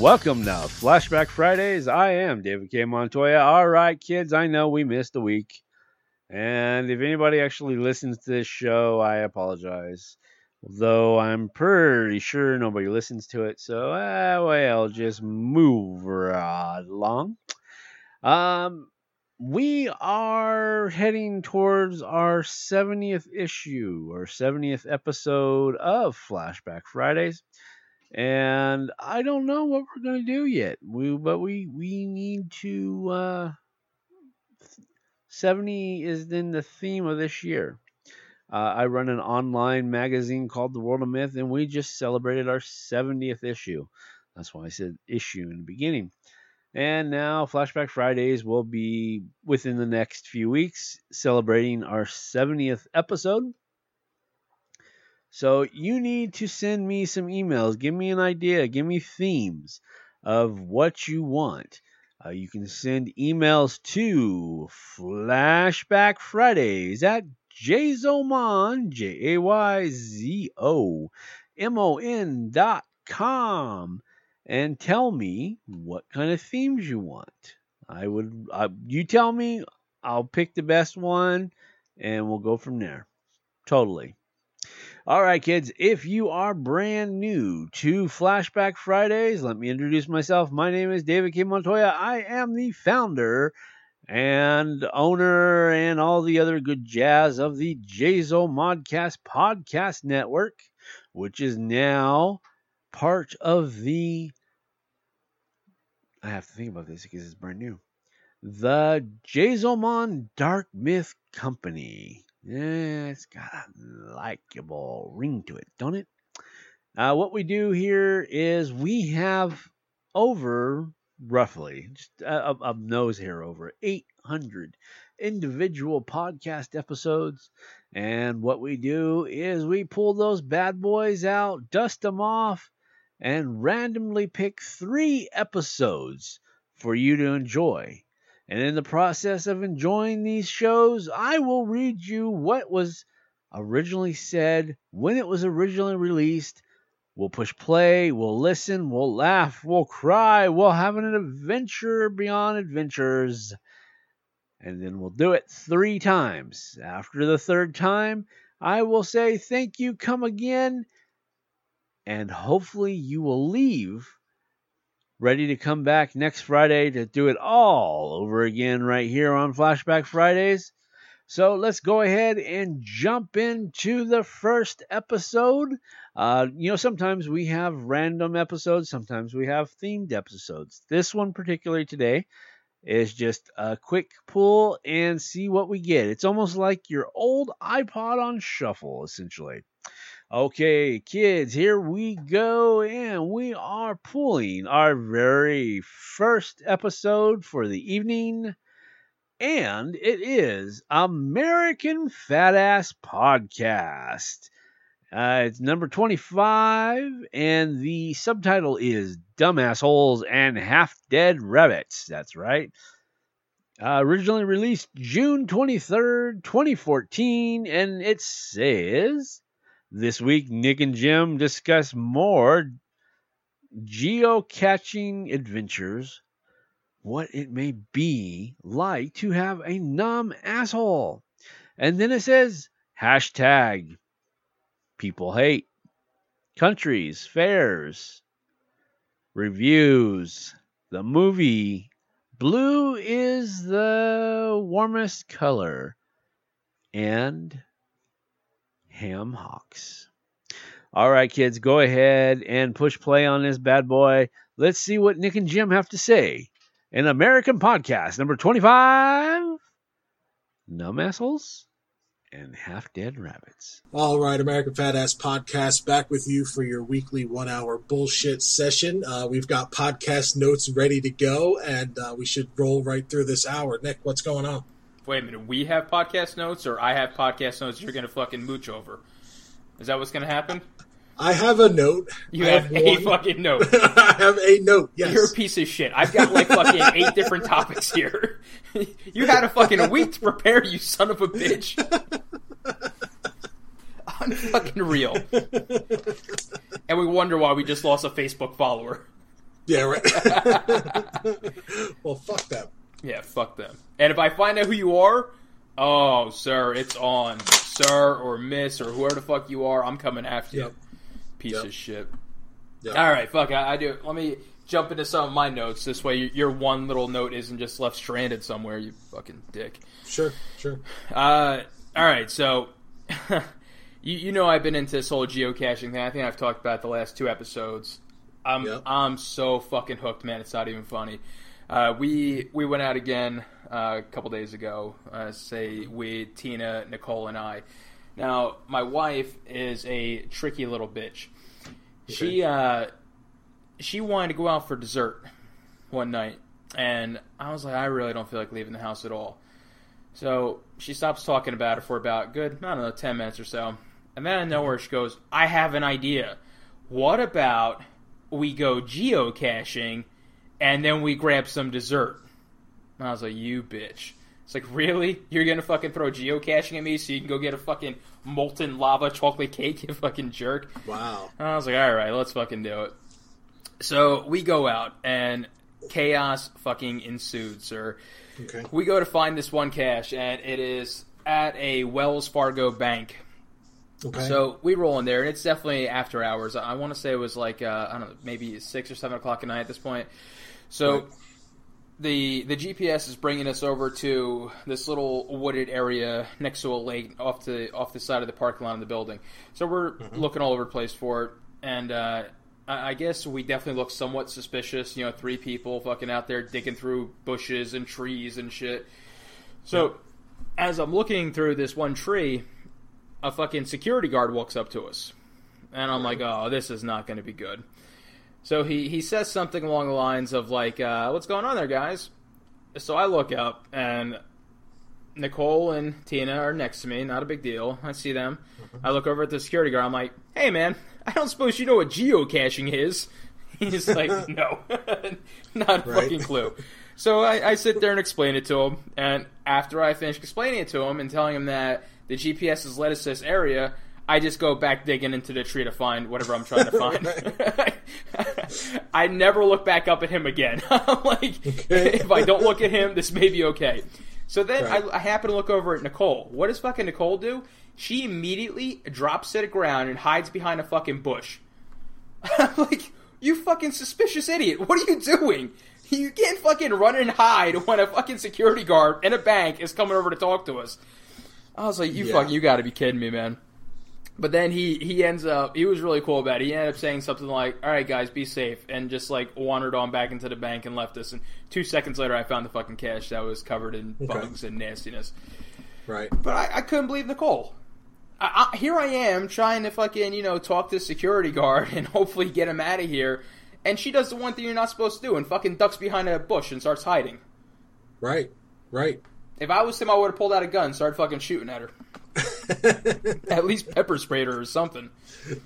Welcome now, Flashback Fridays. I am David K. Montoya. All right, kids, I know we missed a week. And if anybody actually listens to this show, I apologize. Though I'm pretty sure nobody listens to it. So, uh, well, just move right along. Um, we are heading towards our 70th issue, or 70th episode of Flashback Fridays and I don't know what we're gonna do yet. We but we we need to. Uh, Seventy is then the theme of this year. Uh, I run an online magazine called The World of Myth, and we just celebrated our 70th issue. That's why I said issue in the beginning. And now, Flashback Fridays will be within the next few weeks celebrating our 70th episode. So you need to send me some emails. Give me an idea. Give me themes of what you want. Uh, you can send emails to Flashback Fridays at jayzomon, J A Y Z O M O N dot com, and tell me what kind of themes you want. I would, you tell me, I'll pick the best one, and we'll go from there. Totally. All right, kids, if you are brand new to Flashback Fridays, let me introduce myself. My name is David K. Montoya. I am the founder and owner and all the other good jazz of the Jazo Modcast Podcast Network, which is now part of the. I have to think about this because it's brand new. The Jazomon Dark Myth Company. Yeah, it's got a likable ring to it, don't it? Uh, what we do here is we have over roughly just a, a nose hair over 800 individual podcast episodes. And what we do is we pull those bad boys out, dust them off, and randomly pick three episodes for you to enjoy. And in the process of enjoying these shows, I will read you what was originally said, when it was originally released. We'll push play, we'll listen, we'll laugh, we'll cry, we'll have an adventure beyond adventures. And then we'll do it three times. After the third time, I will say thank you, come again, and hopefully you will leave ready to come back next Friday to do it all over again right here on Flashback Fridays. So let's go ahead and jump into the first episode. Uh, you know, sometimes we have random episodes, sometimes we have themed episodes. This one, particularly today, is just a quick pull and see what we get. It's almost like your old iPod on shuffle, essentially. Okay, kids, here we go, and we are pulling our very first episode for the evening, and it is American Fat Ass Podcast. Uh, it's number 25, and the subtitle is Dumbassholes and Half Dead Rabbits. That's right. Uh, originally released June 23rd, 2014, and it says. This week, Nick and Jim discuss more geocaching adventures, what it may be like to have a numb asshole. And then it says hashtag people hate, countries, fairs, reviews, the movie. Blue is the warmest color. And Ham Hawks. All right, kids, go ahead and push play on this bad boy. Let's see what Nick and Jim have to say. An American podcast, number 25. Numb assholes and half dead rabbits. All right, American Fat Ass Podcast back with you for your weekly one hour bullshit session. Uh, we've got podcast notes ready to go, and uh, we should roll right through this hour. Nick, what's going on? Wait a minute, we have podcast notes, or I have podcast notes you're going to fucking mooch over? Is that what's going to happen? I have a note. You I have, a one- fucking note. I have a note. Yes. You're a piece of shit. I've got like fucking eight different topics here. you had a fucking week to prepare, you son of a bitch. Unfucking real. And we wonder why we just lost a Facebook follower. yeah, right. well, fuck them. Yeah, fuck them. And if I find out who you are, oh, sir, it's on. Sir or miss or whoever the fuck you are, I'm coming after you. Piece Yep. of shit. Yep. All right, fuck. I, I do. Let me jump into some of my notes. This way, your, your one little note isn't just left stranded somewhere. You fucking dick. Sure, sure. Uh, all right. So, you you know I've been into this whole geocaching thing. I think I've talked about the last two episodes. I'm Yep. I'm so fucking hooked, man. It's not even funny. Uh, we we went out again uh, a couple days ago. Uh, say we Tina, Nicole, and I. Now my wife is a tricky little bitch. She uh, she wanted to go out for dessert one night, and I was like, I really don't feel like leaving the house at all. So she stops talking about it for about good, I don't know, ten minutes or so, and then out of nowhere she goes, "I have an idea. What about we go geocaching, and then we grab some dessert?" And I was like, "You bitch." It's like, really? You're gonna fucking throw geocaching at me so you can go get a fucking molten lava chocolate cake, you fucking jerk? Wow. And I was like, all right, let's fucking do it. So we go out and chaos fucking ensued, sir. Okay. We go to find this one cache and it is at a Wells Fargo bank. Okay. So we roll in there and it's definitely after hours. I want to say it was like uh, I don't know, maybe six or seven o'clock at night at this point. So Right. the the GPS is bringing us over to this little wooded area next to a lake off the off the side of the parking lot of the building. So we're looking all over the place for it, and uh, I I guess we definitely look somewhat suspicious. You know, three people fucking out there digging through bushes and trees and shit. So as I'm looking through this one tree, a fucking security guard walks up to us, and I'm like, oh, this is not going to be good. So he, he says something along the lines of like, uh, "What's going on there, guys?" So I look up and Nicole and Tina are next to me. Not a big deal. I see them. I look over at the security guard. I'm like, "Hey, man, I don't suppose you know what geocaching is?" He's like, "No, not a Right. fucking clue." So I, I sit there and explain it to him. And after I finish explaining it to him and telling him that the GPS has led us to this area, I just go back digging into the tree to find whatever I'm trying to find. I never look back up at him again. I'm like, if I don't look at him, this may be okay. So then Right. I, I happen to look over at Nicole. What does fucking Nicole do? She immediately drops to the ground and hides behind a fucking bush. I'm like, you fucking suspicious idiot. What are you doing? You can't fucking run and hide when a fucking security guard in a bank is coming over to talk to us. I was like, you Yeah. fuck, you gotta be kidding me, man. But then he he ends up he was really cool about it. He ended up saying something like, "All right, guys, be safe," and just like wandered on back into the bank and left us. And two seconds later, I found the fucking cache that was covered in bugs and nastiness. right. But I, I couldn't believe Nicole. I, I, here I am trying to fucking you know talk to the security guard and hopefully get him out of here, and she does the one thing you're not supposed to do and fucking ducks behind a bush and starts hiding. Right. Right. If I was him, I would have pulled out a gun, and started fucking shooting at her. At least pepper sprayed her or something.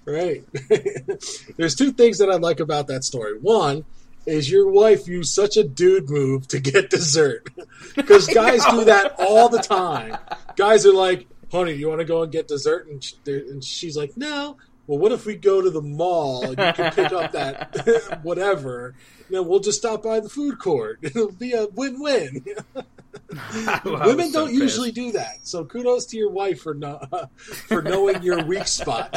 Right. There's two things that I like about that story. One is your wife used such a dude move to get dessert. Because guys do that all the time. Guys are like, honey, you want to go and get dessert? And, sh- they're- and she's like, no. Well, what if we go to the mall and you can pick up that whatever? Then we'll just stop by the food court. It'll be a win-win. Women so don't usually do that. So kudos to your wife for no, for knowing your weak spot.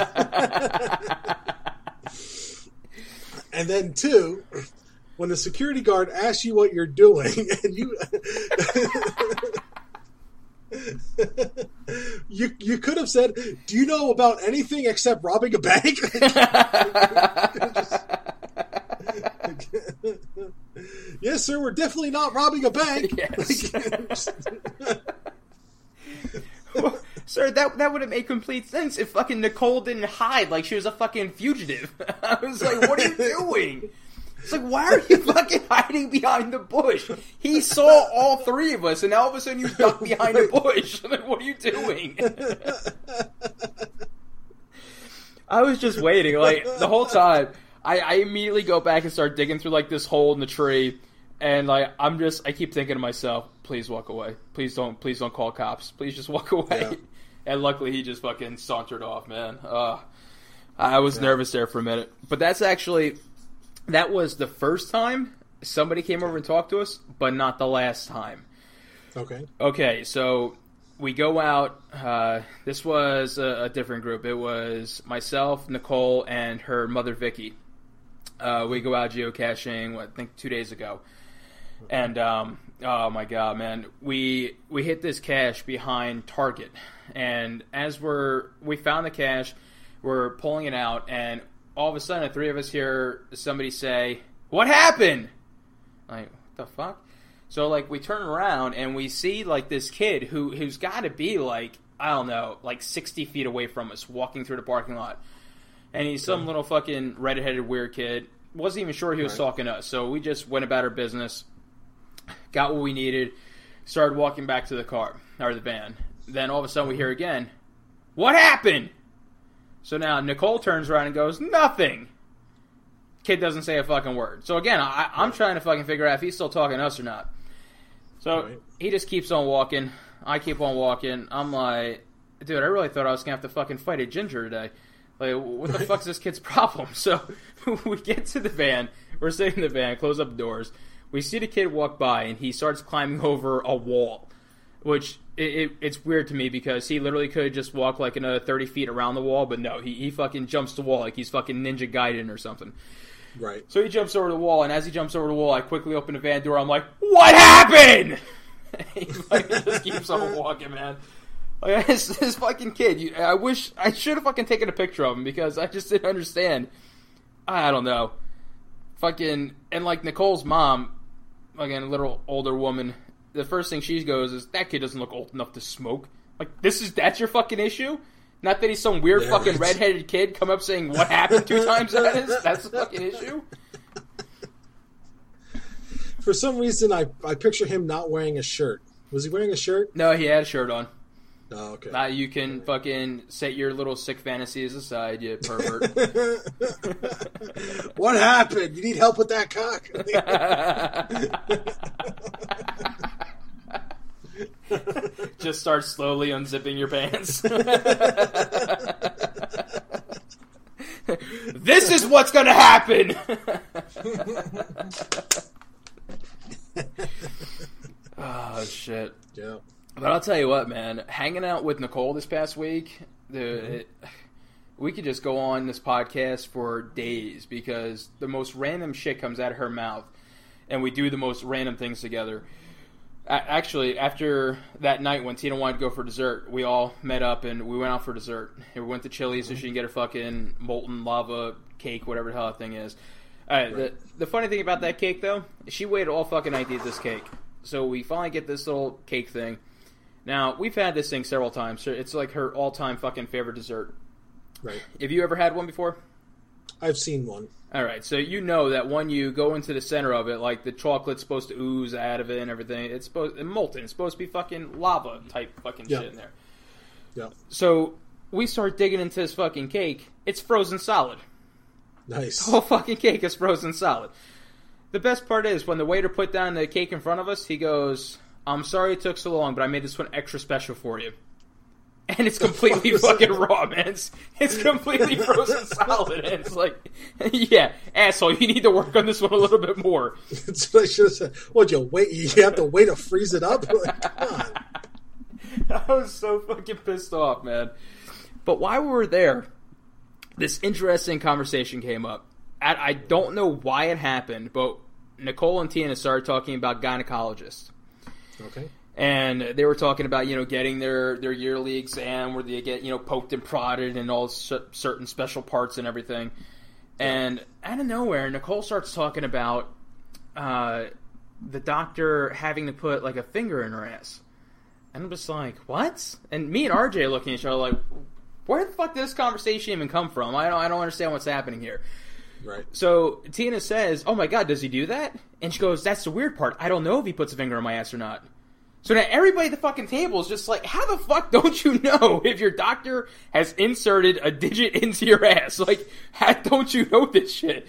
and then two, when the security guard asks you what you're doing, and you you you could have said, "Do you know about anything except robbing a bank?" yes, sir. We're definitely not robbing a bank. Yes. Sir, that that would have made complete sense if fucking Nicole didn't hide like she was a fucking fugitive. I was like, what are you doing? It's like, why are you fucking hiding behind the bush? He saw all three of us, and now all of a sudden you duck behind a bush. like, what are you doing? I was just waiting, like the whole time. I, I immediately go back and start digging through like this hole in the tree, and like I'm just I keep thinking to myself, please walk away, please don't, please don't call cops, please just walk away. Yeah. And luckily he just fucking sauntered off, man. Uh, I was Yeah. nervous there for a minute, but that's actually that was the first time somebody came over and talked to us, but not the last time. Okay. Okay, so we go out. Uh, this was a, a different group. It was myself, Nicole, and her mother, Vicky. Uh, we go out geocaching. What, I think two days ago, and um, oh my god, man, we we hit this cache behind Target, and as we're we found the cache, we're pulling it out, and all of a sudden, the three of us hear somebody say, "What happened?" Like, what the fuck? So like we turn around and we see like this kid who who's got to be like I don't know like sixty feet away from us walking through the parking lot, and he's some little fucking redheaded weird kid. Wasn't even sure he was Right. talking to us, so we just went about our business, got what we needed, started walking back to the car or the van. Then all of a sudden we hear again, "What happened?" So now Nicole turns around and goes, "Nothing." Kid doesn't say a fucking word. So again, I, I'm trying to fucking figure out if he's still talking to us or not. So Right. he just keeps on walking. I keep on walking. I'm like, dude, I really thought I was gonna have to fucking fight a ginger today. Like, what the fuck's this kid's problem? So we get to the van. We're sitting in the van. Close up the doors. We see the kid walk by, and he starts climbing over a wall, which it, it, it's weird to me because he literally could just walk like another thirty feet around the wall, but no, he, he fucking jumps the wall like he's fucking Ninja Gaiden or something. Right. So he jumps over the wall, and as he jumps over the wall, I quickly open the van door. I'm like, "What happened?" he just keeps on walking, man. Oh, like this, this fucking kid. You, I wish I should have fucking taken a picture of him because I just didn't understand. I don't know. Fucking and like Nicole's mom, again, a little older woman. The first thing she goes is that kid doesn't look old enough to smoke. Like this is that's your fucking issue. Not that he's some weird Yeah, fucking redheaded kid come up saying what happened two times at us. That's the fucking issue. For some reason, I I picture him not wearing a shirt. Was he wearing a shirt? No, he had a shirt on. Oh, okay. Now you can fucking set your little sick fantasies aside, you pervert. what happened? You need help with that cock? Just start slowly unzipping your pants. this is what's gonna happen. oh shit. yeah. But I'll tell you what, man. Hanging out with Nicole this past week, the mm-hmm. it, we could just go on this podcast for days because the most random shit comes out of her mouth, and we do the most random things together. Actually, after that night when Tina wanted to go for dessert, we all met up and we went out for dessert. And we went to Chili's so mm-hmm. she can get her fucking molten lava cake, whatever the hell that thing is. Right, the, the funny thing about that cake, though, she waited all fucking night to eat this cake. So we finally get this little cake thing. Now, we've had this thing several times. so It's like her all time fucking favorite dessert. Right. Have you ever had one before? I've seen one. All right, so you know that when you go into the center of it, like the chocolate's supposed to ooze out of it and everything, it's supposed and molten. It's supposed to be fucking lava type fucking Yeah. shit in there. Yeah. So we start digging into this fucking cake. It's frozen solid. Nice. The whole fucking cake is frozen solid. The best part is when the waiter put down the cake in front of us, he goes, "I'm sorry it took so long, but I made this one extra special for you." And it's completely fucking raw, man. It's, it's completely frozen solid. And it's like, yeah, asshole, you need to work on this one a little bit more. That's what I should have said. What you wait? You have to wait to freeze it up. Like. I was so fucking pissed off, man. But while we were there, this interesting conversation came up. I, I don't know why it happened, but Nicole and Tina started talking about gynecologists. Okay. and they were talking about you know getting their their yearly exam where they get you know poked and prodded and all cer- certain special parts and everything. And out of nowhere, Nicole starts talking about uh, the doctor having to put like a finger in her ass. And I'm just like, what? And me and RJ looking at each other like, where the fuck did this conversation even come from? I don't, I don't understand what's happening here. Right. So Tina says, "Oh my god, does he do that?" And she goes, "That's the weird part. I don't know if he puts a finger on my ass or not." So now everybody at the fucking table is just like, "How the fuck don't you know if your doctor has inserted a digit into your ass? Like, how don't you know this shit?"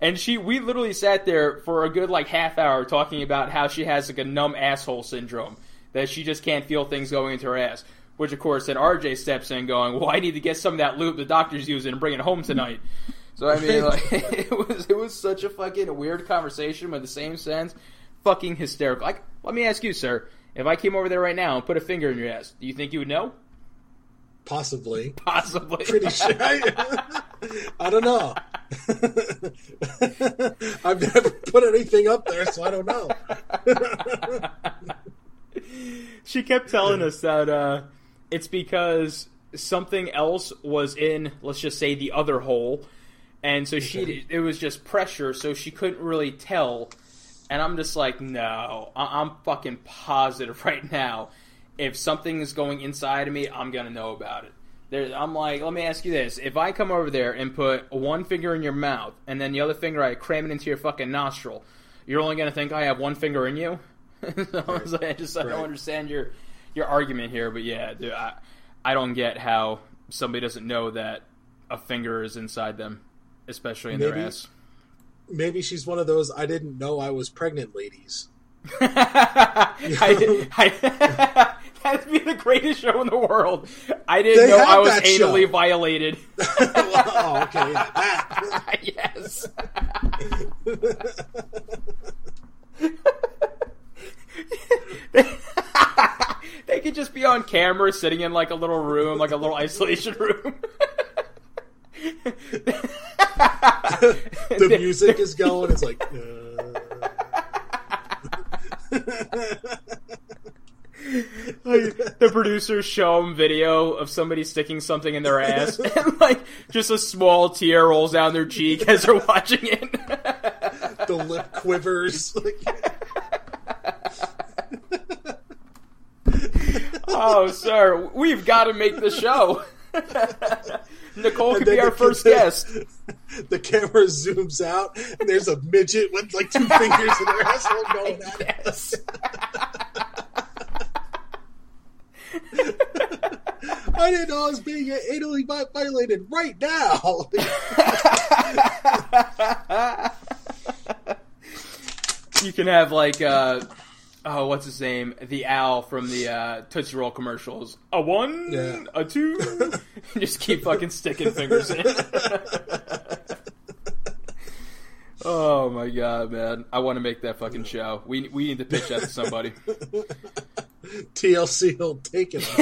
And she, we literally sat there for a good like half hour talking about how she has like a numb asshole syndrome that she just can't feel things going into her ass. Which of course, then RJ steps in, going, "Well, I need to get some of that lube the doctor's using and bring it home tonight." So I mean, like, it was it was such a fucking weird conversation, but the same sense, fucking hysterical. Like, let me ask you, sir, if I came over there right now and put a finger in your ass, do you think you would know? Possibly. Possibly. Pretty sure. I don't know. I've never put anything up there, so I don't know. she kept telling us that uh, it's because something else was in, let's just say, the other hole, and so she it was just pressure, so she couldn't really tell. And I'm just like, no, I- I'm fucking positive right now. If something is going inside of me, I'm gonna know about it. There, I'm like, let me ask you this: If I come over there and put one finger in your mouth, and then the other finger I cram it into your fucking nostril, you're only gonna think I have one finger in you. so I was like, I just I Right. don't understand your your argument here, but yeah, dude, I I don't get how somebody doesn't know that a finger is inside them, especially in their Maybe- ass. Maybe she's one of those I didn't know I was pregnant ladies. I, I, that'd be the greatest show in the world. I didn't They know I was anally violated. oh, okay, yeah, yes. they could just be on camera sitting in like a little room, like a little isolation room. The music is going. It's like. Uh... like the producers show them video of somebody sticking something in their ass, and like just a small tear rolls down their cheek as they're watching it. the lip quivers. oh, sir, we've got to make the show. Nicole could be our first guest. the camera zooms out, and there's a midget with like two fingers in her asshole going at us. I didn't know I was being anally vi- violated right now. you can have like uh oh what's his name the owl from the uh tootsie roll commercials a one Yeah. a two just keep fucking sticking fingers in oh my god man i want to make that fucking show we we need to pitch that to somebody TLC will take it.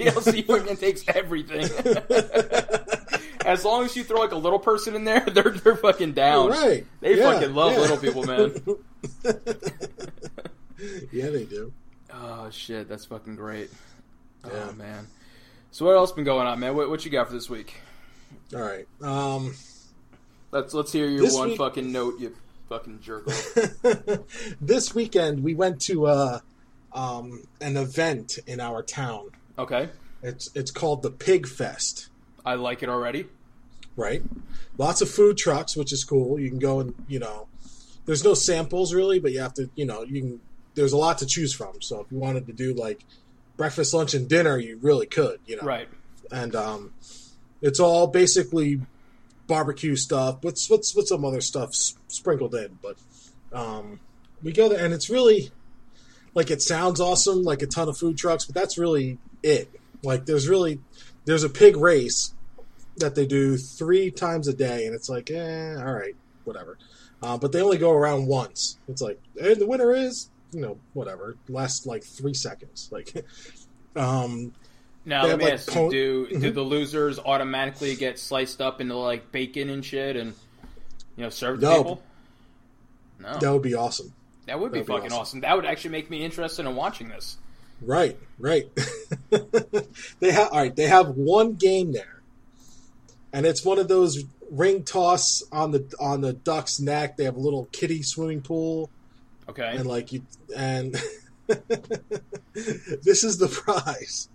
tlc fucking takes everything as long as you throw like a little person in there they're they're fucking down right. they Yeah, fucking love yeah. little people man yeah, they do. Oh shit, that's fucking great. Yeah. Oh man. So what else been going on, man? What, what you got for this week? All right. Um, Let's let's hear your This one week- fucking note, you fucking jerk this weekend we went to uh, um, an event in our town. Okay, It's it's called the Pig Fest. I like it already. right? Lots of food trucks, which is cool. You can go and you know, there's no samples really, but you have to, you know, you can. There's a lot to choose from. So if you wanted to do like breakfast, lunch, and dinner, you really could, you know. Right. And um, it's all basically barbecue stuff, but with with some other stuff sprinkled in. But um, we go there, and it's really like it sounds awesome, like a ton of food trucks, but that's really it. Like there's really there's a pig race that they do three times a day, and it's like, eh, all right, whatever. Uh, but they only go around once. It's like, and the winner is, you know, whatever. Lasts like three seconds. Like, um, Now let me like, ask you: Do do Mhm. the losers automatically get sliced up into like bacon and shit, and you know served to No. people? No, that would be awesome. that would that'd be fucking awesome. awesome. That would actually make me interested in watching this. Right, right. they have all right. They have one game there, and it's one of those ring toss on the on the duck's neck. They have a little kiddie swimming pool, Okay. and like you and this is the prize.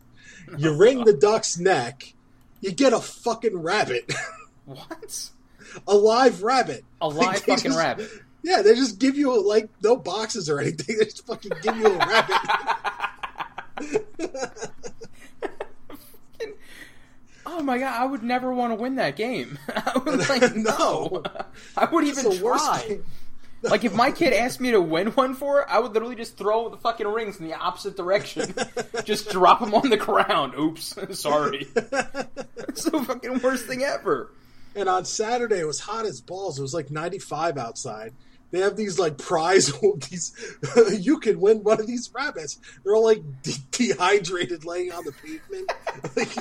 You ring the duck's neck, you get a fucking rabbit, What? a live rabbit. A live they fucking just- rabbit. Yeah, they just give you like no boxes or anything. They just fucking give you a rabbit. Oh my god, I would never want to win that game. I would like no. No. I would even try. Like if my kid asked me to win one for it, I would literally just throw the fucking rings in the opposite direction. just drop them on the ground. Oops, sorry. It's the fucking worst thing ever. And on Saturday, it was hot as balls. It was like 95 outside. They have these like prize. These you can win one of these rabbits. They're all like de- dehydrated, laying on the pavement. Like,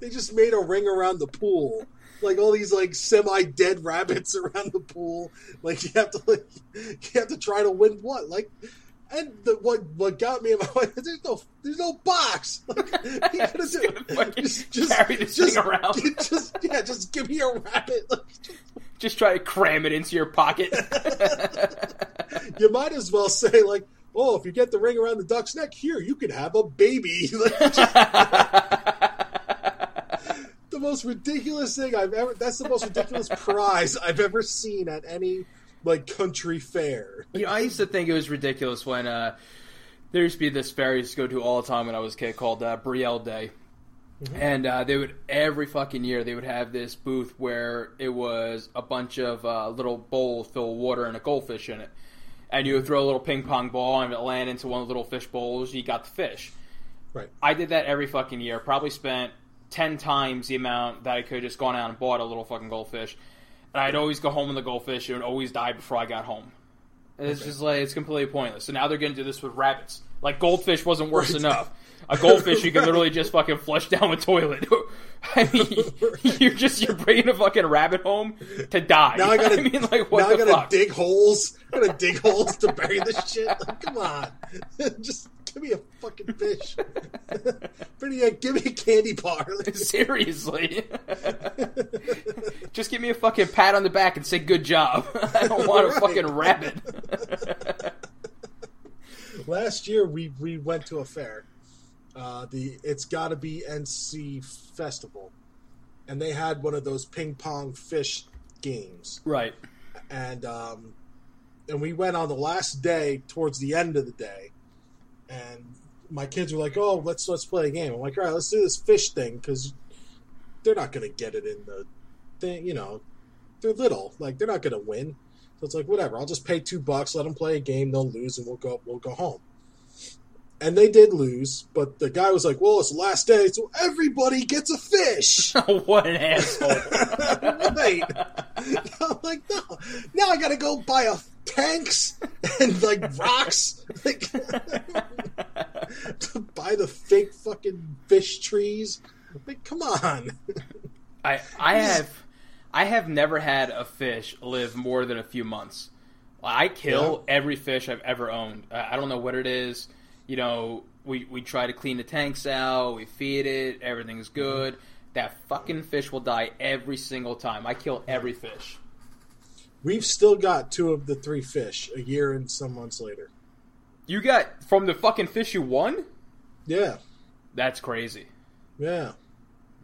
they just made a ring around the pool. Like all these like semi-dead rabbits around the pool. Like you have to like you have to try to win what like. And the, what what got me in my there's no there's no box. Like, Just just, just, carry this just, thing around. Just yeah, just give me a rabbit. Like, Just try to cram it into your pocket. you might as well say like, oh, if you get the ring around the duck's neck, here you could have a baby. Like, just most ridiculous thing I've ever. That's the most ridiculous prize I've ever seen at any like country fair. You know, I used to think it was ridiculous when uh, there used to be this fair I used to go to all the time when I was a kid called uh, Brielle Day. And uh, they would every fucking year they would have this booth where it was a bunch of uh, little bowls filled with water and a goldfish in it, and you would throw a little ping pong ball and it land into one of the little fish bowls. You got the fish. Right. I did that every fucking year. Probably spent ten times the amount that I could have just gone out and bought a little fucking goldfish. And I'd always go home in the goldfish and it would always die before I got home. And it's Okay. just like it's completely pointless. So now they're going to do this with rabbits. Like goldfish wasn't worse Right. enough. A goldfish you can literally just fucking flush down the toilet. I mean, you're just you're bringing a fucking rabbit home to die. Now I gotta. mean, like what now I gotta fuck? dig holes. I gotta dig holes to bury this shit. Like, come on, just give me a fucking fish. Pretty, uh, give me a candy bar. Seriously. Just give me a fucking pat on the back and say good job. I don't want a fucking rabbit. last year we we went to a fair. Uh, the it's got to be NC Festival, and they had one of those ping pong fish games, right. and um, and we went on the last day towards the end of the day, and my kids were like, "Oh, let's let's play a game." I'm like, "All right, let's do this fish thing because they're not gonna get it in the thing, you know, they're little, like they're not gonna win." So it's like, whatever. I'll just pay two bucks, let them play a game. They'll lose, and we'll go. We'll go home. And they did lose, but the guy was like, "Well, it's the last day, so everybody gets a fish." what an asshole. right. I'm like, no. Now I gotta go buy a tanks and like rocks, like to buy the fake fucking fish trees. Like, come on. I I have I have never had a fish live more than a few months. I kill every fish I've ever owned. I I don't know what it is. You know, we we try to clean the tanks out, we feed it, everything's mm-hmm. good. That fucking fish will die every single time. I kill every fish. We've still got two of the three fish a year and some months later. You got from the fucking fish you won? Yeah, That's crazy. yeah.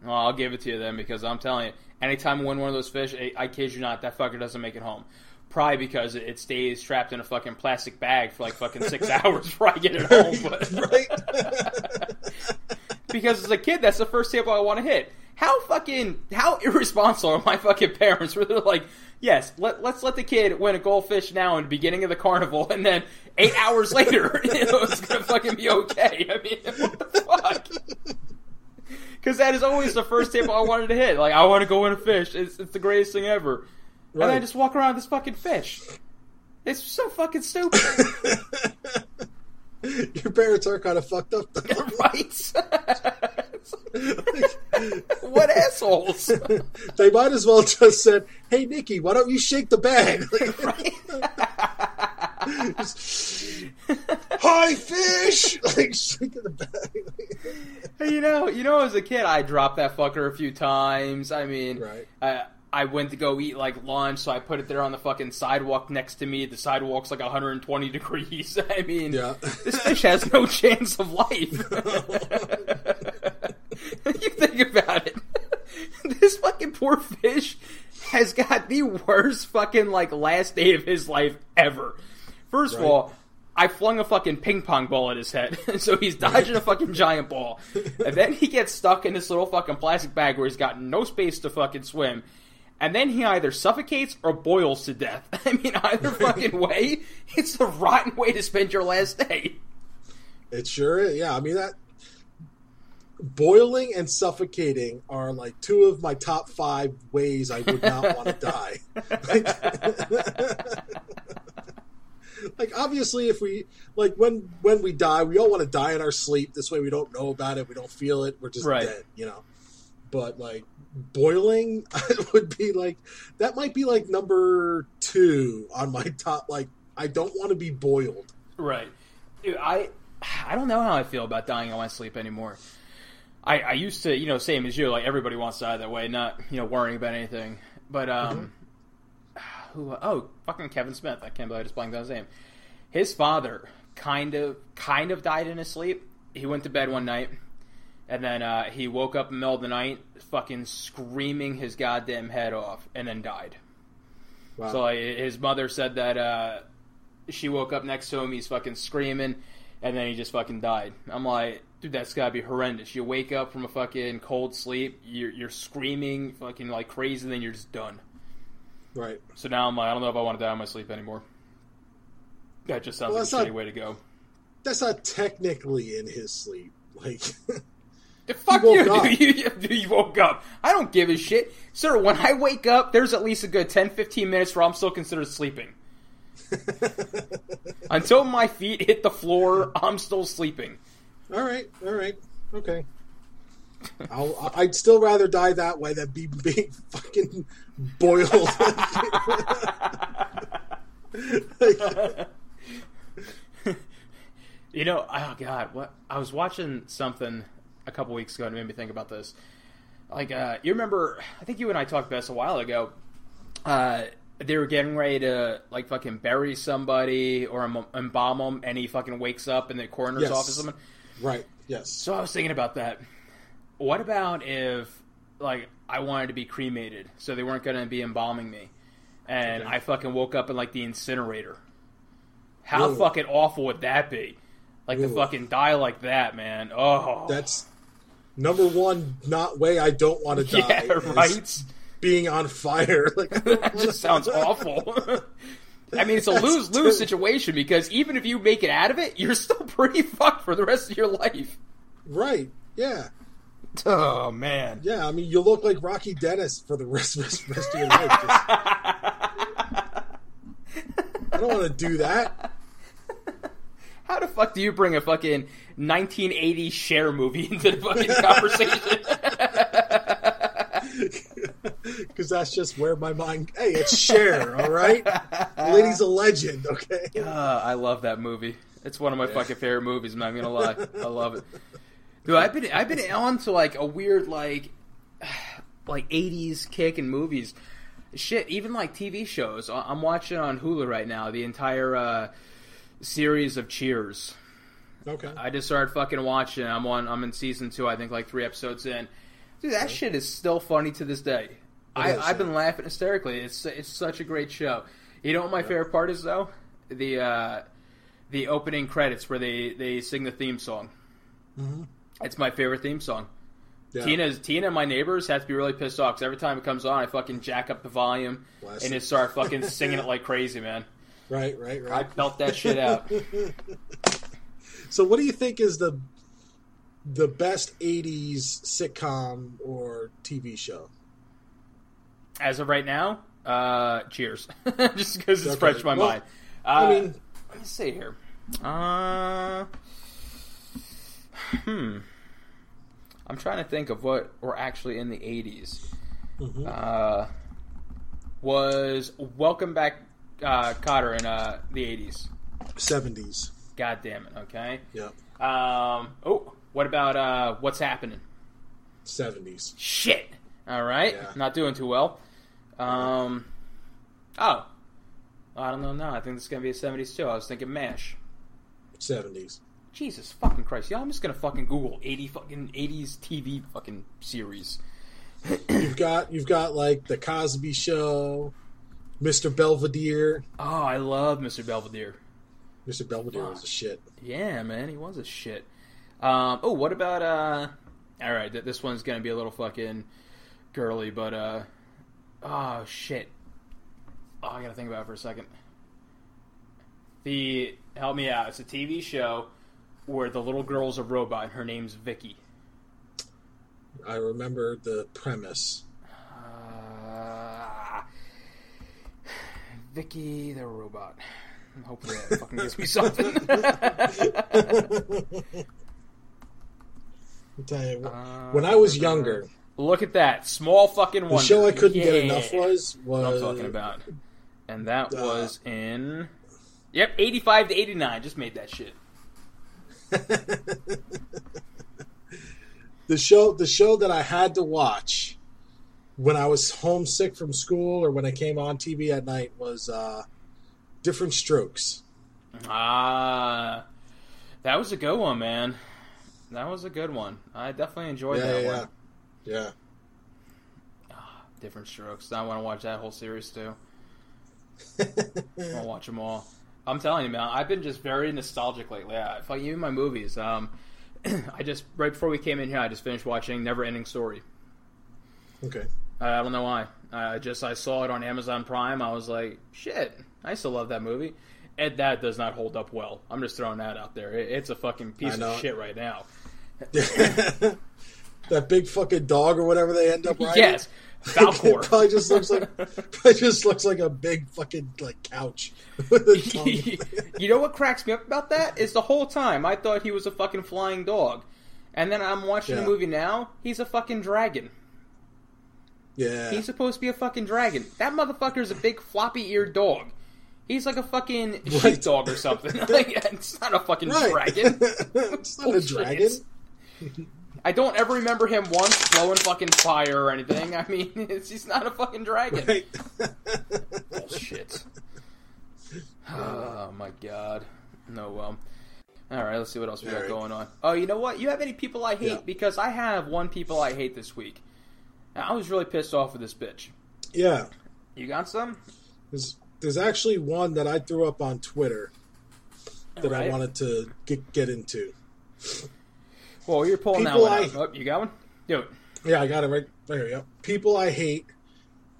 Well, I'll give it to you then because I'm telling you, anytime I win one of those fish, I, I kid you not, that fucker doesn't make it home. Probably because it, stays trapped in a fucking plastic bag for like fucking six hours before I get it home. But right? because as a kid, that's the first table I want to hit. How fucking how irresponsible are my fucking parents? Where they're like, yes, let, let's let the kid win a goldfish now in the beginning of the carnival, and then eight hours later, you know, it's gonna fucking be okay. I mean, what the fuck? Because that is always the first table I wanted to hit. Like, I want to go win a fish. It's, it's the greatest thing ever. And then I just walk around with this fucking fish. It's so fucking stupid, Your parents are kind of fucked up, though. right? what assholes? they might as well just said, "Hey, Nikki, why don't you shake the bag?" Hi, fish! Like shaking the bag. you know, you know, as a kid, I dropped that fucker a few times. I mean, right. I, I went to go eat like lunch, so I put it there on the fucking sidewalk next to me. The sidewalk's like 120 degrees. I mean, Yeah. this fish has no chance of life. you think about it. This fucking poor fish has got the worst fucking like last day of his life ever. First of all, I flung a fucking ping pong ball at his head, so he's dodging a fucking giant ball, and then he gets stuck in this little fucking plastic bag where he's got no space to fucking swim, and then he either suffocates or boils to death. I mean, either fucking way, it's a rotten way to spend your last day. It sure is. Yeah, I mean that boiling and suffocating are like two of my top five ways I would not want to die. Like, like, obviously, if we like when when we die, we all want to die in our sleep. This way, we don't know about it, we don't feel it, we're just Right. dead, you know. But like boiling would be like that might be like number two on my top. Like, I don't want to be boiled. Right. Dude, I I don't know how I feel about dying in my sleep anymore. I, I used to, you know, same as you, like everybody wants to die that way, not, you know, worrying about anything. But um who oh, fucking Kevin Smith. I can't believe I just blanked on his name. His father kind of kind of died in his sleep. He went to bed one night and then uh, he woke up in the middle of the night fucking screaming his goddamn head off and then died. Wow. So like, his mother said that uh, she woke up next to him. He's fucking screaming, and then he just fucking died. I'm like, dude, that's gotta be horrendous. You wake up from a fucking cold sleep, you're, you're screaming fucking like crazy, and then you're just done. right. So now I'm like, I don't know if I want to die in my sleep anymore. That just sounds Well, like a not- way to go. That's not technically in his sleep. Like, Fuck woke you, dude. You, dude, you woke up. I don't give a shit. Sir, when I wake up, there's at least a good 10, 15 minutes where I'm still considered sleeping. Until my feet hit the floor, I'm still sleeping. All right, all right, okay. I'll, I'd still rather die that way than be being fucking boiled. You know, oh god, what I was watching something a couple weeks ago and it made me think about this. Like, uh, you remember? I think you and I talked about this a while ago. Uh, they were getting ready to like fucking bury somebody or em- embalm him, and he fucking wakes up in the coroner's Yes. office. Or something. Right? Yes. So I was thinking about that. What about if, like, I wanted to be cremated, so they weren't going to be embalming me, and Okay. I fucking woke up in like the incinerator? How fucking awful would that be? Like to fucking die like that, man. Oh, That's number one. Not way I don't want to die. yeah, right. Being on fire. Like that just sounds awful. I mean, it's a lose lose situation because even if you make it out of it, you're still pretty fucked for the rest of your life. Right. Yeah. Oh man. Yeah. I mean, you look like Rocky Dennis for the rest rest, rest of your life. Just- I don't want to do that. How the fuck do you bring a fucking 1980 Cher movie into the fucking conversation? Because that's just where my mind. Hey, it's Cher, all right. Lady's a legend. Okay. Uh, I love that movie. It's one of my fucking favorite movies. I'm not gonna lie. I love it. Dude, I've been I've been on to like a weird like like 80s kick in movies. Shit, even like TV shows. I'm watching on Hulu right now the entire uh, series of Cheers. Okay. I just started fucking watching. I'm on. I'm in season two. I think like three episodes in. Dude, that shit is still funny to this day. I, I've been laughing hysterically. It's it's such a great show. You know what my favorite part is though? The uh, the opening credits where they they sing the theme song. Mhm. It's my favorite theme song. Yeah. Tina's Tina and my neighbors have to be really pissed off because every time it comes on, I fucking jack up the volume Bless and just start fucking singing it like crazy, man. Right. Right. Right. I belt that shit out. So, what do you think is the the best '80s sitcom or TV show? As of right now, uh, cheers. Just because it's fresh in my Well, mind. Uh, I mean, let me see here. Uh, hmm. I'm trying to think of what were actually in the 80s. mhm. Uh, was Welcome Back uh, Kotter in uh, the 80s. '70s. God damn it, okay? Yeah. Um, oh, what about uh, What's Happening? '70s. Shit! Alright, Yeah. not doing too well. Um. Oh. I don't know now. I think this is gonna be a '70s too. I was thinking Mash. Seventies. Jesus fucking Christ! Yeah, I'm just gonna fucking Google 80 fucking 80s TV fucking series. You've got you've got like the Cosby Show, Mr. Belvedere. Oh, I love Mr. Belvedere. Mr. Belvedere was a shit. Yeah, man, he was a shit. Um, oh, what about uh? All right, th- this one's gonna be a little fucking girly, but uh, oh shit. Oh, I gotta think about it for a second. The help me out. It's a TV show where the little girl's a robot. and Her name's Vicky. I remember the premise. Uh, Vicky the robot. Hopefully that fucking gives me something. I'll tell you, when I was younger, Look at that small fucking one. the show I couldn't get enough was What I'm talking about. And that Uh, was in. Yep, 85 to 89. Just made that shit. the show the show that I had to watch when I was homesick from school or when I came on TV at night was uh, Diff'rent Strokes. Ah. That was a good one, man. That was a good one. I definitely enjoyed Yeah, that yeah, one. Yeah. Diff'rent Strokes. I want to watch that whole series too. I'll watch them all. I'm telling you, man. I've been just very nostalgic lately. I fuck even my movies. Um, I just right before we came in here, I just finished watching Never Ending Story. Okay. I I don't know why. I just I saw it on Amazon Prime. I was like, shit, I still love that movie. And that does not hold up well. I'm just throwing that out there. It- It's a fucking piece of shit right now. that big fucking dog or whatever they end up riding. Yes, Falkor. probably just looks like probably just looks like a big fucking like couch a you know what cracks me up about that is the whole time I thought he was a fucking flying dog, and then I'm watching the movie now. He's a fucking dragon. yeah. He's supposed to be a fucking dragon. That motherfucker is a big floppy eared dog. He's like a fucking Right. sheepdog or something. like, it's not a fucking right. dragon. it's not a Bullshit. dragon. I don't ever remember him once blowing fucking fire or anything. I mean, it's, he's not a fucking dragon. Right. Bullshit. oh my god. No well. All right, let's see what else we got All right. going on. Oh, you know what? You have any people I hate? Yeah. Because I have one people I hate this week. I was really pissed off with this bitch. yeah. You got some? There's there's actually one that I threw up on Twitter that I wanted to get get into. Well, you're pulling People that one I- out. Oh, you got one? Do it. Yeah, I got it right right here. Yep. People I hate.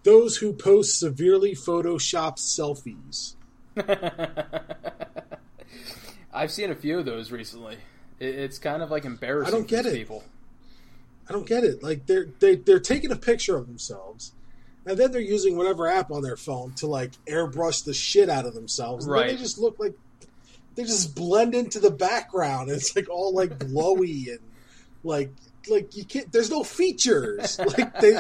Those who post severely photoshopped selfies. I've seen a few of those recently. It, it's kind of like embarrassing I don't get it. people. I don't get it. Like they're they, they're taking a picture of themselves, and then they're using whatever app on their phone to like airbrush the shit out of themselves. And Right. they just look like they just blend into the background. It's like all like glowy and like like you can't. There's no features. Like they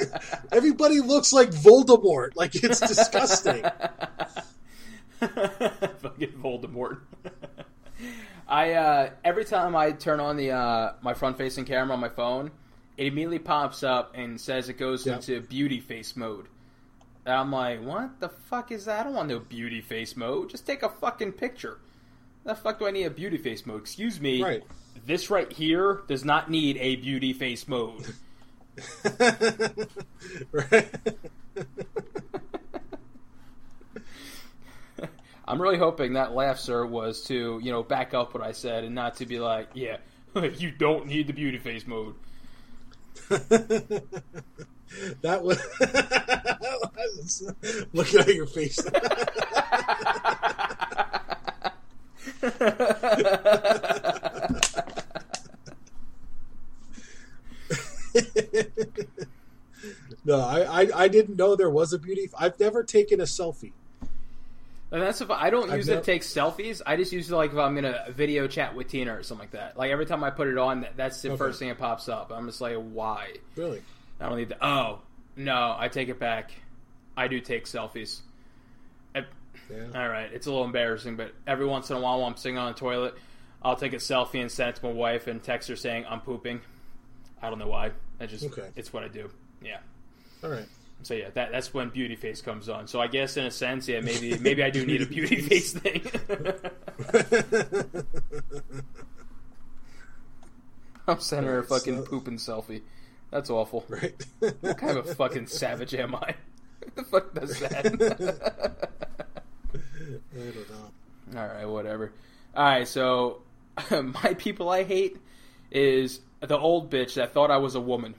everybody looks like Voldemort. Like it's disgusting. Fucking Voldemort. I uh, every time I turn on the uh, my front facing camera on my phone, it immediately pops up and says it goes Yeah. into beauty face mode. And I'm like, what the fuck is that? I don't want no beauty face mode. Just take a fucking picture. The fuck do I need a beauty face mode? Excuse me. Right. This right here does not need a beauty face mode. right. I'm really hoping that laugh, sir, was to you know back up what I said and not to be like, yeah, you don't need the beauty face mode. that was looking at your face. no, I, I I didn't know there was a beauty. I've never taken a selfie. And that's if I don't I've use it to take selfies. I just use it like if I'm gonna video chat with Tina or something like that. Like every time I put it on, that- that's the Okay. first thing that pops up. I'm just like, why? Really? I don't need that. Oh no, I take it back. I do take selfies. I- Yeah. all right, it's a little embarrassing, but every once in a while, while I'm sitting on the toilet, I'll take a selfie and send it to my wife and text her saying I'm pooping. I don't know why. I just Okay. it's what I do. Yeah. All right. So yeah, that that's when beauty face comes on. So I guess in a sense, yeah, maybe maybe I do need a beauty face thing. I'm sending her a fucking So- pooping selfie. That's awful. right? What kind of a fucking savage am I? What the fuck does that? I don't know. All right, whatever. All right, so my people I hate is the old bitch that thought I was a woman.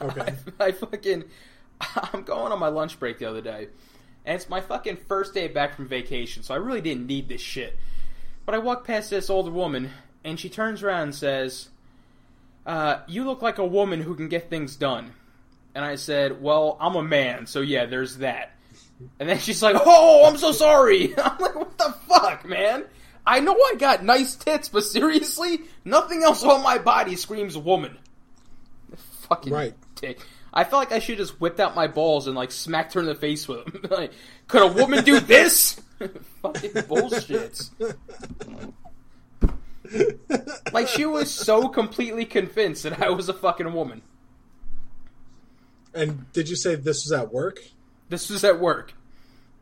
Okay. I, I fucking I'm going on my lunch break the other day, and it's my fucking first day back from vacation, so I really didn't need this shit. But I walk past this older woman, and she turns around and says, uh, "You look like a woman who can get things done." And I said, "Well, I'm a man, so yeah, there's that." And then she's like, "Oh, I'm so sorry." I'm like, "What the fuck, man?" I know I got nice tits, but seriously, nothing else on my body screams woman. Fucking Right. dick. I felt like I should just whipped out my balls and like smacked her in the face with them. like, could a woman do this? Fucking bullshit. Like she was so completely convinced that I was a fucking woman. And did you say this was at work? This was at work.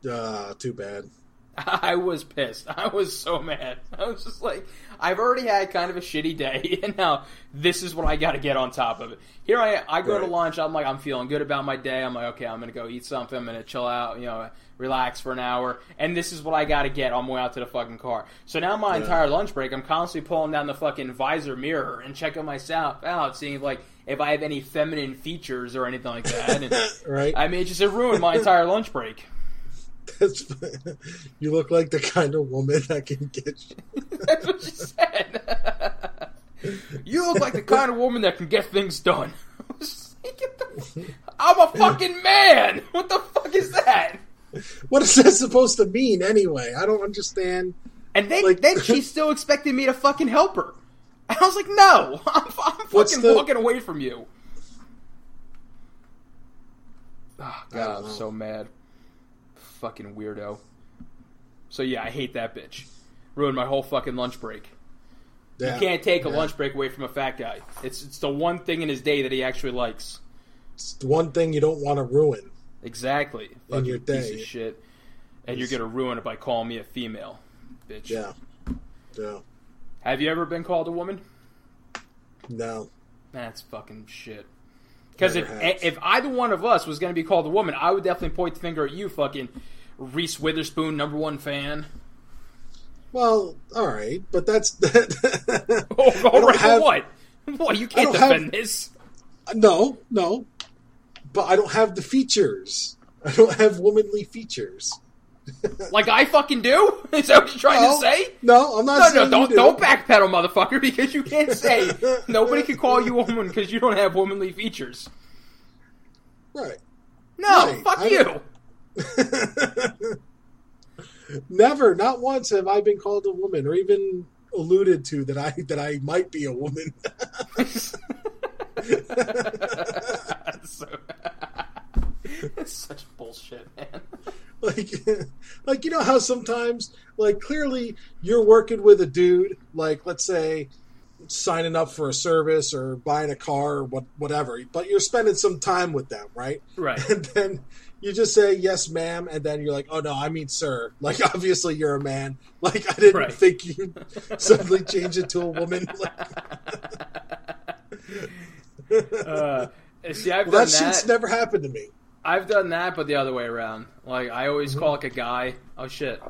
Uh, too bad. I was pissed. I was so mad. I was just like, I've already had kind of a shitty day, and now this is what I got to get on top of it. Here I I go to lunch. I'm like, I'm feeling good about my day. I'm like, okay, I'm gonna go eat something. I'm gonna chill out, you know, relax for an hour. And this is what I got to get on my way out to the fucking car. So now my Yeah. entire lunch break, I'm constantly pulling down the fucking visor mirror and checking myself out, seeing like if I have any feminine features or anything like that. And Right? I mean, it just it ruined my entire lunch break. That's, you look like the kind of woman that can get. That's what she said. you look like the kind of woman that can get things done. I was just like, "Get the- I'm a fucking man. What the fuck is that? What is that supposed to mean anyway? I don't understand. And then, Like- then she still expected me to fucking help her. And I was like, no, I'm, I'm fucking the- walking away from you. Oh, God, I'm know. so mad. Fucking weirdo. So yeah, I hate that bitch. Ruined my whole fucking lunch break. Yeah. You can't take a Yeah. lunch break away from a fat guy. It's it's the one thing in his day that he actually likes. It's the one thing you don't want to ruin. Exactly. Fucking your piece day. of shit. And you're gonna ruin it by calling me a female, bitch. Yeah. Yeah. Have you ever been called a woman? No. That's fucking shit. Because if if either one of us was gonna be called a woman, I would definitely point the finger at you, fucking Reese Witherspoon, number one fan. Well, all right, but that's that. Oh, all don't have- what? What? You can't don't have- defend this. no, no, but I don't have the features. I don't have womanly features. Like I fucking do? Is that what you're trying No, to say? No, I'm not. No, no, don't you do. don't backpedal, motherfucker, because you can't say nobody can call you a woman because you don't have womanly features. Right. No, Right, fuck I you. Never, not once have I been called a woman, or even alluded to that I that I might be a woman. so, it's such bullshit, man. like, like you know how sometimes, like clearly you're working with a dude, like let's say signing up for a service or buying a car or what whatever, but you're spending some time with them, right? Right. And then you just say yes, ma'am, and then you're like, oh no, I mean sir. Like obviously you're a man. Like I didn't Right. think you suddenly change it to a woman. Uh, see, I've well, that that. shit's never happened to me. I've done that, but the other way around. Like I always Mm-hmm. call like a guy. Oh shit!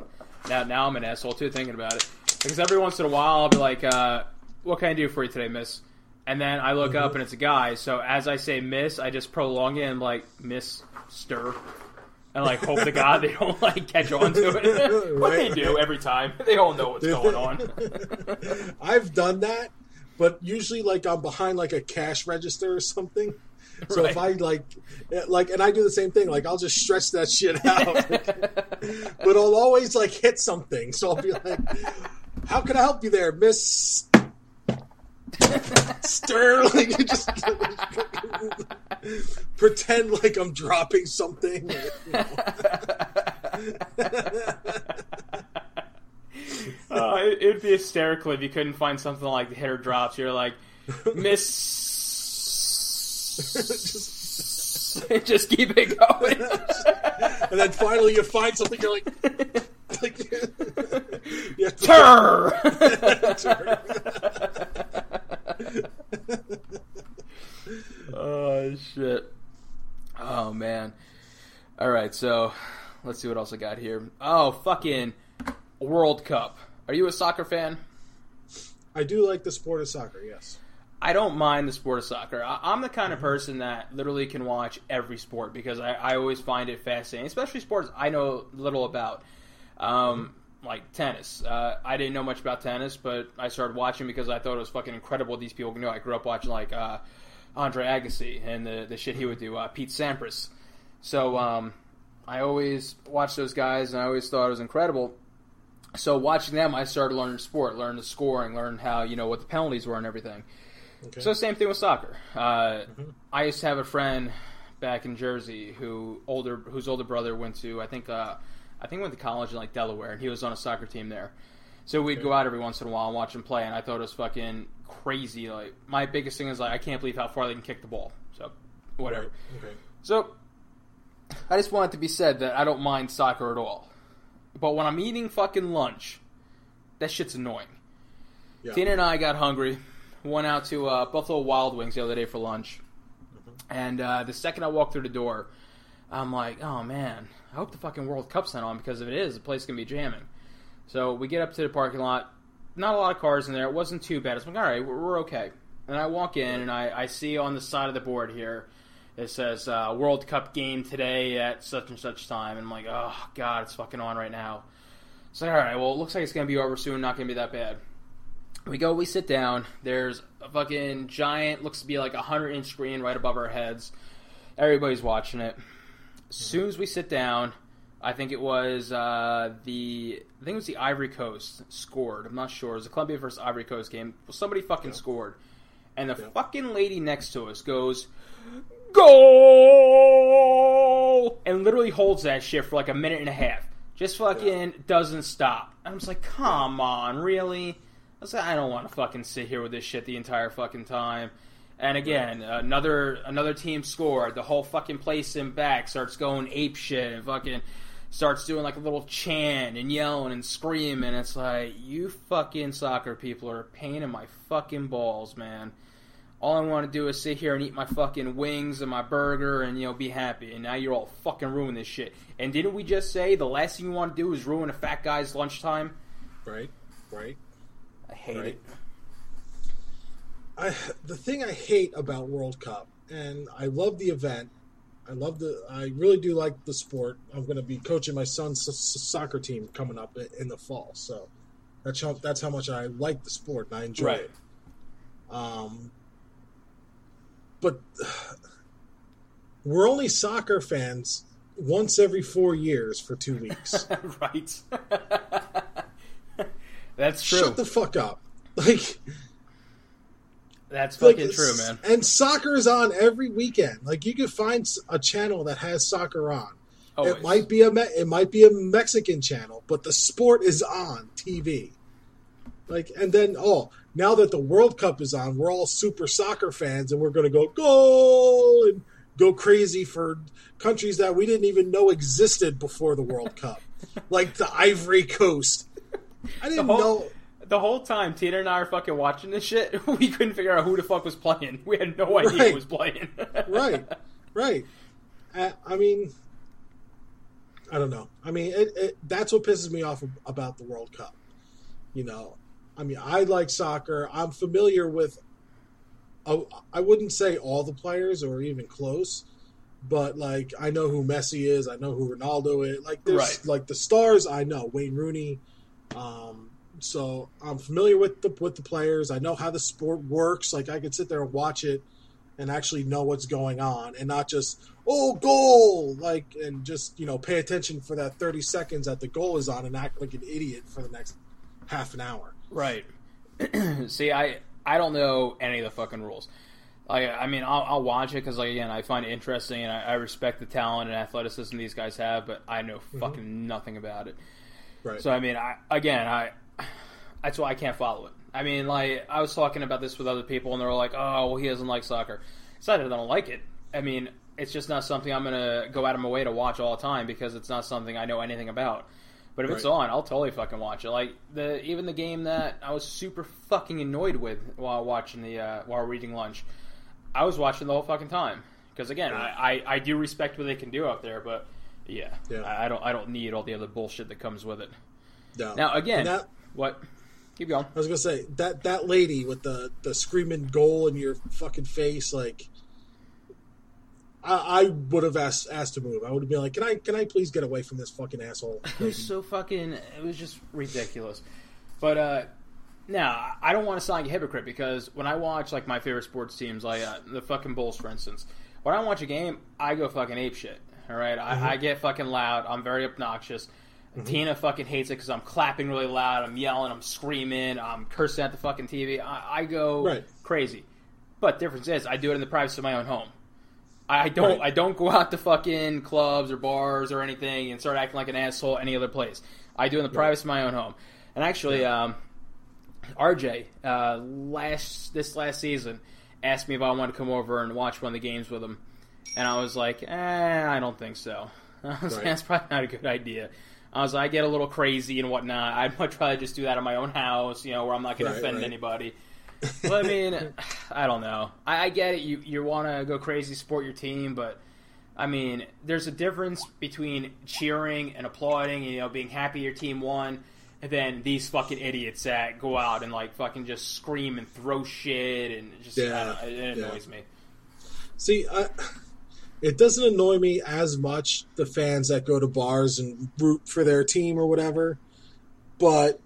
Now, now I'm an asshole too, thinking about it. Because every once in a while I'll be like, uh, "What can I do for you today, Miss?" And then I look Mm-hmm. up and it's a guy. So as I say Miss, I just prolong it and like Miss Stir, and like hope to God they don't like catch on to it. what they do every time, they all know what's going on. I've done that, but usually like I'm behind like a cash register or something. So if I like, like, and I do the same thing. Like I'll just stretch that shit out, but I'll always like hit something. So I'll be like, "How can I help you there, Miss Sterling?" Just pretend like I'm dropping something. you know. Uh, it, it'd be hysterical if you couldn't find something like the hit or drops. You're like, Miss. just keep it going. and then finally you find something you're like, like you oh shit. Oh man. All right, so let's see what else I got here. Oh, fucking World Cup. Are you a soccer fan? I do like the sport of soccer. Yes. I don't mind the sport of soccer. I, I'm the kind of person that literally can watch every sport because I, I always find it fascinating, especially sports I know little about. Um, like tennis. Uh, I didn't know much about tennis, but I started watching because I thought it was fucking incredible these people do. I grew up watching like uh, Andre Agassi and the, the shit he would do, uh, Pete Sampras. So um, I always watched those guys and I always thought it was incredible. So watching them, I started learning sport, learning the scoring, learning how you know what the penalties were and everything. Okay. So same thing with soccer. Uh, I used to have a friend back in Jersey who older whose older brother went to I think uh, I think went to college in like Delaware and he was on a soccer team there. So we'd go out every once in a while and watch him play, and I thought it was fucking crazy. Like my biggest thing is like I can't believe how far they can kick the ball. So whatever. Right. Okay. So I just want it to be said that I don't mind soccer at all. But when I'm eating fucking lunch, that shit's annoying. Yeah. Tina and I got hungry. Went out to uh, Buffalo Wild Wings the other day for lunch. And uh, the second I walked through the door, I'm like, oh man, I hope the fucking World Cup's not on because if it is, the place can be jamming. So we get up to the parking lot. Not a lot of cars in there. It wasn't too bad. It's like, all right, we're, we're okay. And I walk in and I, I see on the side of the board here, it says uh, World Cup game today at such and such time. And I'm like, oh god, it's fucking on right now. So all right, well, it looks like it's gonna be over soon. Not gonna be that bad. We go, we sit down. There's a fucking giant, looks to be like a hundred inch screen right above our heads. Everybody's watching it. As soon as we sit down, I think it was uh, the I think it was the Ivory Coast scored. I'm not sure. It was the Colombia versus Ivory Coast game. Well, somebody fucking scored, and the Yeah. fucking lady next to us goes, "Goal!" and literally holds that shit for like a minute and a half. Just fucking doesn't stop. I'm just like, come on, really? I was like, I don't want to fucking sit here with this shit the entire fucking time. And again, another another team scored. The whole fucking place in back starts going ape shit and fucking starts doing like a little chant and yelling and screaming. It's like you fucking soccer people are a pain in my fucking balls, man. All I want to do is sit here and eat my fucking wings and my burger and you know be happy. And now you're all fucking ruining this shit. And didn't we just say the last thing you want to do is ruin a fat guy's lunchtime? Right. Right. I hate Right. it. I the thing I hate about World Cup, and I love the event. I love the. I really do like the sport. I'm going to be coaching my son's s- s- soccer team coming up in the fall, so that's how that's how much I like the sport and I enjoy Right. it. Um, but we're only soccer fans once every four years for two weeks. right. That's true. Shut the fuck up! Like That's like, fucking true, man. And soccer is on every weekend. Like you can find a channel that has soccer on. Always. It might be a Me- it might be a Mexican channel, but the sport is on TV. Like and then oh, now that the World Cup is on, we're all super soccer fans and we're going to go goal and go crazy for countries that we didn't even know existed before the World Cup. like the Ivory Coast. I didn't whole- know The whole time Tina and I are fucking watching this shit, we couldn't figure out who the fuck was playing. We had no idea Right. who was playing. right, right. Uh, I mean, I don't know. I mean, it, it, that's what pisses me off about the World Cup. You know, I mean, I like soccer. I'm familiar with. oh, I wouldn't say all the players or even close, but like I know who Messi is. I know who Ronaldo is. Like there's Right. like the stars. I know Wayne Rooney. Um, so I'm familiar with the with the players. I know how the sport works. Like I could sit there and watch it and actually know what's going on and not just oh goal like and just you know pay attention for that 30 seconds that the goal is on and act like an idiot for the next half an hour right. See, I I don't know any of the fucking rules. Like, I mean, I'll, I'll watch it because, like, again, I find it interesting and I, I respect the talent and athleticism these guys have, but I know fucking nothing about it. Right So I mean, I again, I that's why I can't follow it. I mean, like I was talking about this with other people, and they were like, "Oh, well, he doesn't like soccer." It's not that I don't like it. I mean, it's just not something I'm gonna go out of my way to watch all the time because it's not something I know anything about. But if it's on, I'll totally fucking watch it. Like the even the game that I was super fucking annoyed with while watching the uh, while reading lunch, I was watching the whole fucking time because again, I, I I do respect what they can do out there, but yeah, Yeah. I, I don't I don't need all the other bullshit that comes with it. No. Now again, that, what? Keep going. I was gonna say that that lady with the the screaming goal in your fucking face, like I, I would have asked asked to move. I would have been like, "Can I can I please get away from this fucking asshole?" It was so fucking. It was just ridiculous. But uh, now I don't want to sound like a hypocrite because when I watch like my favorite sports teams, like uh, the fucking Bulls, for instance, when I watch a game, I go fucking ape shit. All right? I, I get fucking loud. I'm very obnoxious. Tina fucking hates it because I'm clapping really loud. I'm yelling. I'm screaming. I'm cursing at the fucking TV. I, I go Right. crazy. But difference is, I do it in the privacy of my own home. I don't. Right. I don't go out to fucking clubs or bars or anything and start acting like an asshole any other place. I do it in the privacy of my own home. And actually, um, RJ uh, last this last season asked me if I wanted to come over and watch one of the games with him, and I was like, eh, I don't think so. I was like, Right. that's probably not a good idea. I was like, I get a little crazy and whatnot. I'd much rather just do that in my own house, you know, where I'm not going Right, to offend right. anybody. But I mean, I don't know. I, I get it. You you want to go crazy, support your team, but I mean, there's a difference between cheering and applauding, and, you know, being happy your team won, and then these fucking idiots that go out and like fucking just scream and throw shit and just Yeah, it, it yeah. annoys me. See, I, it doesn't annoy me as much the fans that go to bars and root for their team or whatever, but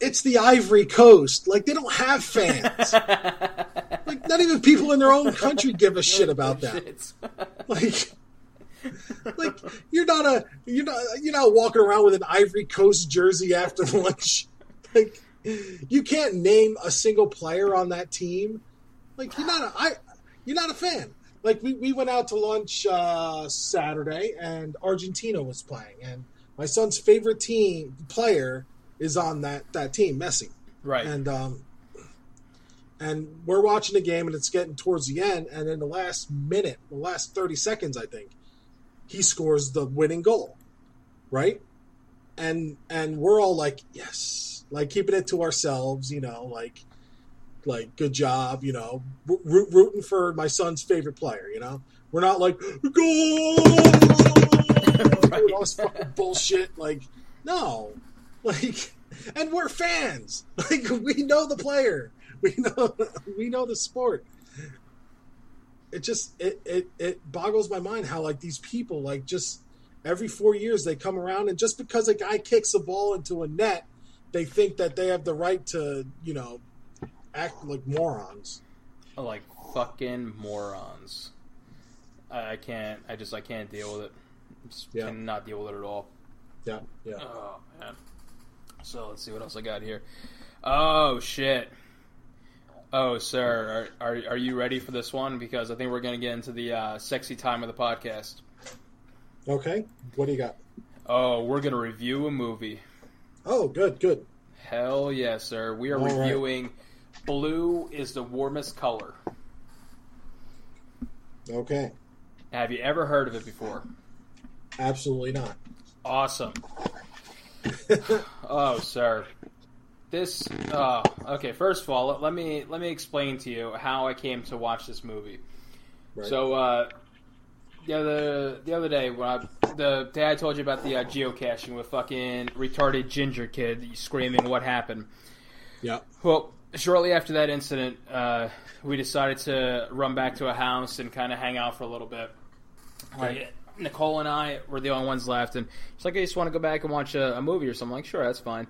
it's the Ivory Coast. Like they don't have fans. like not even people in their own country give a shit about that. Like, like you're not a you're not you're not walking around with an Ivory Coast jersey after lunch. Like you can't name a single player on that team. Like you're not a I you're not a fan. Like we, we went out to lunch uh, Saturday and Argentina was playing and my son's favorite team player is on that that team, Messi right. and um, and we're watching the game, and it's getting towards the end, and in the last minute, the last thirty seconds, I think, he scores the winning goal, right? And and we're all like, yes, like keeping it to ourselves, you know, like like good job, you know, root, rooting for my son's favorite player, you know. We're not like goal, doing all this fucking bullshit. Like, no, like, and we're fans. Like, we know the player. We know we know the sport. It just it, it it boggles my mind how like these people like just every four years they come around and just because a guy kicks a ball into a net, they think that they have the right to you know act like morons. like fucking morons. I, I can't. I just I can't deal with it. Just Yeah. cannot deal with it at all. Yeah, yeah. Oh man. So let's see what else I got here. Oh shit. Oh sir, are are, are you ready for this one? Because I think we're gonna get into the uh, sexy time of the podcast. Okay, what do you got? Oh, we're gonna review a movie. Oh, good, good. Hell yes, sir. We are All right. Blue is the warmest color. Okay, Have you ever heard of it before? absolutely not. Awesome. oh, sir. This. Oh, okay. First of all, let, let me let me explain to you how I came to watch this movie. Right. So, uh, the other the other day when I the day I told you about the uh, geocaching with fucking retarded ginger kid screaming, "What happened?" yeah, Well, shortly after that incident, uh, we decided to run back to a house and kind of hang out for a little bit. Like Nicole and I were the only ones left, and she's like, "I just want to go back and watch a, a movie or something." I'm like, sure, that's fine.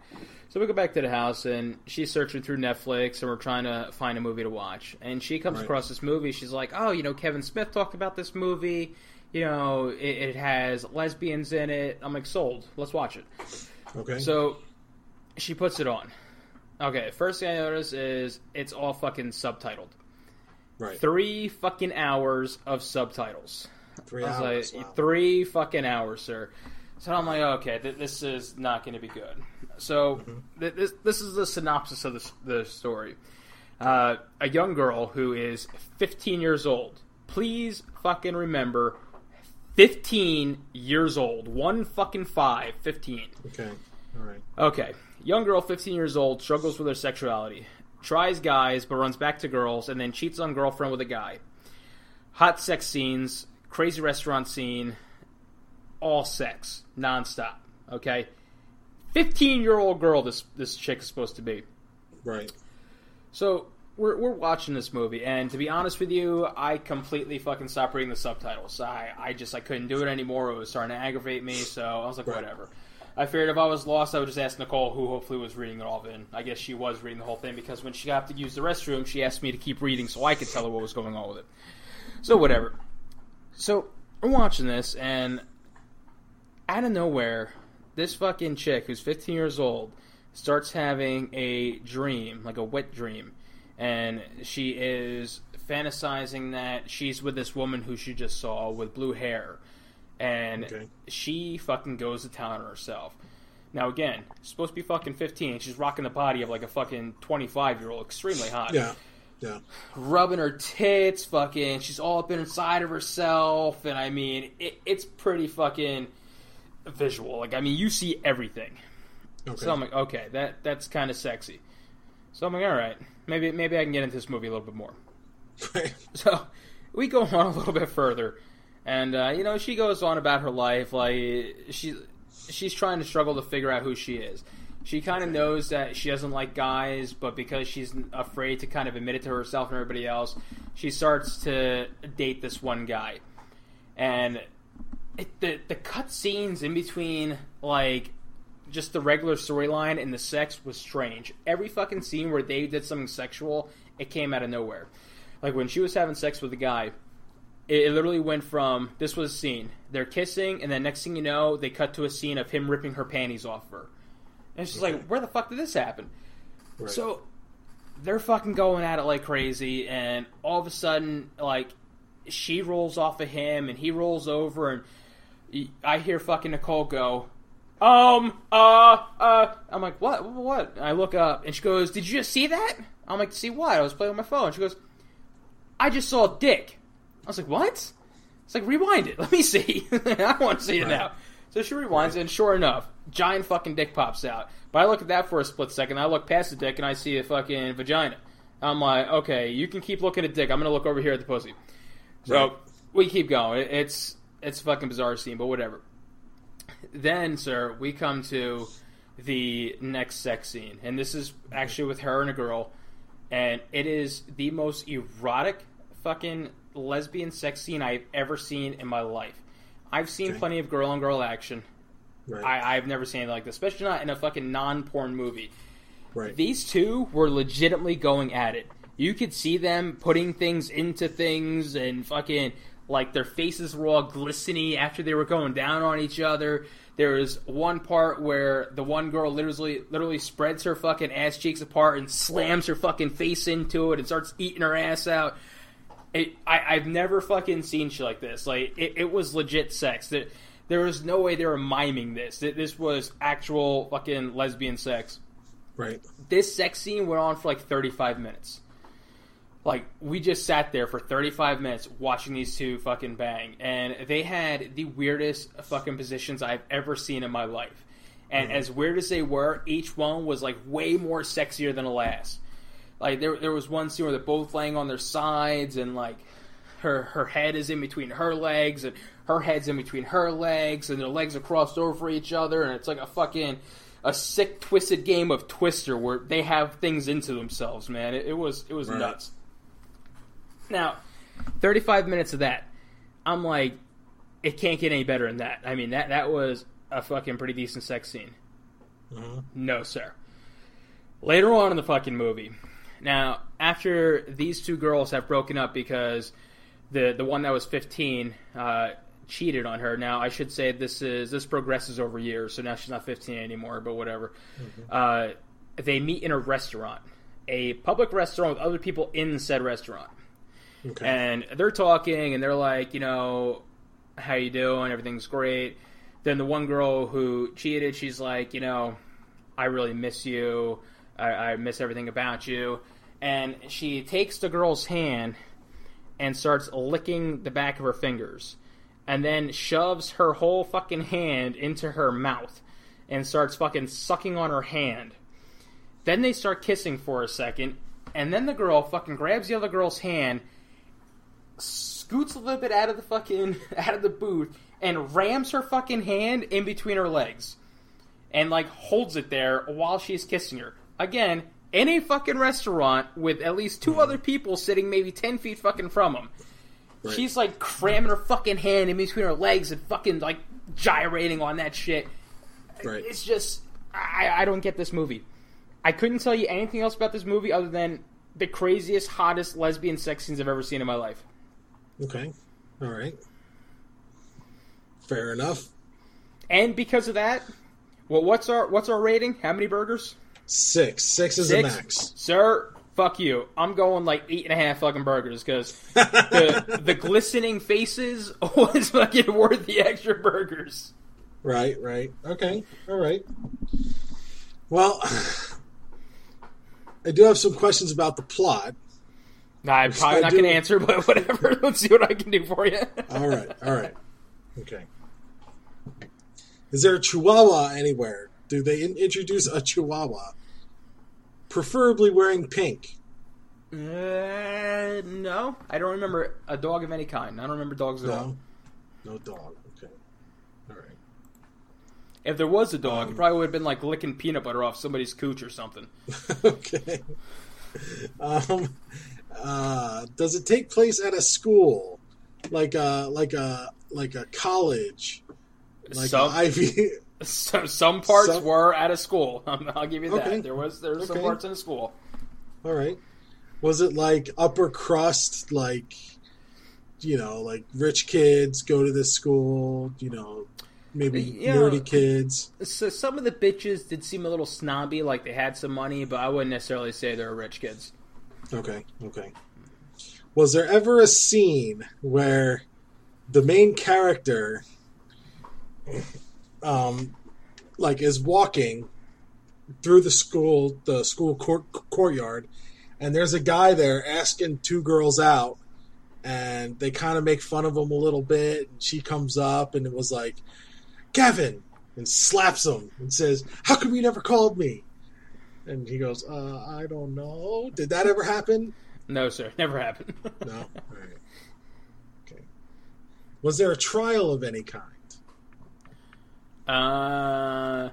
So we go back to the house, and she's searching through Netflix, and we're trying to find a movie to watch. And she comes Right. across this movie. She's like, "Oh, you know, Kevin Smith talked about this movie. You know, it, it has lesbians in it." I'm like, "Sold. Let's watch it." okay. So she puts it on. Okay, first thing I notice is it's all fucking subtitled. right, Three fucking hours of subtitles. three hours. like, wow. three fucking hours, sir. So I'm like, okay, th- this is not going to be good. So Mm-hmm. th- this this is the synopsis of the, the story. Uh, a young girl who is 15 years old please fucking remember 15 years old. One fucking five. 15. Okay. Right. Okay. Young girl, 15 years old, struggles with her sexuality. Tries guys, but runs back to girls, and then cheats on girlfriend with a guy. Hot sex scenes, crazy restaurant scene, all sex, nonstop. Okay? 15 year old girl, this, this chick is supposed to be. Right. So we're, we're watching this movie, and to be honest with you, I completely fucking stopped reading the subtitles. I, I just I couldn't do it anymore. It was starting to aggravate me, so I was like, Right. whatever. I figured if I was lost, I would just ask Nicole, who hopefully was reading it all in. I guess she was reading the whole thing because when she got to use the restroom, she asked me to keep reading so I could tell her what was going on with it. So whatever. So I'm watching this, and out of nowhere, this fucking chick who's 15 years old starts having a dream, like a wet dream, and she is fantasizing that she's with this woman who she just saw with blue hair, and Okay. she fucking goes to town on herself. Now again, supposed to be fucking 15, she's rocking the body of like a fucking 25 year old, extremely hot Yeah. Yeah. rubbing her tits, fucking. She's all up inside of herself, and I mean, it, it's pretty fucking visual. Like, I mean, you see everything. Okay. So I'm like, okay, that that's kind of sexy. So I'm like, all right, maybe maybe I can get into this movie a little bit more. Right. So we go on a little bit further, and uh, you know, she goes on about her life, like she she's trying to struggle to figure out who she is. She kind of knows that she doesn't like guys, but because she's afraid to kind of admit it to herself and everybody else, she starts to date this one guy, and it, the the cut scenes in between like just the regular storyline and the sex was strange. Every fucking scene where they did something sexual, it came out of nowhere. Like when she was having sex with the guy, it, it literally went from this was a scene, they're kissing, and then next thing you know, they cut to a scene of him ripping her panties off her. And it's just Okay. like, where the fuck did this happen? Right. So they're fucking going at it like crazy, and all of a sudden, like she rolls off of him, and he rolls over, and i hear fucking Nicole go, um, uh, uh. I'm like, what, what, I look up, and she goes, "Did you just see that?" I'm like, "See what?" I was playing on my phone. She goes, "I just saw a dick." I was like, "What?" It's like, rewind it. Let me see. I want to see it Right. now. So she rewinds it, and sure enough, giant fucking dick pops out. But I look at that for a split second. I look past the dick, and I see a fucking vagina. I'm like, okay, you can keep looking at dick. I'm gonna look over here at the pussy. So Right. we keep going. It's it's a fucking bizarre scene, but whatever. Then, sir, we come to the next sex scene, and this is actually with her and a girl, and it is the most erotic fucking lesbian sex scene I've ever seen in my life. I've seen Okay. plenty of girl on girl action. Right. I, I've never seen anything like this, especially not in a fucking non porn movie. right. These two were legitimately going at it. You could see them putting things into things and fucking like their faces were all glistening after they were going down on each other. There was one part where the one girl literally literally spreads her fucking ass cheeks apart and slams her fucking face into it and starts eating her ass out. It, I, I've never fucking seen shit like this. Like it, it was legit sex. There, there was no way they were miming this. That This was actual fucking lesbian sex right. this sex scene went on for like 35 minutes. Like we just sat there for 35 minutes watching these two fucking bang, and they had the weirdest fucking positions I've ever seen in my life. And mm-hmm. as weird as they were, each one was like way more sexier than the last. Like there, there was one scene where they're both laying on their sides, and like her her head is in between her legs, and her head's in between her legs, and their legs are crossed over each other, and it's like a fucking a sick twisted game of Twister where they have things into themselves. Man, it, it was it was Right. nuts. Now, thirty five minutes of that, I'm like, it can't get any better than that. I mean that that was a fucking pretty decent sex scene. Mhm. No, sir. Later on in the fucking movie, now after these two girls have broken up because the the one that was 15 uh, cheated on her. Now I should say this is this progresses over years, so now she's not 15 anymore. But whatever. Uh, they meet in a restaurant, a public restaurant with other people in said restaurant Okay. and they're talking and they're like, you know, how you doing? Everything's great. Then the one girl who cheated, she's like, you know, I really miss you. I, I miss everything about you. And she takes the girl's hand and starts licking the back of her fingers, and then shoves her whole fucking hand into her mouth and starts fucking sucking on her hand. Then they start kissing for a second, and then the girl fucking grabs the other girl's hand, scoots a little bit out of the fucking out of the booth, and rams her fucking hand in between her legs, and like holds it there while she's kissing her. Again, in a fucking restaurant with at least two mm-hmm. other people sitting maybe ten feet fucking from them. Right. She's like cramming her fucking hand in between her legs and fucking like gyrating on that shit. Right. It's just I, I don't get this movie. I couldn't tell you anything else about this movie other than the craziest, hottest lesbian sex scenes I've ever seen in my life. Okay. All right. Fair enough. And because of that, well, what's our what's our rating? How many burgers? Six. Six is Six, the max. sir. Fuck you. I'm going like eight and a half fucking burgers because the the glistening faces was fucking worth the extra burgers. Right, right. Okay. All right. Well, I do have some questions about the plot. Nah, I'm probably I not going to answer, but whatever. Let's see what I can do for you. All right, all right. Okay. Is there a chihuahua anywhere? Do they introduce a chihuahua? Preferably wearing pink. Uh, no, I don't remember a dog of any kind. I don't remember dogs at all. No? No dog. Okay. All right. If there was a dog, Um, it probably would have been like licking peanut butter off somebody's cooch or something. okay. Um, uh, does it take place at a school, like a like a like a college, like some, a Ivy? Some some parts some- were at a school. I'll give you that. Okay. There was there were some parts in a school. All right. Was it like upper crust, like you know, like rich kids go to this school? You know, maybe Yeah. nerdy kids. So some of the bitches did seem a little snobby, like they had some money, but I wouldn't necessarily say they were rich kids. Okay, okay. Was there ever a scene where the main character, um, like is walking through the school, the school court, courtyard, and there's a guy there asking two girls out, and they kind of make fun of him a little bit, and she comes up and it was like, Kevin, and slaps him and says, "How come you never called me?" And he goes, uh, I don't know. Did that ever happen? No, sir, never happened. No. Right. Okay. Was there a trial of any kind? Uh,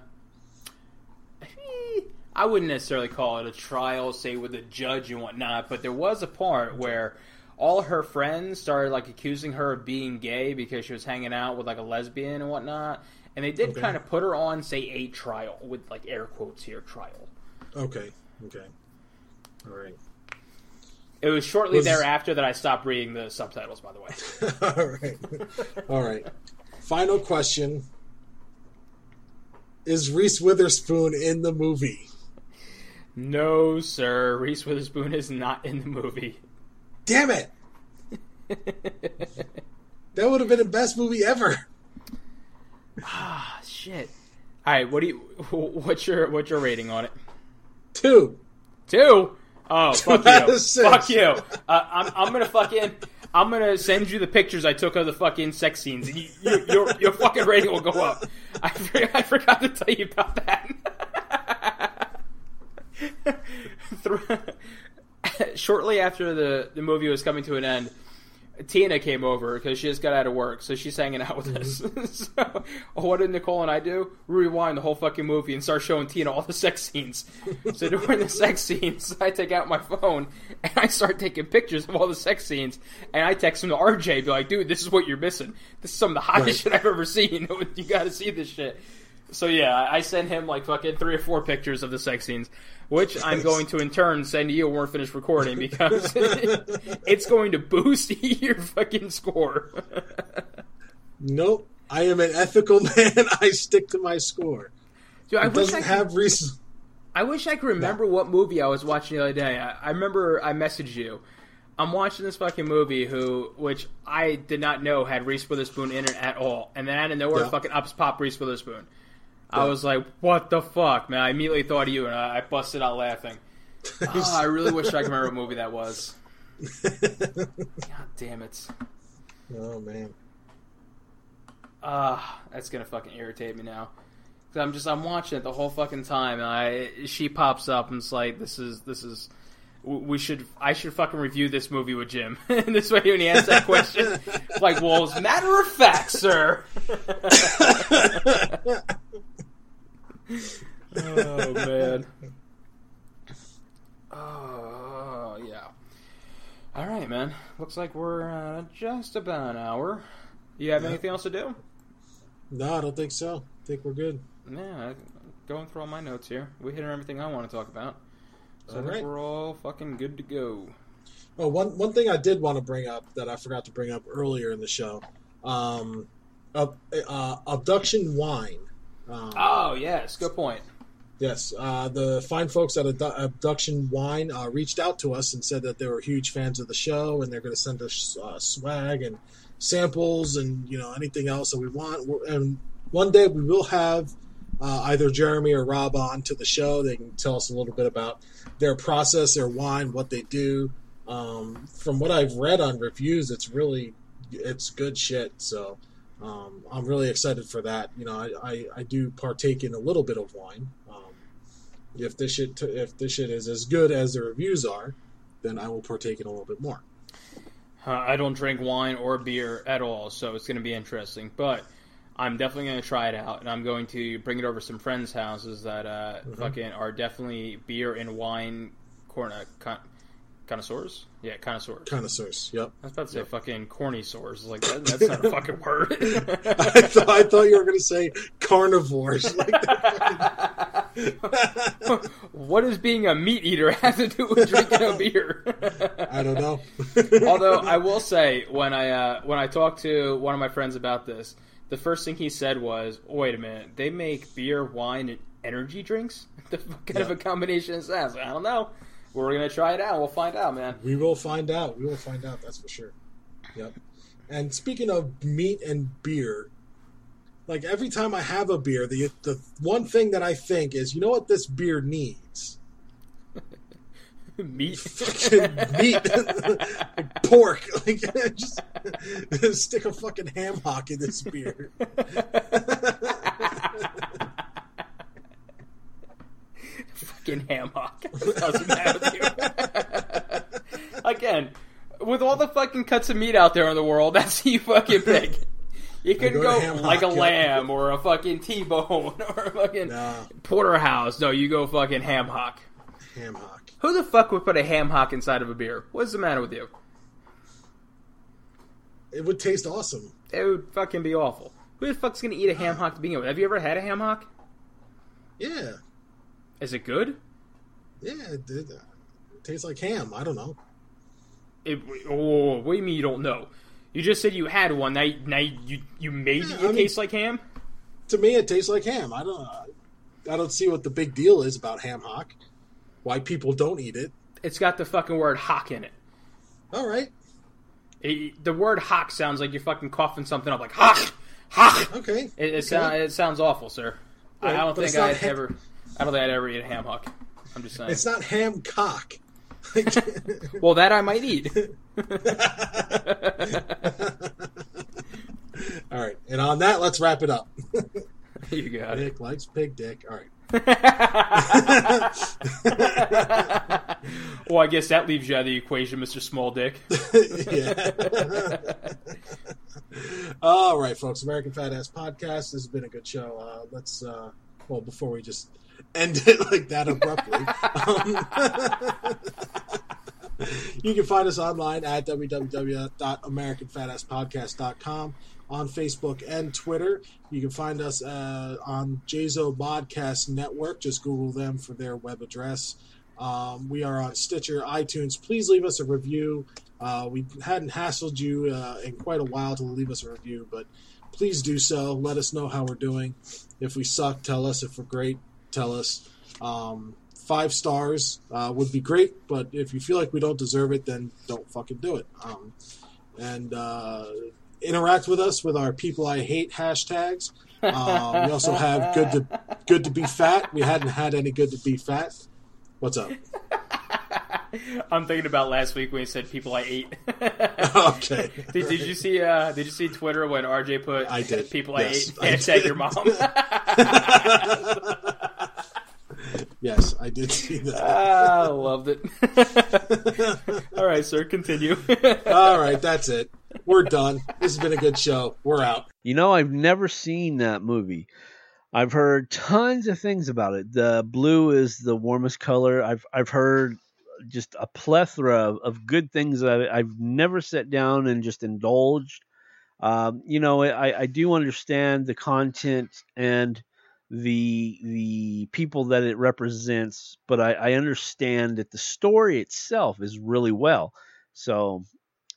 I wouldn't necessarily call it a trial, say with a judge and whatnot, but there was a part where all her friends started like accusing her of being gay because she was hanging out with like a lesbian and whatnot, and they did Okay. kind of put her on, say, a trial with like air quotes here, trial. Okay. Okay. All right. It was shortly Was- thereafter that I stopped reading the subtitles. By the way, All right. All right. Final question. Is Reese Witherspoon in the movie? no, sir, Reese Witherspoon is not in the movie. Damn it! That would have been the best movie ever. Ah, shit. All right, what do you? What's your what's your rating on it? Two. Two? Oh, fuck you. Fuck you. Uh, I'm, I'm gonna fucking, I'm gonna send you the pictures I took of the fucking sex scenes, and you, you, your your fucking rating will go up. I, I forgot to tell you about that. Shortly after the the movie was coming to an end, Tina came over because she just got out of work, so she's hanging out with us. Mm-hmm. so, what did Nicole and I do? Rewind the whole fucking movie and start showing Tina all the sex scenes. so during the sex scenes, I take out my phone and I start taking pictures of all the sex scenes, and I text him to RJ, be like, "Dude, this is what you're missing. This is some of the hottest Right. shit I've ever seen. you got to see this shit." So yeah, I sent him like fucking three or four pictures of the sex scenes, which I'm going to in turn send to you when we're finished recording because it's going to boost your fucking score. Nope. I am an ethical man. I stick to my score. Dude, I It wish I, doesn't could, have Reese. I wish I could remember what movie I was watching the other day. I, I remember I messaged you. I'm watching this fucking movie, who which I did not know had Reese Witherspoon in it at all, and then out of nowhere, Yeah. fucking ups pop Reese Witherspoon. I was like, "What the fuck, man!" I immediately thought of you, and I, I busted out laughing. oh, I really wish I could remember what movie that was. God damn it. oh man. Ah, that's gonna fucking irritate me now. i I'm just I'm watching it the whole fucking time, and I she pops up and it's like this is this is we should I should fucking review this movie with Jim. and this way when he asks that question, like, well, as a matter of fact, sir. Oh man. Oh yeah. All right, man. Looks like we're uh, just about an hour. You have Yeah. anything else to do? No, I don't think so. I think we're good. Yeah, going through all my notes here. We hit on everything I want to talk about. So I think right. we're all fucking good to go. Oh, one one thing I did want to bring up that I forgot to bring up earlier in the show, um, ab- uh, abduction wine. Um, Oh yes, good point. Yes, uh, the fine folks at Abdu- Abduction Wine uh, reached out to us and said that they were huge fans of the show and they're going to send us uh, swag and samples and you know anything else that we want. And one day we will have uh, either Jeremy or Rob on to the show. They can tell us a little bit about their process, their wine, what they do. Um, from what I've read on reviews, it's really it's good shit. So um, I'm really excited for that. You know, I, I, I do partake in a little bit of wine. Um, if this shit if this shit is as good as the reviews are, then I will partake in a little bit more. Uh, I don't drink wine or beer at all, so it's going to be interesting. But I'm definitely going to try it out, and I'm going to bring it over to some friends' houses that uh, fucking are definitely beer and wine corn- con- connoisseurs. Yeah, connoisseurs. Connoisseurs. Yep. I was about to say fucking corny sores. Like that, that's not a fucking word. I thought I thought you were going to say carnivores. Like what does being a meat eater have to do with drinking a beer? I don't know. Although I will say, when I uh, when I talked to one of my friends about this, the first thing he said was, "Wait a minute, they make beer, wine, and energy drinks? The fuck kind of a combination is that?" I don't know. We're gonna try it out. We'll find out, man. we will find out. We will find out. That's for sure. Yep. And speaking of meat and beer, like every time I have a beer, the the one thing that I think is, you know what this beer needs? meat. fucking meat, like pork. Like just stick a fucking ham hock in this beer. Fucking ham hock. Doesn't matter with you. Again, with all the fucking cuts of meat out there in the world, that's who you fucking pick. You could go go like a lamb or a fucking T-bone or a fucking Nah, porterhouse. No, you go fucking ham hock. ham hock. Who the fuck would put a ham hock inside of a beer? What's the matter with you? It would taste awesome. It would fucking be awful. Who the fuck's gonna eat a ham hock to begin with? Have you ever had a ham hock? Yeah, Is it good? yeah. It, it, it tastes like ham. I don't know. It, oh, what do you mean you don't know? You just said you had one. Now, now you you made Yeah, it I mean- taste like ham. To me, it tastes like ham. I don't. I don't see what the big deal is about ham hock. Why people don't eat it? It's got the fucking word hock in it. All right. It- the word hock sounds like you're fucking coughing something up, like hock, hock. Okay. It, it, Okay. sound, it sounds awful, sir. I, Right, I don't think I'd ever. I don't think I'd ever eat a ham hock. I'm just saying. It's not ham cock. Well, that I might eat. All right. And on that, let's wrap it up. you got it. Dick likes pig dick. All right. well, I guess that leaves you out of the equation, Mr. Small Dick. yeah. All right, folks. American Fat Ass Podcast. This has been a good show. Uh, let's, uh, well, before we just end it like that abruptly, um, you can find us online at www.americanfatasspodcast.com on Facebook and Twitter. You can find us uh, on Jazo Podcast Network. Just Google them for their web address. Um, we are on Stitcher, iTunes. Please leave us a review. Uh, we hadn't hassled you uh, in quite a while to leave us a review, but please do so. Let us know how we're doing. If we suck, tell us. If we're great, tell us. Um, five stars uh, would be great, but if you feel like we don't deserve it, then don't fucking do it. Um, and uh, interact with us with our people I hate hashtags. Uh, we also have good to good to be fat. We hadn't had any good to be fat. What's up? I'm thinking about last week when you said people I ate. okay. Did, did you see? Uh, did you see Twitter when RJ put I did. people Yes, I I ate hashtag did. your mom? Yes, I did see that. Ah, loved it. All right, sir, continue. All right, that's it. We're done. This has been a good show. We're out. You know, I've never seen that movie. I've heard tons of things about it. The blue is the warmest color. I've I've heard just a plethora of, of good things that I, I've never sat down and just indulged. Um, you know, I, I do understand the content and the the people that it represents, but I, I understand that the story itself is really well. So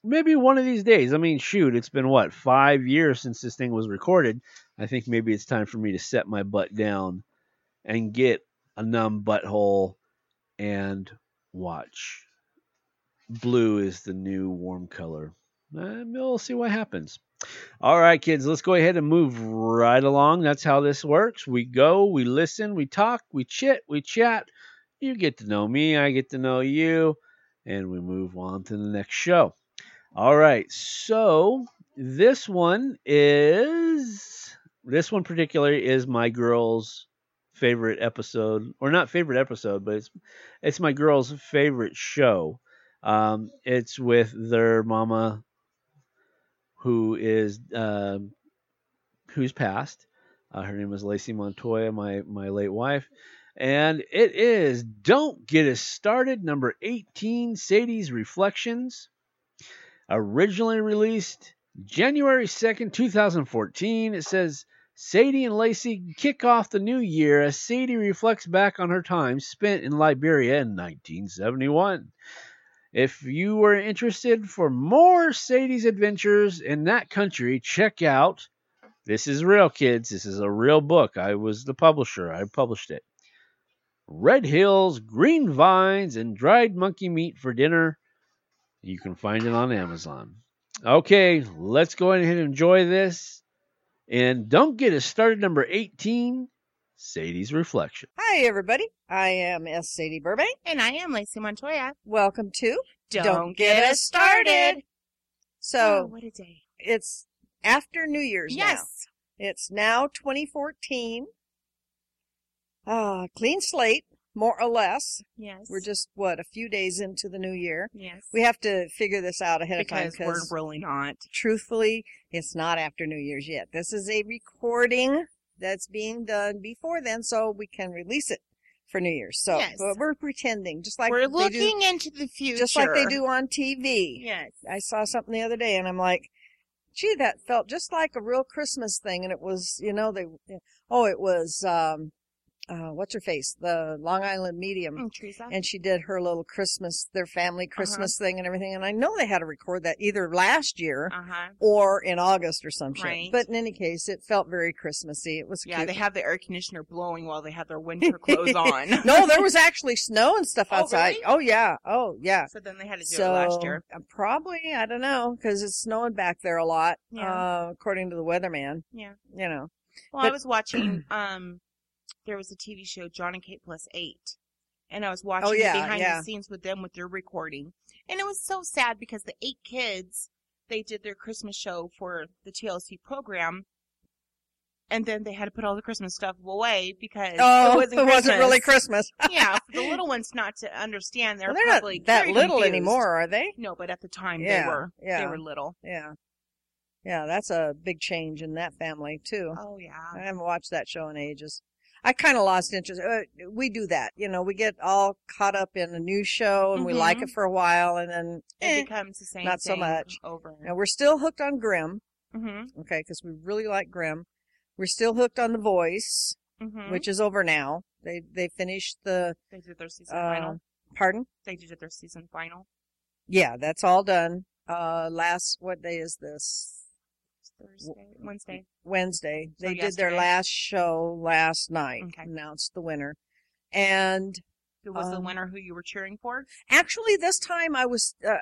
maybe one of these days. I mean, shoot, it's been what five years since this thing was recorded. I think maybe it's time for me to set my butt down and get a numb butthole and watch. Blue is the new warm color. Uh, we'll see what happens. All right, kids, let's go ahead and move right along. That's how this works. We go, we listen, we talk, we chit, we chat. You get to know me, I get to know you, and we move on to the next show. All right, so this one is this one particularly is my girl's favorite episode, or not favorite episode, but it's it's my girl's favorite show. Um, it's with their mama, who is uh, who's passed. Uh, her name is Lacey Montoya, my my late wife, and it is "Don't Get Us Started" number eighteen, Sadie's Reflections originally released January 2nd, 2014. It says Sadie and Lacey kick off the new year as Sadie reflects back on her time spent in Liberia in 1971. If you were interested for more Sadie's adventures in that country, check out This is real, kids. This is a real book. I was the publisher, I published it. Red Hills, Green Vines, and Dried Monkey Meat for Dinner. You can find it on Amazon. Okay, let's go ahead and enjoy this. And don't get us started, number 18 Sadie's Reflection. Hi, everybody. I am S. Sadie Burbank. And I am Lacey Montoya. Welcome to Don't, get, us started. So oh, what a day. it's after New Year's now. Yes. It's now 2014. Uh, clean slate, more or less. Yes. We're just, what, a few days into the new year. yes. We have to figure this out ahead of time because we're because really not. truthfully, it's not after New Year's yet. This is a recording that's being done before then, so we can release it for New Year's. So Yes. but we're pretending, just like we're they do, looking into the future. just like they do on TV. Yes. I saw something the other day, and I'm like, gee, that felt just like a real Christmas thing. And it was, you know, they, oh, it was, um, uh, what's her face, the Long Island medium Mm, Theresa. and she did her little Christmas, their Uh-huh. family Christmas thing and everything. And I know they had to record that either last year Uh huh. or in August or some shit. Right. But in any case, it felt very Christmassy. It was Yeah, cute. they have the air conditioner blowing while they had their winter clothes on. no, there was actually snow and stuff outside. Oh, outside. really? Oh yeah. Oh yeah. So then they had to do so it last year. uh, probably I don't know because it's snowing back there a lot. Yeah. Uh, according to the weatherman. Yeah. You know. Well, I was watching. Um, there was a TV show, Jon and Kate plus eight, and I was watching Oh, yeah, behind yeah. the scenes with them with their recording, and it was so sad because the eight kids they did their Christmas show for the TLC program, and then they had to put all the Christmas stuff away because Oh, it wasn't, Christmas. really Christmas. yeah, for the little ones not to understand. They're, Well, they're not that little confused. anymore, are they? No, but at the time Yeah, they were. yeah. They were little. Yeah. Yeah, that's a big change in that family too. Oh yeah. I haven't watched that show in ages. I kind of lost interest. Uh, we do that, you know. We get all caught up in a new show and we like Mhm. it for a while, and then It eh, becomes the same. not so much. over. Now we're still hooked on Grimm, Mm-hmm. okay, because we really like Grimm. We're still hooked on The Voice, Mm-hmm. which is over now. They they finished the They did their season uh, final. pardon. They did their season final. Yeah, that's all done. Uh, last what day is this? Thursday, Wednesday. Wednesday. So They did their yesterday? last show last night. Okay. Announced the winner, and Who was the Um, winner? Who you were cheering for? Actually, this time I was uh,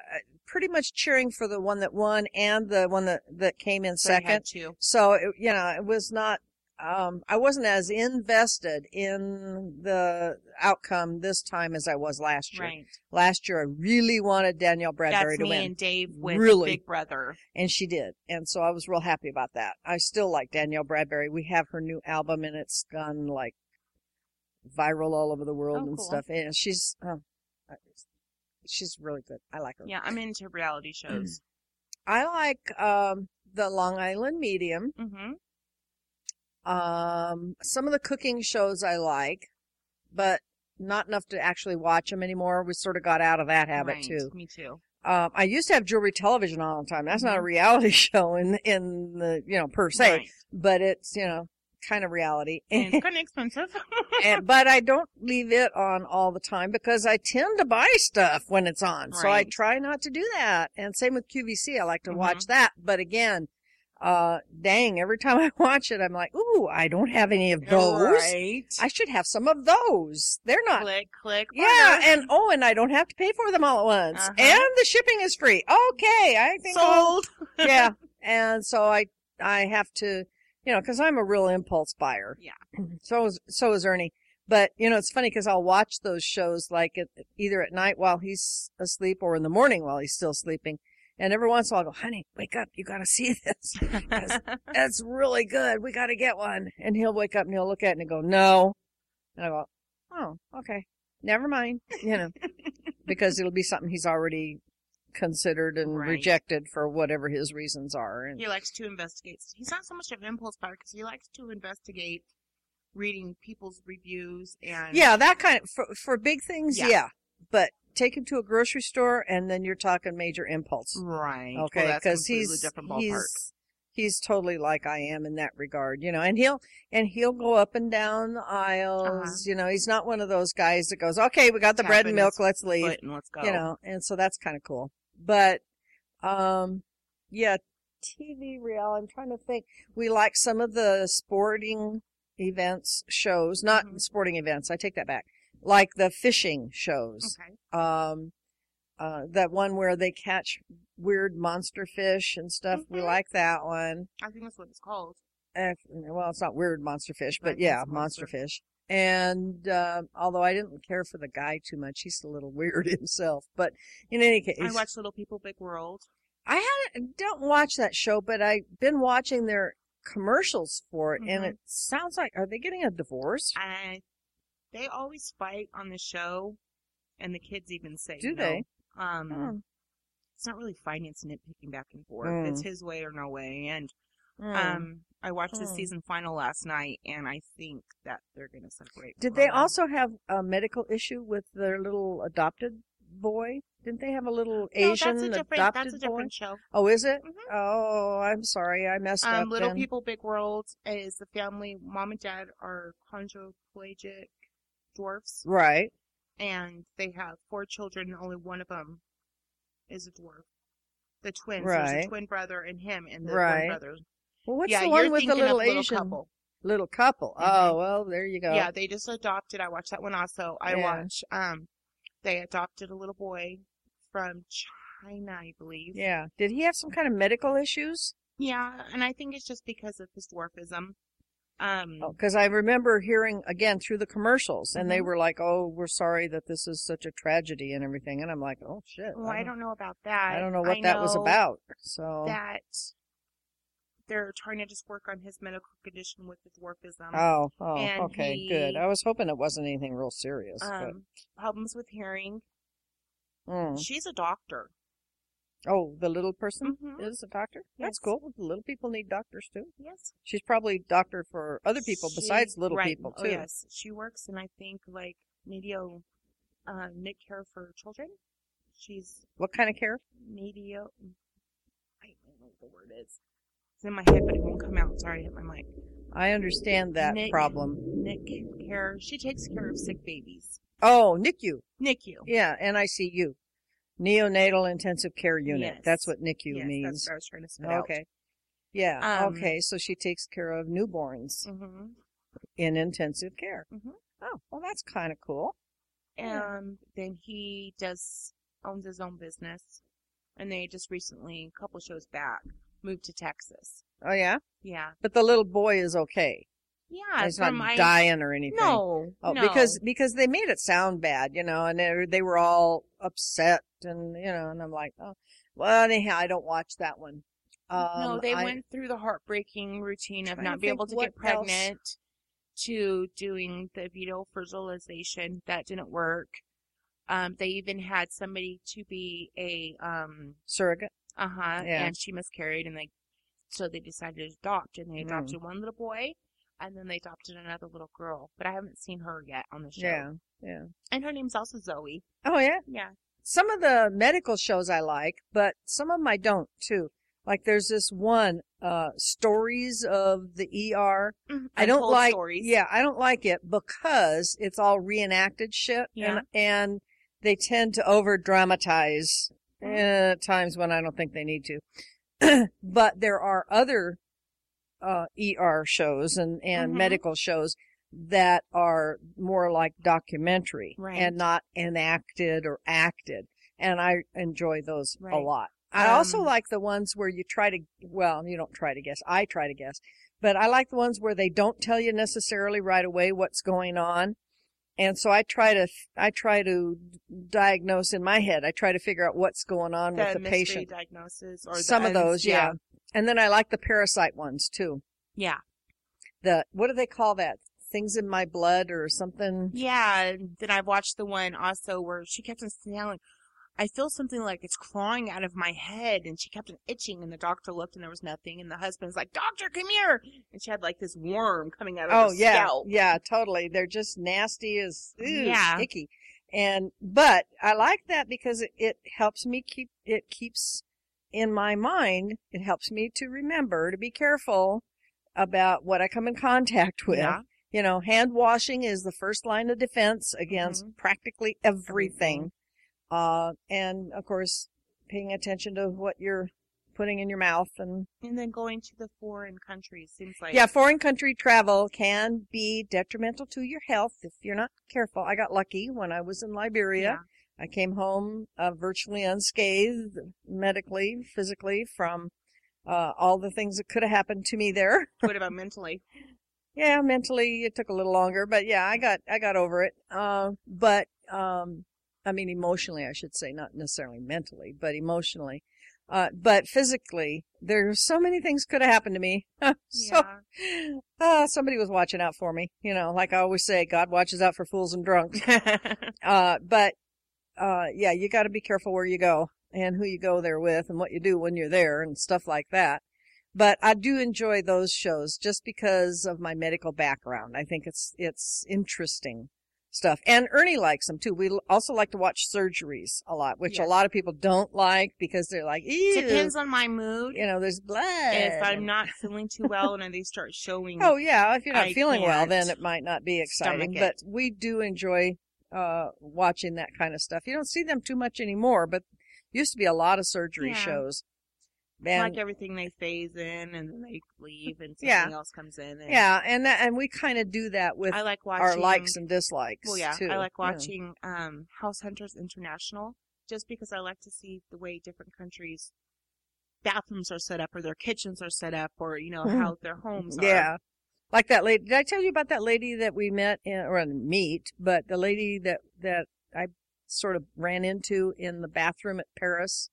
pretty much cheering for the one that won and the one that, that came in So you second. had two. So, it, you know, it was not um, I wasn't as invested in the outcome this time as I was last year. Right. Last year, I really wanted Danielle Bradbery That's to me win, and Dave with Really? Big Brother. and she did, and so I was real happy about that. I still like Danielle Bradbery. We have her new album, and it's gone like viral all over the world Oh, and cool. stuff. And she's, she's really good. I like her. Yeah, I'm into reality shows. I like um, the Long Island Medium. mm-hmm. Um, some of the cooking shows I like, but not enough to actually watch them anymore. We sort of got out of that habit right. too. Me too. Um, I used to have jewelry television on all the time. That's not a Mhm. reality show in in the you know per se, Right. but it's you know kind of reality. And it's kind of expensive. and, but I don't leave it on all the time because I tend to buy stuff when it's on. So I try not to do that. And same with QVC. I like to Mhm. watch that. But again, uh, dang, every time I watch it, I'm like, ooh, I don't have any of those. Right. I should have some of those. They're not. click, click. Yeah, order. and oh, and I don't have to pay for them all at once. Uh-huh. And the shipping is free. Okay, I think I'll- sold. yeah. And so I I have to, you know, because I'm a real impulse buyer. Yeah. So is so is Ernie. But you know, it's funny because I'll watch those shows like at, either at night while he's asleep or in the morning while he's still sleeping. And every once in a while, I'll go, honey, wake up. You got to see this. That's really good. We got to get one. And he'll wake up and he'll look at it and go, no. And I go, oh, okay. Never mind. You know, because it'll be something he's already considered and Right. rejected for whatever his reasons are. And he likes to investigate. He's not so much of an impulse buyer because he likes to investigate reading people's reviews and yeah, that kind of, for, for big things, Yeah. yeah. But take him to a grocery store and then you're talking major impulse. right. Okay, because completely he's he's he's totally like I am in that regard, you know. And he'll and he'll go up and down the aisles, Uh-huh. you know. He's not one of those guys that goes, "Okay, we got the bread and milk, let's leave," and let's go. you know. And so that's kind of cool. But um, yeah, TV real. I'm trying to think. We like some of the sporting events shows, not Mhm. sporting events. I take that back. Like the fishing shows Okay. um uh that one where they catch weird monster fish and stuff we Mhm. like that one I think that's what it's called. Eh, well it's not weird monster fish Right, but yeah monster fish and uh, although i didn't care for the guy too much he's a little weird himself but in any case I watch Little People Big World. i had don't watch that show but i've been watching their commercials for it and Mhm. it sounds like are they getting a divorce I they always fight on the show, and the kids even say, Do no. they? Um, Hmm. it's not really fighting; it's nitpicking back and forth. Mm. It's his way or no way. And Hmm. um, I watched the Hmm. season final last night, and I think that they're going to separate. Did they also have a medical issue with their little adopted boy? Didn't they have a little No, Asian that's a different. adopted That's a boy? different show. Oh, is it? Mhm. Oh, I'm sorry, I messed up. Um, Little then. People Big World is the family. Mom and dad are chondroplegic dwarfs, Right. and they have four children. and Only one of them is a dwarf. The twins. There's Right. a twin brother and him, and the Right. one brother. Well, what's yeah, the one you're with the thinking little of little Asian couple. little couple? Mhm. Oh, well, there you go. Yeah, they just adopted. I watched that one also. I Yeah. watch. Um, they adopted a little boy from China, I believe. Yeah. Did he have some kind of medical issues? Yeah, and I think it's just because of his dwarfism. Um, Because I remember hearing again through the commercials, and they Mhm. were like, "Oh, we're sorry that this is such a tragedy and everything," and I'm like, "Oh shit." well, I don't know about that. I don't know what that was about. So. That they're trying to just work on his medical condition with the dwarfism. Oh, oh, and okay, good. I was hoping it wasn't anything real serious. um, problems with hearing. mm. She's a doctor. Oh, the little person Mhm. is a doctor? That's Yes. cool. Little people need doctors too. Yes. She's probably doctor for other people She- besides little right. people Oh, too. yes, she works in I think like medio, uh, Nick care for children. She's What kind of care? medio. I don't know what the word is. It's in my head, but it won't come out. Sorry, I hit my mic. I understand that Nick- problem. Nick care. She takes care of sick babies. Oh, NICU. NICU. Yeah, NICU. Neonatal Intensive Care Unit. Yes. That's what NICU yes, means. that's what I was trying to out. Okay. Yeah. Um, okay. So she takes care of newborns hmm in intensive care. Mhm. Oh, well, that's kind of cool. Yeah. And then he does owns his own business, and they just recently, a couple shows back, moved to Texas. Oh, yeah. Yeah. But the little boy is okay. Yeah, from not I- dying or anything. No, Oh, no. because because they made it sound bad, you know, and they they were all upset, and you know, and I'm like, oh, well, anyhow, I don't watch that one. Um, no, they I- went through the heartbreaking routine of not being able to get pregnant to doing the fetal fertilization. That didn't work. Um, they even had somebody to be a um, surrogate. uh huh, Yeah. and she miscarried, and they so they decided to adopt, and they Mm. adopted one little boy, and then they adopted another little girl. But I haven't seen her yet on the show. Yeah, yeah. and her name's also Zoe. Oh yeah. Yeah, Some of the medical shows I like, but some of them I don't too. Like there's this one, uh, stories of the ER. I don't like, stories. yeah, I don't like it because it's all reenacted shit. Yeah. And, and they tend to over dramatize Mhm. at times when I don't think they need to. but there are other, uh, ER shows and, and Mhm. medical shows that are more like documentary Right. and not enacted or acted. And I enjoy those a lot. I also Um, like the ones where you try to, well, you don't try to guess. I try to guess. But I like the ones where they don't tell you necessarily right away what's going on. And so I try to, I try to diagnose in my head. I try to figure out what's going on the with the patient. diagnosis or Some of uns- those, yeah. And then I like the parasite ones too. yeah. The, what do they call that? Things in my blood or something? Yeah, and then I've watched the one also where she kept on saying, I feel something like it's crawling out of my head, and she kept on itching, and the doctor looked, and there was nothing, and the husband's like, Doctor, come here! And she had like this worm coming out of Oh her yeah, scalp. yeah, totally. They're just nasty as ew, Yeah. icky. And but I like that because it, it helps me keep it keeps in my mind. It helps me to remember to be careful about what I come in contact with. Yeah. You know, hand washing is the first line of defense against Mhm. practically everything. Uh, and of course, paying attention to what you're putting in your mouth and And then going to the foreign countries seems like yeah, foreign country travel can be detrimental to your health if you're not careful. I got lucky when I was in Liberia. I came home uh, virtually unscathed medically, physically from uh, all the things that could have happened to me there. What about mentally? Yeah, mentally it took a little longer, but yeah, I got I got over it. Uh, but um, I mean emotionally, I should say, not necessarily mentally, but emotionally. Uh, but physically, there's so many things could have happened to me. so Yeah. uh, somebody was watching out for me. You know, like I always say, God watches out for fools and drunks. Uh, but uh, yeah, you got to be careful where you go and who you go there with and what you do when you're there and stuff like that. But I do enjoy those shows just because of my medical background. I think it's it's interesting stuff. And Ernie likes them too. We also like to watch surgeries a lot, which Yes. a lot of people don't like because they're like, Ew, Depends on my mood. you know, there's blood. If I'm not feeling too well and they start showing Oh yeah, if you're not I feeling well, then it might not be exciting. But we do enjoy uh watching that kind of stuff. You don't see them too much anymore, but used to be a lot of surgery Yeah. shows. And like everything they phase in and then they leave and something Yeah. else comes in. And yeah, and that, and we kind of do that with I like watching our likes and dislikes. Well, yeah, too, I like watching um, House Hunters International just because I like to see the way different countries' bathrooms are set up, or their kitchens are set up, or you know how their homes are. Like that lady. Did I tell you about that lady that we met in, or meet, but the lady that, that I sort of ran into in the bathroom at Paris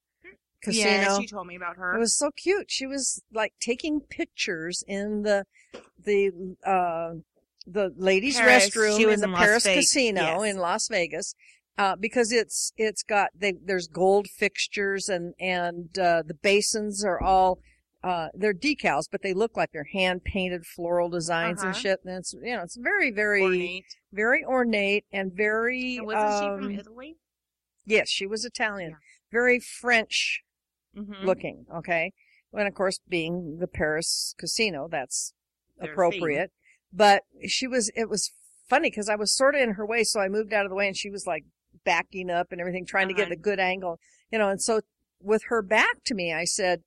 casino? Yeah, she told me about her. It was so cute. She was like taking pictures in the the uh the ladies' Paris. restroom She in was the Las Paris Vegas. casino Yes. in Las Vegas. Uh, because it's it's got they there's gold fixtures and and uh, the basins are all uh, they're decals, but they look like they're hand painted floral designs and Uh-huh. shit. And it's you know it's very very ornate. very ornate and very. And wasn't she from um, Italy? Yes, she was Italian. Yeah. Very French Mm-hmm. looking. Okay. And of course, being the Paris casino, that's Their appropriate. But she was, it was funny because I was sort of in her way. So I moved out of the way and she was like backing up and everything, trying to get Uh-huh. the good angle, you know. And so with her back to me, I said,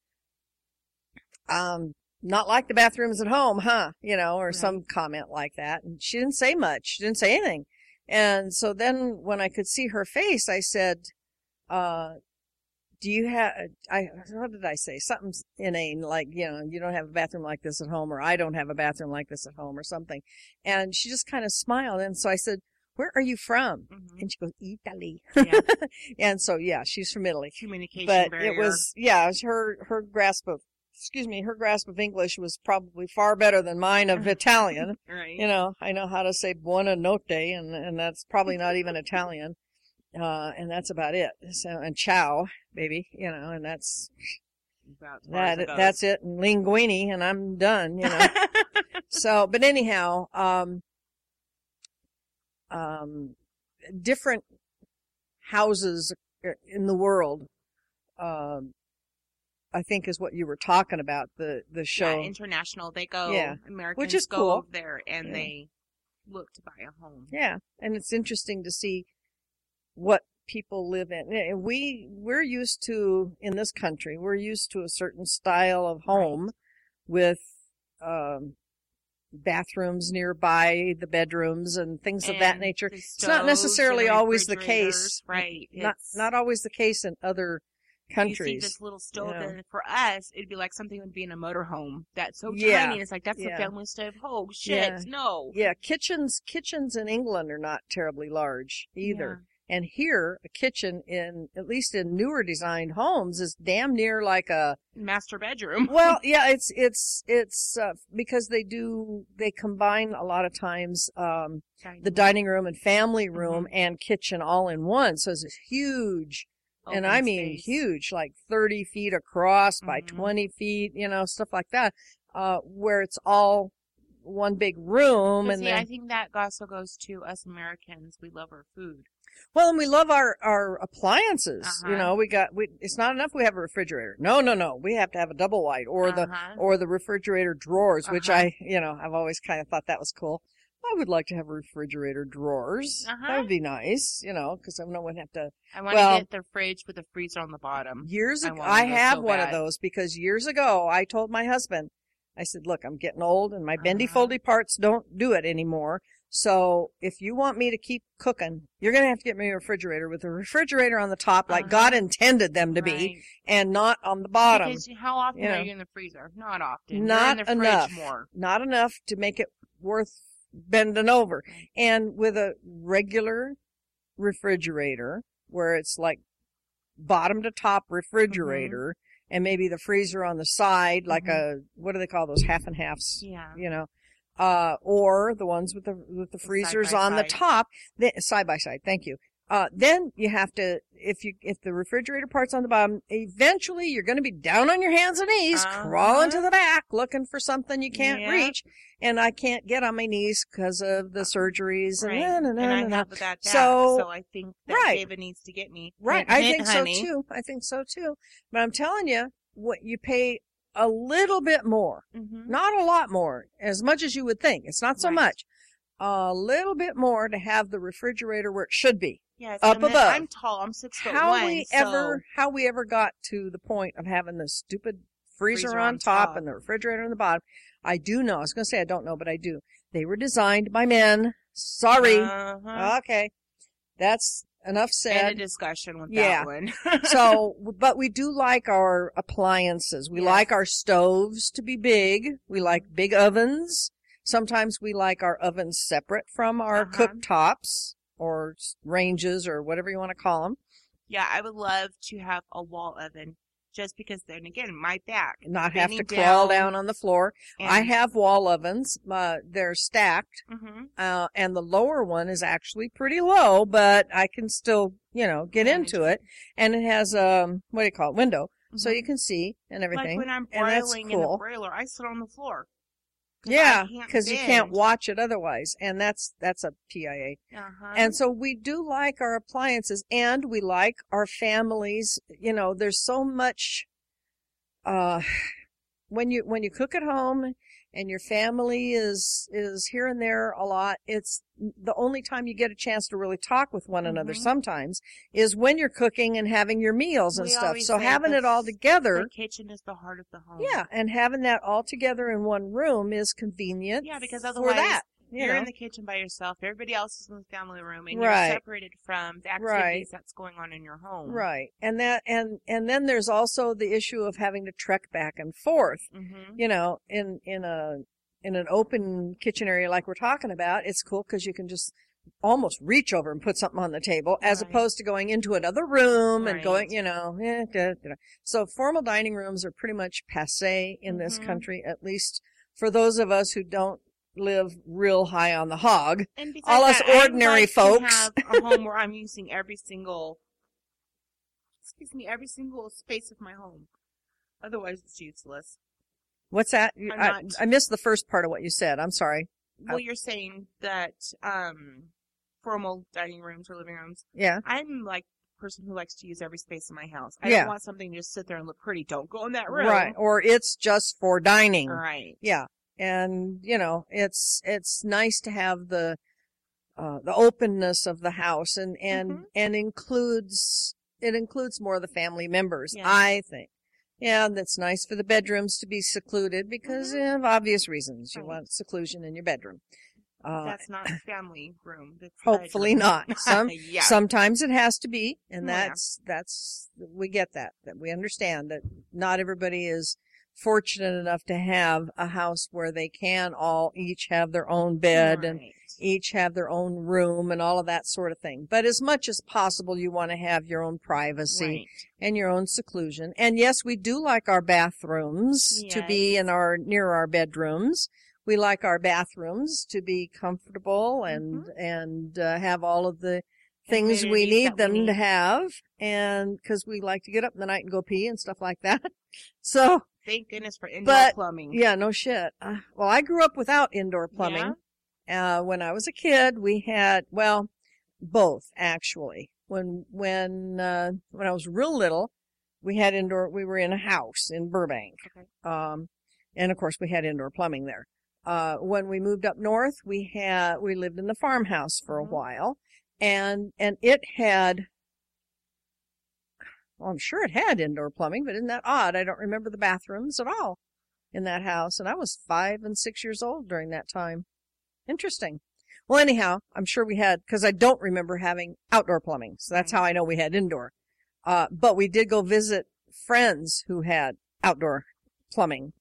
um, not like the bathrooms at home, huh? You know, or Right. some comment like that. And she didn't say much. She didn't say anything. And so then when I could see her face, I said, uh, do you have I what did I say? Something inane like, you know, you don't have a bathroom like this at home or I don't have a bathroom like this at home or something. And she just kind of smiled and so I said, "Where are you from?" Mhm. And she goes, "Italy." Yeah. and so yeah, she's from Italy. Communication But barrier. it was yeah, it was her her grasp of excuse me, her grasp of English was probably far better than mine of Italian. right. you know, I know how to say buona notte, and and that's probably not even Italian, uh, and that's about it. So and ciao, baby, you know, and that's About as far as that. it. That's it. And linguini, and I'm done. You know. so, but anyhow, um, um, different houses in the world, um, I think is what you were talking about. The the show. Yeah, international. They go. Yeah. Americans is go cool. over there and Yeah. they look to buy a home. Yeah, and it's interesting to see what people live in. And we we're used to in this country, we're used to a certain style of home with um bathrooms nearby the bedrooms and things of that nature. It's not necessarily always the case. Right. Not It's- not always the case in other You see this little stove Yeah. that for us, it'd be like something would be in a motorhome. That's so Yeah. tiny. It's like, that's Yeah. the family stove. Oh, shit. Yeah. No. Yeah, kitchens kitchens in England are not terribly large either. And here, a kitchen in at least in newer designed homes is damn near like a Master bedroom. well, yeah, it's it's it's uh, because they do they combine a lot of times um, the dining room and family room and kitchen all in one. So it's a huge, and I mean space. huge, like thirty feet across by Mhm. twenty feet, you know, stuff like that, uh, where it's all one big room. And see, then, I think that also goes to us Americans. We love our food. well, and we love our our appliances. You Uh-huh. know, we got we. It's not enough we have a refrigerator. No, no, no. We have to have a double wide or the Uh-huh. or the refrigerator drawers, which Uh-huh. I, you know, I've always kind of thought that was cool. I would like to have refrigerator drawers. That Uh-huh. would be nice, you know, because I no one have to. I want well- to get the fridge with a freezer on the bottom. Years ago, want I, have so one of those because years ago I told my husband, I said, "Look, I'm getting old and my bendy Uh-huh. foldy parts don't do it anymore. So if you want me to keep cooking, you're gonna have to get me a refrigerator with a refrigerator on the top, like Uh-huh. God intended them to be, Right. and not on the bottom." Because how often you are you in the freezer? Not often. Not the enough. more. not enough to make it worth bending over. And with a regular refrigerator, where it's like bottom to top refrigerator, and maybe the freezer on the side, like a what do they call those half and halves? Yeah. You know, uh, or the ones with the with the The freezers side on the top, th- side by side. Thank you. Uh, then you have to, if you, if the refrigerator part's on the bottom, eventually you're going to be down on your hands and knees, crawling to Uh-huh. the back, looking for something you can't Yep. reach. And I can't get on my knees because of the surgeries Right. and, na, and na, I have back, So- so, I think that right. David needs to get me. Right. Hint, I think honey. so too. I think so too. But I'm telling you, what you pay a little bit more, Mhm. not a lot more, as much as you would think. It's not so Right. much. A little bit more to have the refrigerator where it should be. Yes, up and above. I'm tall. I'm six foot how one. we so ever how we ever got to the point of having the stupid freezer, Freezer on, on top, top. and the refrigerator on the bottom i do know i was going to say i don't know but i do they were designed by men sorry Uh-huh. okay that's enough said of discussion with Yeah. that one. so but we do like our appliances we Yes. like our stoves to be big we like big ovens sometimes we like our ovens separate from our Uh-huh. cooktops or ranges or whatever you want to call them yeah, I would love to have a wall oven, just because then again, my back. not have to crawl down down on the floor I have wall ovens. Uh, they're stacked, hmm uh, and the lower one is actually pretty low, but I can still, you know, get into it. And it has um, what do you call it, window, so Mhm. you can see and everything. Like when I'm broiling in the cool. broiler, I sit on the floor. Yeah, because you can't watch it otherwise, and that's that's a PIA. Uh-huh. And so we do like our appliances, and we like our families. You know, there's so much. Uh, when you when you cook at home and your family is is here and there a lot, it's the only time you get a chance to really talk with one another. Mhm. Sometimes is when you're cooking and having your meals and We stuff. So having it all together, the kitchen is the heart of the home. yeah, and having that all together in one room is convenient. Yeah, because for otherwise that. You You're know. in the kitchen by yourself. Everybody else is in the family room, and Right. you're separated from the activities Right. that's going on in your home. Right. And that and and then there's also the issue of having to trek back and forth. Mm-hmm. You know, in in a in an open kitchen area like we're talking about, it's cool cuz you can just almost reach over and put something on the table as Right. opposed to going into another room and going, you know, eh, da, da, so formal dining rooms are pretty much passé in this Mhm. country at least for those of us who don't live real high on the hog. And All us that, ordinary like folks. have a home where I'm using every single, excuse me, every single space of my home. Otherwise, it's useless. What's that? I'm I, not- I missed the first part of what you said. I'm sorry. Well, you're saying that um, formal dining rooms or living rooms. Yeah. I'm like person who likes to use every space in my house. I Yeah. don't want something to just sit there and look pretty. Don't go in that room. Right. Or it's just for dining. Right. Yeah. And, you know, it's, it's nice to have the, uh, the openness of the house and, and, Mhm. and includes, it includes more of the family members, Yeah. I think. Yeah, and it's nice for the bedrooms to be secluded because Mhm. of obvious reasons. You Right. want seclusion in your bedroom. Uh, That's not a family room. That's hopefully bedroom. not. Some, yeah. Sometimes it has to be, and Oh, yeah. that's that's we get that. That we understand that not everybody is fortunate enough to have a house where they can all each have their own bed and each have their own room and all of that sort of thing. But as much as possible, you want to have your own privacy Right. and your own seclusion. And yes, we do like our bathrooms to be in our near our bedrooms. We like our bathrooms to be comfortable and and uh, have all of the things we need that we them to have, and because we like to get up in the night and go pee and stuff like that. So Thank goodness for indoor But- plumbing. yeah, no shit. Uh, well, I grew up without indoor plumbing. Uh, when I was a kid, we had, well, both actually. When, when, uh, when I was real little, we had indoor, we were in a house in Burbank. Okay. Um, and of course we had indoor plumbing there. Uh, when we moved up north, we had, we lived in the farmhouse for a Mhm. while and, and it had, well, I'm sure it had indoor plumbing, but isn't that odd? I don't remember the bathrooms at all in that house. And I was five and six years old during that time. Interesting. Well, anyhow, I'm sure we had, cause I don't remember having outdoor plumbing. So that's how I know we had indoor. Uh, but we did go visit friends who had outdoor plumbing.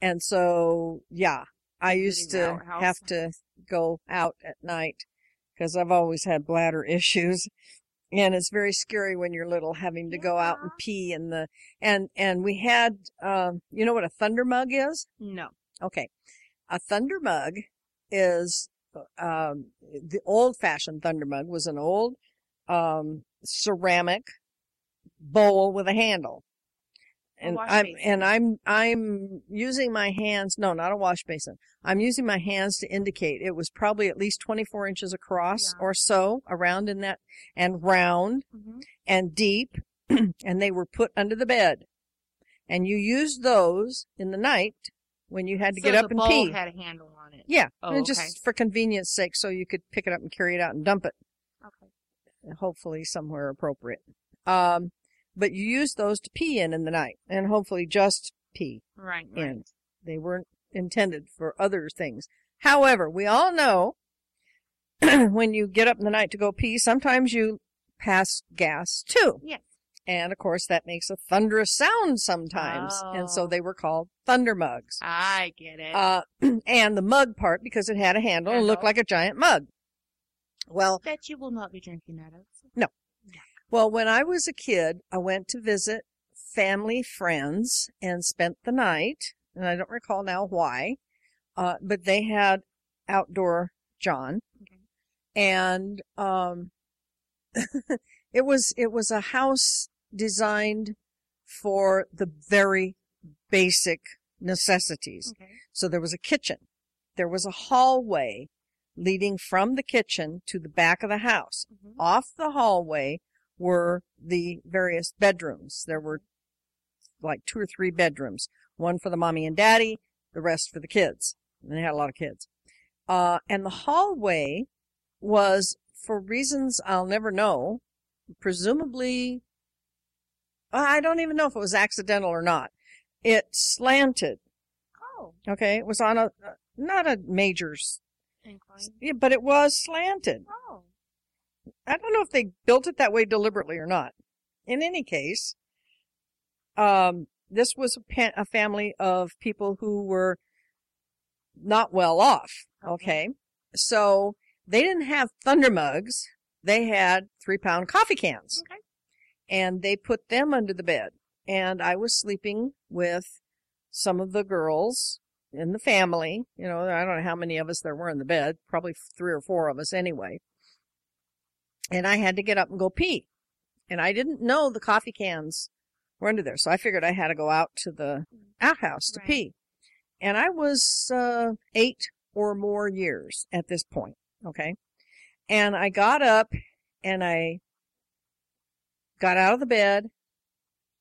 And so, yeah, I used to have to go out at night because I've always had bladder issues. And it's very scary when you're little having to go out and pee in the, and, and we had, um, you know what a thunder mug is? No. Okay. A thunder mug is, um, the old fashioned thunder mug was an old, um, ceramic bowl with a handle. And I'm, basin. and I'm, I'm using my hands, no, not a wash basin. I'm using my hands to indicate it was probably at least 24 inches across Yeah. or so around in that and round Mm-hmm. and deep and they were put under the bed. And you used those in the night when you had to so get up the and bowl pee. had a handle on it. Yeah, Oh, and okay. just for convenience sake, so you could pick it up and carry it out and dump it, Okay. hopefully somewhere appropriate. Um, but you use those to pee in in the night, and hopefully just pee Right. Right. in. They weren't intended for other things. However, we all know when you get up in the night to go pee, sometimes you pass gas too. Yes. And of course, that makes a thunderous sound sometimes. And so Oh. they were called thunder mugs. I get it. Uh, and the mug part, because it had a handle and looked like a giant mug. Well, that you will not be drinking out of. Well, when I was a kid, I went to visit family friends and spent the night. And I don't recall now why. Uh, but they had outdoor John. Okay. And, um, it was, it was a house designed for the very basic necessities. Okay. So there was a kitchen. There was a hallway leading from the kitchen to the back of the house. Mhm. Off the hallway were the various bedrooms. There were like two or three bedrooms. One for the mommy and daddy, the rest for the kids. And they had a lot of kids. Uh, and the hallway was, for reasons I'll never know, presumably, I don't even know if it was accidental or not. It slanted Oh. Okay, it was on a not a major Incline. Yeah, but it was slanted. Oh. I don't know if they built it that way deliberately or not. In any case, um, this was a, a family of people who were not well off. Okay. Okay. So they didn't have thunder mugs. They had three pound coffee cans Okay. and they put them under the bed. And I was sleeping with some of the girls in the family. You know, I don't know how many of us there were in the bed, probably three or four of us anyway. And I had to get up and go pee. And I didn't know the coffee cans were under there. So I figured I had to go out to the outhouse to Right. pee. And I was, uh, eight or more years at this point. Okay. And I got up and I got out of the bed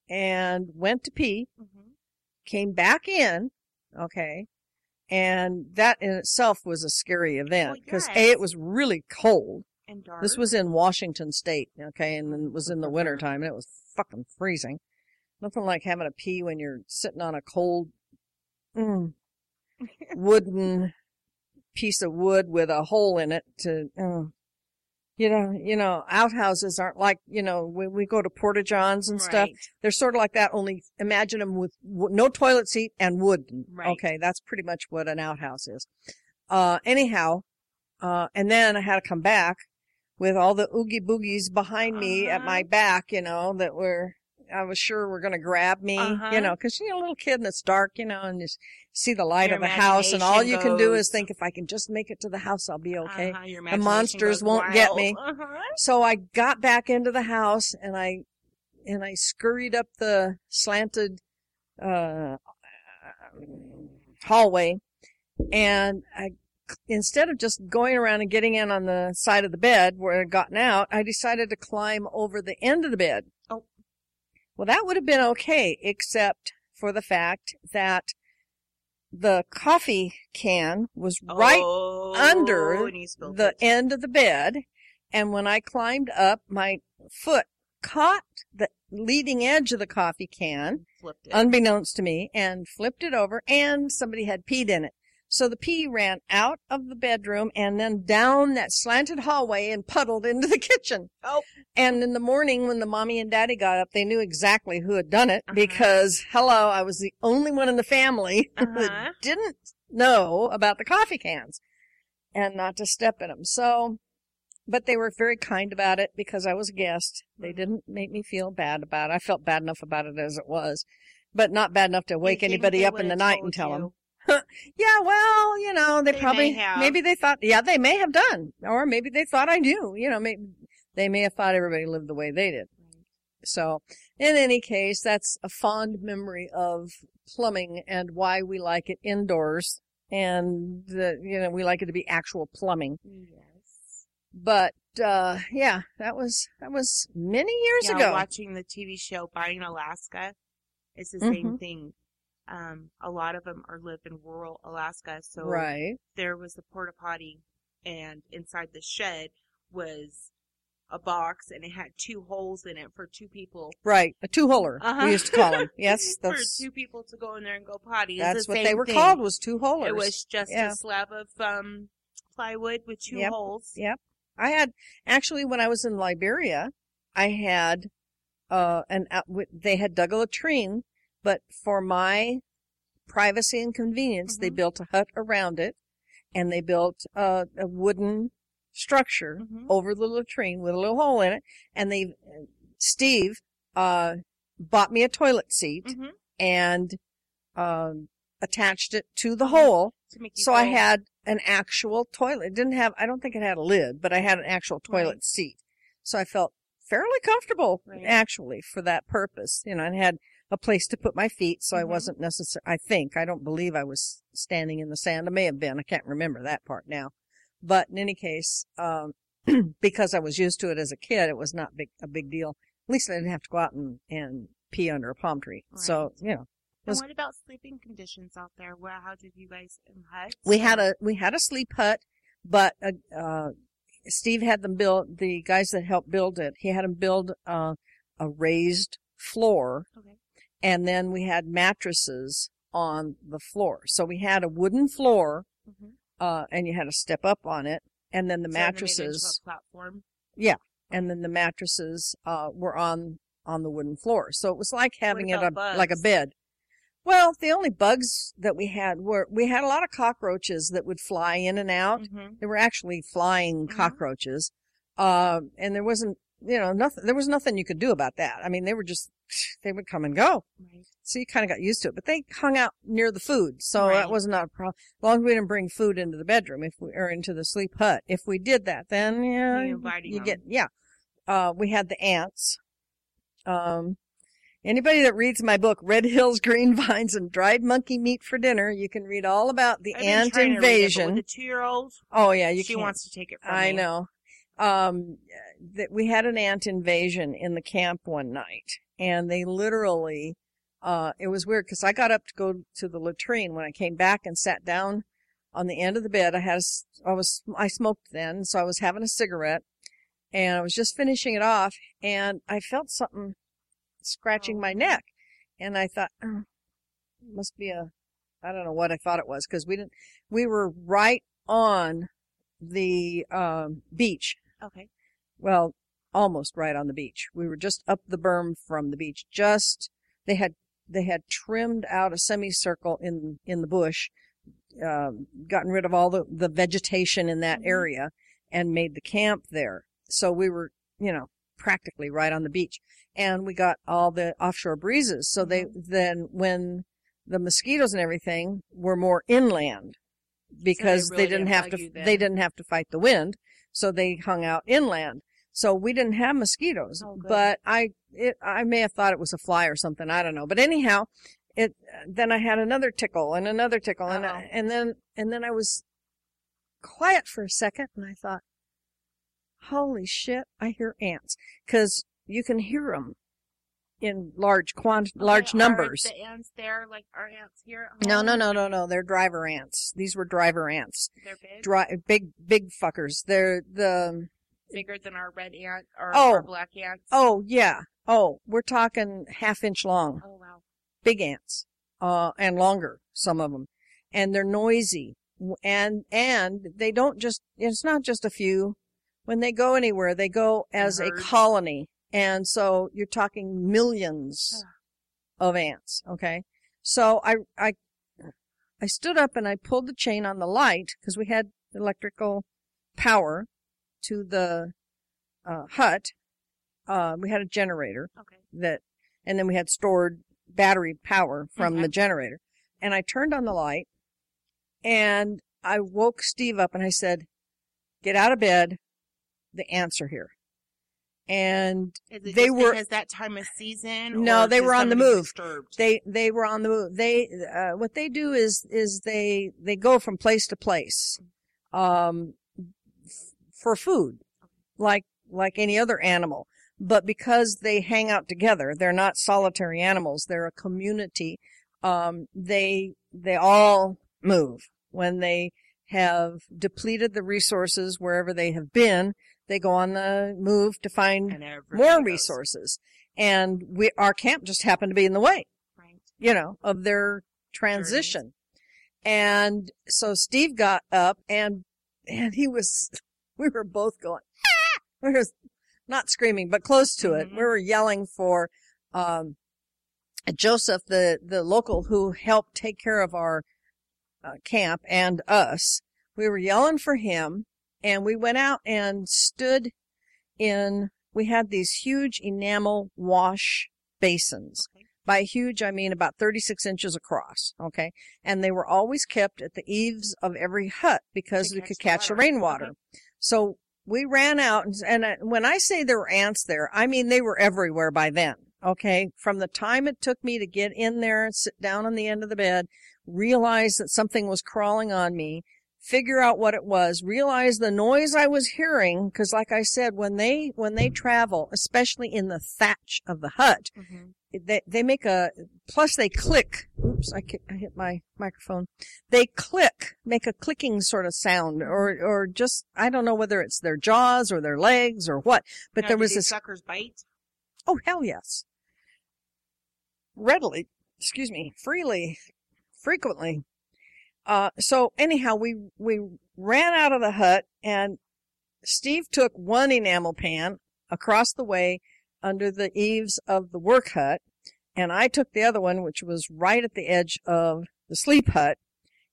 and went to pee, hmm came back in. Okay. And that in itself was a scary event Well, because yes. A, it was really cold. And dark. This was in Washington State, okay, and it was in the winter time, and it was fucking freezing. Nothing like having a pee when you're sitting on a cold, mm, wooden piece of wood with a hole in it to, uh, you know, you know, outhouses aren't like, you know, when we go to porta johns and stuff. They're sort of like that, only imagine them with no toilet seat and wood. Right. Okay, that's pretty much what an outhouse is. Uh, anyhow, uh, and then I had to come back with all the oogie boogies behind me at my Uh-huh. back, you know, that were, I was sure were going to grab me, Uh-huh. you know, cause you're a little kid and it's dark, you know, and you see the light Your of the house and all you imagination can do is think if I can just make it to the house, I'll be okay. Uh-huh, The monsters won't get me. Uh-huh. So I got back into the house and I, and I scurried up the slanted, uh, hallway and I, instead of just going around and getting in on the side of the bed where I'd gotten out, I decided to climb over the end of the bed. Oh. Well, that would have been okay, except for the fact that the coffee can was right Oh, under and you spilled the it. end of the bed. And when I climbed up, my foot caught the leading edge of the coffee can, Flipped it. unbeknownst to me, and flipped it over, and somebody had peed in it. So the pee ran out of the bedroom and then down that slanted hallway and puddled into the kitchen. Oh. And in the morning when the mommy and daddy got up, they knew exactly who had done it Uh-huh. because, hello, I was the only one in the family Uh-huh. that didn't know about the coffee cans and not to step in them. So, but they were very kind about it because I was a guest. They Mm-hmm. didn't make me feel bad about it. I felt bad enough about it as it was, but not bad enough to wake anybody up in the night and tell them. Yeah, well, you know, they, They probably, have. maybe they thought, yeah, they may have done, or maybe they thought I knew, you know, maybe they may have thought everybody lived the way they did. So, in any case, that's a fond memory of plumbing and why we like it indoors. And, you know, we like it to be actual plumbing. Yes. But, uh, yeah, that was, that was many years yeah, ago. watching the TV show Buying Alaska, it's the Mm-hmm. same thing. Um, a lot of them are live in rural Alaska, so right. there was the porta potty, and inside the shed was a box, and it had two holes in it for two people. Right. A two-holer, Uh-huh. we used to call them. Yes, for that's, two people to go in there and go potty. That's the what they were thing. called was two-holers. It was just Yeah. a slab of um plywood with two Yep. holes. Yep. I had actually when I was in Liberia, I had uh an wi- they had dug a latrine, but for my privacy and convenience, they Mhm. built a hut around it, and they built a, a wooden structure Mhm. over the latrine with a little hole in it, and they Steve uh bought me a toilet seat Mhm. and um attached it to the hole To so I had an actual toilet. It didn't have, I don't think it had a lid, but I had an actual toilet Right. seat. So I felt fairly comfortable Right. actually for that purpose, you know, and had a place to put my feet. So I Mhm. wasn't necessary. I think, I don't believe I was standing in the sand. I may have been. I can't remember that part now. But in any case, um, because I was used to it as a kid, it was not big, a big deal. At least I didn't have to go out and, and pee under a palm tree. So, you know, And what about sleeping conditions out there? Where how did you guys in huts? we had a we had a sleep hut, but uh, uh, Steve had them build. The guys that helped build it, he had them build uh, a raised floor, Okay. And then we had mattresses on the floor. So we had a wooden floor Mhm. uh, and you had to step up on it, and then the So then made into mattresses, platform. and then the mattresses uh, were on on the wooden floor. So it was like having it a, like a bed. Well, the only bugs that we had were we had a lot of cockroaches that would fly in and out. hmm They were actually flying Mhm. cockroaches, um, and there wasn't you know nothing. There was nothing you could do about that. I mean, they were just they would come and go. Right. So you kind of got used to it, but they hung out near the food, so Right. that was not a problem. As long as we didn't bring food into the bedroom, if we or into the sleep hut, if we did that, then yeah, you, you get yeah. Uh, we had the ants. Um, anybody that reads my book, Red Hills Green Vines and Dried Monkey Meat for Dinner, you can read all about the I've ant trying to read it, but invasion. the two-year-old, oh yeah, you she can't. wants to take it from I me. know. Um, that we had an ant invasion in the camp one night, and they literally, uh, it was weird because I got up to go to the latrine when I came back and sat down on the end of the bed. I had a, I was, I smoked then, so I was having a cigarette, and I was just finishing it off, and I felt something scratching my Oh. neck, and I thought, oh, must be a, I don't know what I thought it was because we didn't, we were right on the um, beach. Okay. Well, almost right on the beach. We were just up the berm from the beach. Just they had they had trimmed out a semicircle in in the bush, um, gotten rid of all the the vegetation in that Mhm. area, and made the camp there. So we were, you know, practically right on the beach, and we got all the offshore breezes. So they then when the mosquitoes and everything were more inland because really they didn't have to they didn't have to fight the wind so they hung out inland so we didn't have mosquitoes Oh, but i it i may have thought it was a fly or something i don't know. But anyhow it then i had another tickle and another tickle and. I, and then and then i was quiet for a second and i thought holy shit i hear ants. Cuz you can hear them in large quant oh, large Okay, numbers. the ants there, like our ants here no no no no no they're driver ants. These were driver ants. They're big, dry big big fuckers. They're the bigger than our red ant or Oh. our black ants. oh yeah. Oh we're talking half inch long. Oh wow. big ants uh and longer some of them and they're noisy. And and they don't just it's not just a few. When they go anywhere they go as a colony. And so you're talking millions of ants okay? So i i i stood up and i pulled the chain on the light because we had electrical power to the uh, hut uh, we had a generator Okay. that and then we had stored battery power from Okay. the generator and i turned on the light and i woke steve up and i said get out of bed the ants are here and They were- because that time of season? No, or they were on the move. Disturbed? they they were on the move they uh, what they do is is they they go from place to place um f- for food like like any other animal but because they hang out together they're not solitary animals they're a community um they they all move when they have depleted the resources wherever they have been they go on the move to find more goes. resources and we our camp just happened to be in the way Right. you know, of their transition. And so Steve got up and, and he was, we were both going, ah! we were not screaming, but close to it. Mhm. We were yelling for, um, Joseph, the, the local who helped take care of our uh, camp and us. We were yelling for him and we went out and stood in, we had these huge enamel wash basins Okay. by huge i mean about 36 inches across okay and they were always kept at the eaves of every hut because To we catch could the catch the water. rainwater so we ran out and, and uh, when i say there were ants there i mean they were everywhere by then okay? From the time it took me to get in there and sit down on the end of the bed realize that something was crawling on me figure out what it was realize the noise i was hearing because like i said when they when they travel especially in the thatch of the hut Mhm. they they make a plus they click oops I, I hit my microphone they click make a clicking sort of sound or or just i don't know whether it's their jaws or their legs or what but Now, there was this suckers bite. oh hell yes readily excuse me freely frequently Uh, so anyhow, we, we ran out of the hut and Steve took one enamel pan across the way under the eaves of the work hut. And I took the other one, which was right at the edge of the sleep hut.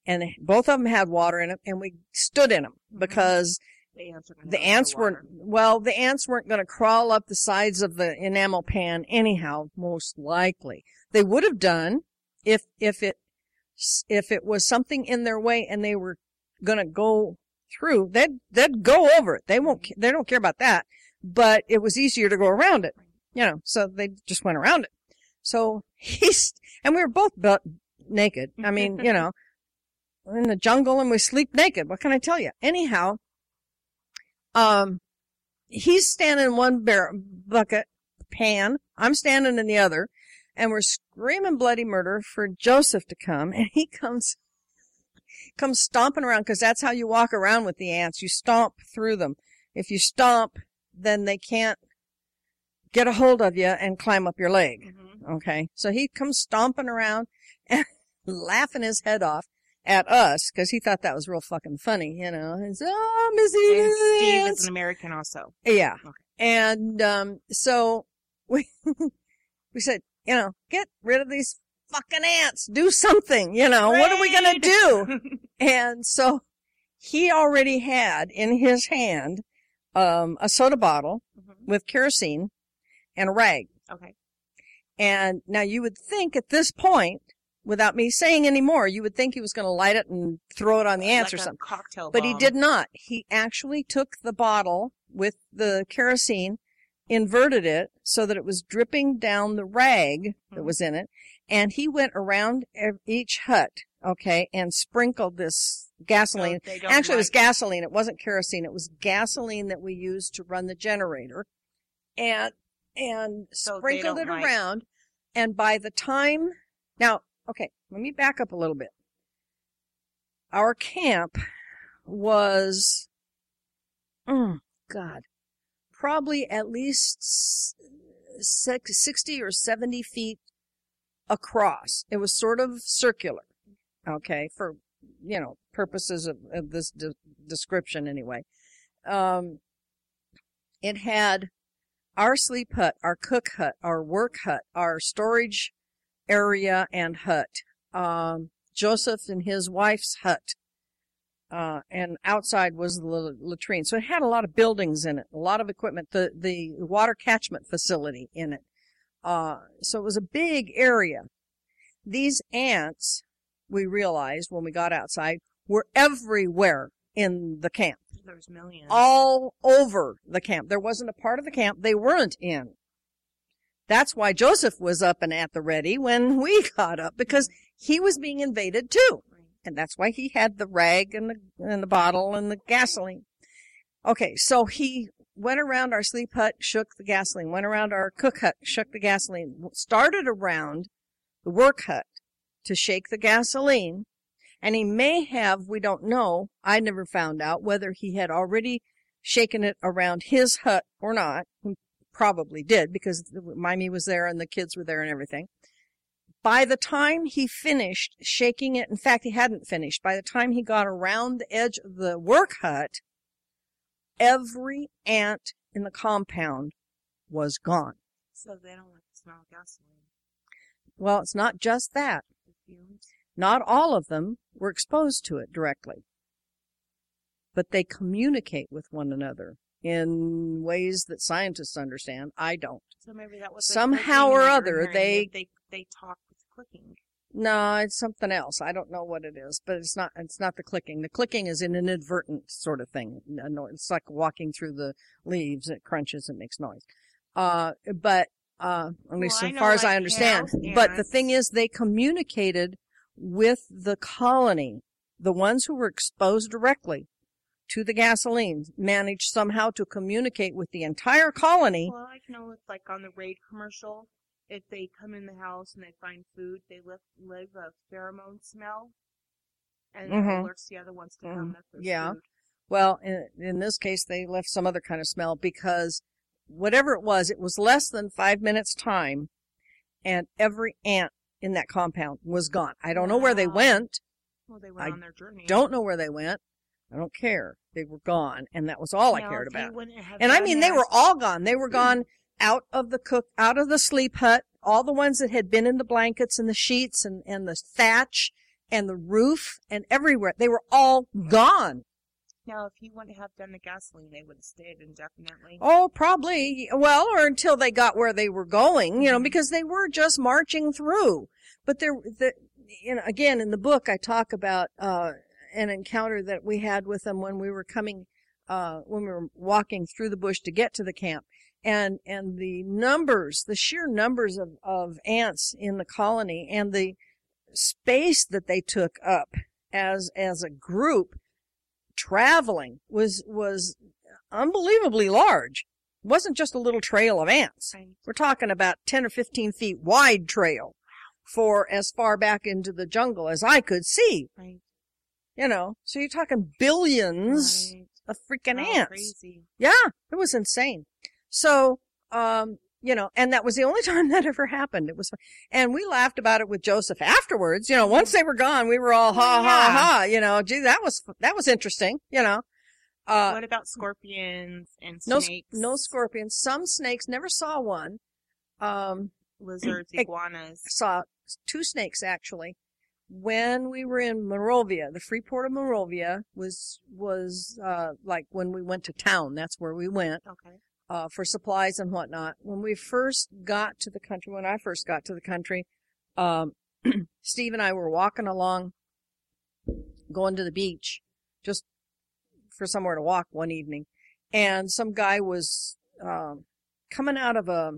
And both of them had water in them and we stood in them because The ants, are the ants weren't well the ants weren't going to crawl up the sides of the enamel pan anyhow most likely they would have done if if it if it was something in their way and they were going to go through they'd they'd go over it. They won't they don't care about that. But it was easier to go around it you know so they just went around it. So he's and we were both built naked. I mean you know we're in the jungle and we sleep naked. What can i tell you? Anyhow um, he's standing in one bar- bucket pan. I'm standing in the other, and we're screaming bloody murder for Joseph to come, and he comes, comes stomping around because that's how you walk around with the ants. You stomp through them. If you stomp, then they can't get a hold of you and climb up your leg. Mhm. Okay. So he comes stomping around and laughing his head off at us because he thought that was real fucking funny, you know. And so, oh, Missy, And Steve ants." is an American also. Yeah. Okay. And um so we we said, you know, get rid of these fucking ants. Do something, you know. What are we going to do? And so he already had in his hand um a soda bottle Mhm. with kerosene and a rag. Okay. And now you would think at this point without me saying any more, you would think he was going to light it and throw it on the ants like or something. Cocktail But he did not. He actually took the bottle with the kerosene, inverted it so that it was dripping down the rag that Mhm. was in it, and he went around each hut, okay, and sprinkled this gasoline. Actually, it was gasoline. It wasn't kerosene. It was gasoline that we used to run the generator, and and So sprinkled it like- around. And by the time now, okay, let me back up a little bit. Our camp was, mm, God, probably at least six- 60 or 70 feet across. It was sort of circular. Okay. For, you know, purposes of, of this de- description anyway. Um, it had our sleep hut, our cook hut, our work hut, our storage area and hut. Um, Joseph and his wife's hut. Uh, and outside was the latrine. So it had a lot of buildings in it, a lot of equipment, the, the water catchment facility in it. Uh, so it was a big area. These ants, we realized when we got outside, were everywhere in the camp There's millions. all over the camp. There wasn't a part of the camp they weren't in. That's why Joseph was up and at the ready when we got up because he was being invaded too. And that's why he had the rag and the, and the bottle and the gasoline. Okay. So he went around our sleep hut, shook the gasoline, went around our cook hut, shook the gasoline, started around the work hut to shake the gasoline. And he may have, we don't know, I never found out whether he had already shaken it around his hut or not. He probably did because Mimey was there and the kids were there and everything. By the time he finished shaking it, in fact, he hadn't finished. By the time he got around the edge of the work hut, every ant in the compound was gone. So they don't like the smell of gasoline. Well, it's not just that. Not all of them were exposed to it directly, but they communicate with one another in ways that scientists understand. I don't. So maybe that was Somehow or other, they- they they talk clicking. No, it's something else. I don't know what it is, but it's not. It's not the clicking. The clicking is an inadvertent sort of thing. It's like walking through the leaves. It crunches. It makes noise. Uh, but uh, at least Well, as know, far as I understand. But the thing is, they communicated with the colony. The ones who were exposed directly to the gasoline managed somehow to communicate with the entire colony. Well, I know it's like on the raid commercial. If they come in the house and they find food, they lift, leave a pheromone smell, and it Mhm. alerts the other ones to Mhm. come. Yeah. food. Well, in, in this case, they left some other kind of smell because whatever it was, it was less than five minutes time and every ant in that compound was gone. I don't know where they went. Well, they were I on their journey. Don't know where they went. I don't care. They were gone, and that was all I cared about. And I mean, they were all gone. They were gone out of the cook, out of the sleep hut. All the ones that had been in the blankets and the sheets and, and the thatch and the roof and everywhere. They were all gone. Now, if he wouldn't have done the gasoline, they would have stayed indefinitely. Oh, probably. Well, or until they got where they were going, you know, Mhm. because they were just marching through. But there, the, you know, again, in the book, I talk about, uh, an encounter that we had with them when we were coming, uh, when we were walking through the bush to get to the camp. And, and the numbers, the sheer numbers of, of ants in the colony and the space that they took up as, as a group traveling was, was unbelievably large. It wasn't just a little trail of ants. Right. We're talking about 10 or 15 feet wide trail for as far back into the jungle as I could see, Right. you know. So you're talking billions Right. of freaking ants. Crazy. Yeah, it was insane. So, um, you know, and that was the only time that ever happened. It was, and we laughed about it with Joseph afterwards. You know, once they were gone, we were all ha Oh, ha ha. You know, gee, that was that was interesting. You know, uh, what about scorpions and no snakes? no scorpions. Some snakes. Never saw one. Um, lizards, iguanas. saw two snakes actually when we were in Monrovia. The free port of Monrovia was was uh, like when we went to town. That's where we went. Okay. Uh, for supplies and whatnot. When we first got to the country, when I first got to the country, um, Steve and I were walking along, going to the beach, just for somewhere to walk one evening, and some guy was um, coming out of a.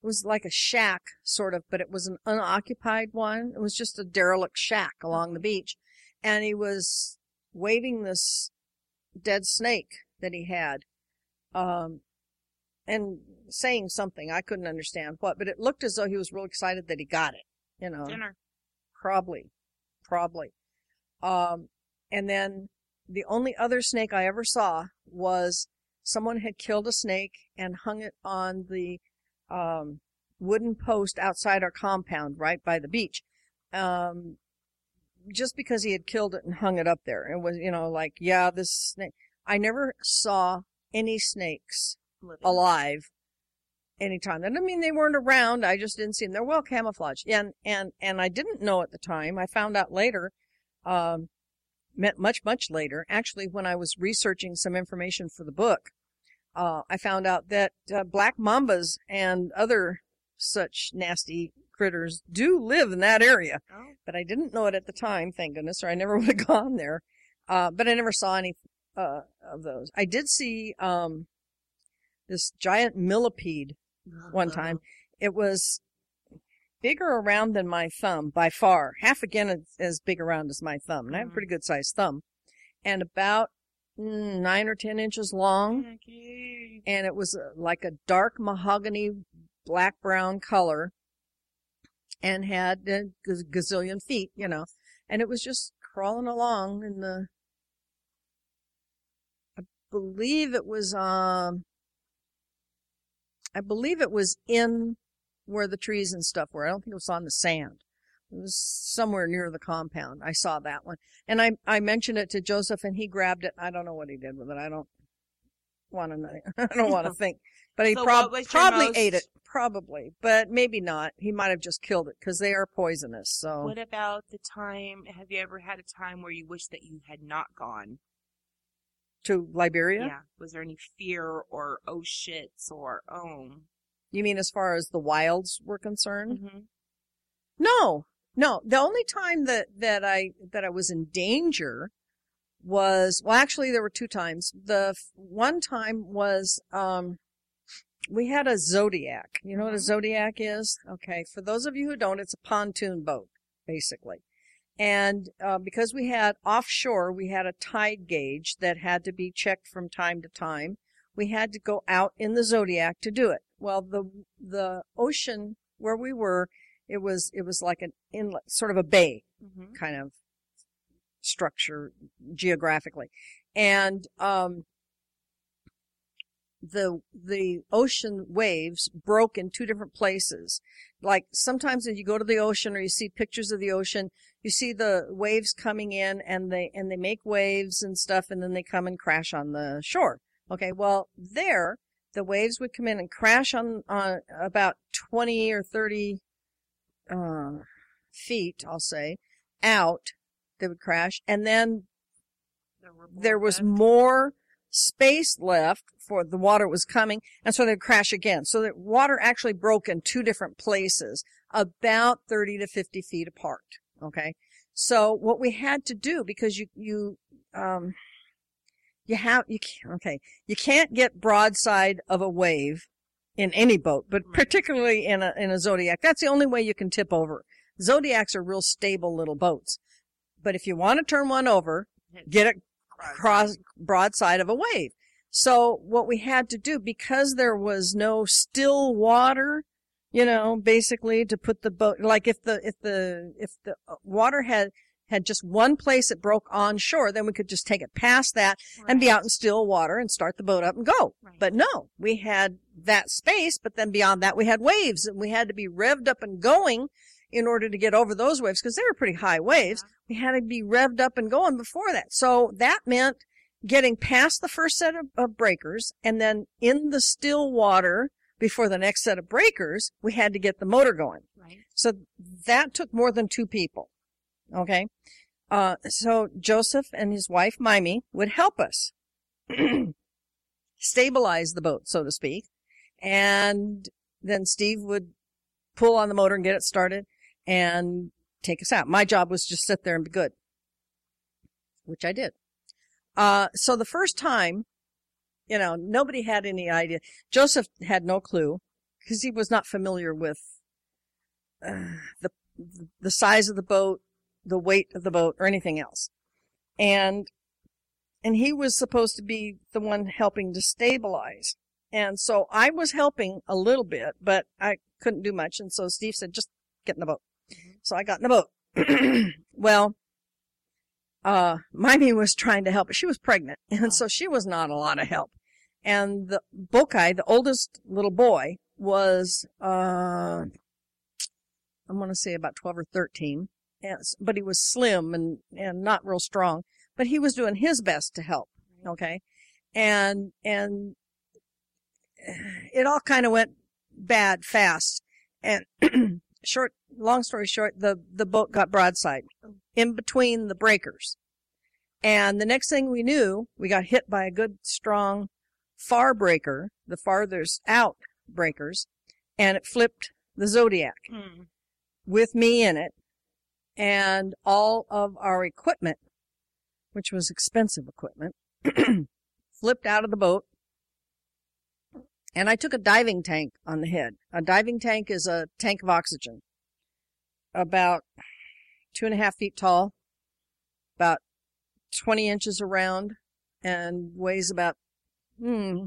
It was like a shack, sort of, but it was an unoccupied one. It was just a derelict shack along the beach, and he was waving this dead snake that he had um, and saying something. I couldn't understand what, but it looked as though he was real excited that he got it. You know, Dinner. probably, probably. Um, and then the only other snake I ever saw was someone had killed a snake and hung it on the um, wooden post outside our compound, right by the beach. Um, just because he had killed it and hung it up there. It was, you know, like, yeah, this snake. I never saw any snakes Living. alive anytime. That doesn't mean they weren't around. I just didn't see them. They're well camouflaged. And, and, and I didn't know at the time. I found out later, um, much, much later. Actually, when I was researching some information for the book, uh, I found out that uh, black mambas and other such nasty critters do live in that area. Oh, But I didn't know it at the time, thank goodness, or I never would have gone there. Uh, but I never saw any, uh, of those. I did see, um, this giant millipede one time. It was bigger around than my thumb by far, half again as, as big around as my thumb. And I have a Mhm. pretty good sized thumb. And about mm, nine or ten inches long. Okay. And it was uh, like a dark mahogany black brown color and had a gazillion feet, you know. And it was just crawling along in the, believe it was, um, I believe it was in where the trees and stuff were. I don't think it was on the sand. It was somewhere near the compound. I saw that one. And I, I mentioned it to Joseph and he grabbed it. I don't know what he did with it. I don't want to know. I don't want to think. But he So prob- what was your probably most- ate it. Probably. But maybe not. He might have just killed it because they are poisonous. So. What about the time? Have you ever had a time where you wish that you had not gone? To Liberia? Yeah. Was there any fear or oh shits or oh? You mean as far as the wilds were concerned? Mm-hmm. No, no. The only time that, that I, that I was in danger was, well, actually there were two times. The f- one time was, um, we had a Zodiac. You know what a Mhm. Zodiac is? Okay. For those of you who don't, it's a pontoon boat, basically. And, uh, because we had offshore, we had a tide gauge that had to be checked from time to time. We had to go out in the Zodiac to do it. Well, the, the ocean where we were, it was, it was like an inlet, sort of a bay Mm-hmm. kind of structure geographically. And, um, the the ocean waves broke in two different places. Like sometimes if you go to the ocean or you see pictures of the ocean, you see the waves coming in and they and they make waves and stuff and then they come and crash on the shore. Okay, well there the waves would come in and crash on on about 20 or 30 uh, feet, I'll say, out. They would crash and then There, there was left. more space left for the water was coming and so they'd crash again. So the water actually broke in two different places about 30 to 50 feet apart okay? So what we had to do because you you um you have you can't, okay you can't get broadside of a wave in any boat but particularly in a in a zodiac. That's the only way you can tip over. Zodiacs are real stable little boats. But if you want to turn one over get it cross broadside of a wave. So what we had to do because there was no still water, you know, basically to put the boat like if the if the if the uh, water had had just one place it broke on shore, then we could just take it past that and be out in still water and start the boat up and go. Right. But no, we had that space, but then beyond that we had waves and we had to be revved up and going in order to get over those waves because they were pretty high waves. We had to be revved up and going before that. So that meant getting past the first set of, of breakers and then in the still water before the next set of breakers, we had to get the motor going. Right. So that took more than two people. Okay. Uh, so Joseph and his wife, Mimi, would help us stabilize the boat, so to speak. And then Steve would pull on the motor and get it started and take us out. My job was just sit there and be good, which I did. Uh, so the first time, you know, nobody had any idea. Joseph had no clue because he was not familiar with uh, the the size of the boat, the weight of the boat, or anything else. And and he was supposed to be the one helping to stabilize. And so I was helping a little bit, but I couldn't do much. And so Steve said, just get in the boat. So I got in the boat. well, uh, Mimey was trying to help, but she was pregnant. And so she was not a lot of help. And the Bokai, the oldest little boy, was, uh, I'm going to say about 12 or 13. And, but he was slim and, and not real strong, but he was doing his best to help. Okay. And, and it all kind of went bad fast. And short, long story short, the, the boat got broadside in between the breakers. And the next thing we knew, we got hit by a good strong far breaker, the farthest out breakers, and it flipped the Zodiac Hmm. with me in it and all of our equipment, which was expensive equipment, flipped out of the boat. And I took a diving tank on the head. A diving tank is a tank of oxygen, about two and a half feet tall, about 20 inches around, and weighs about, hmm,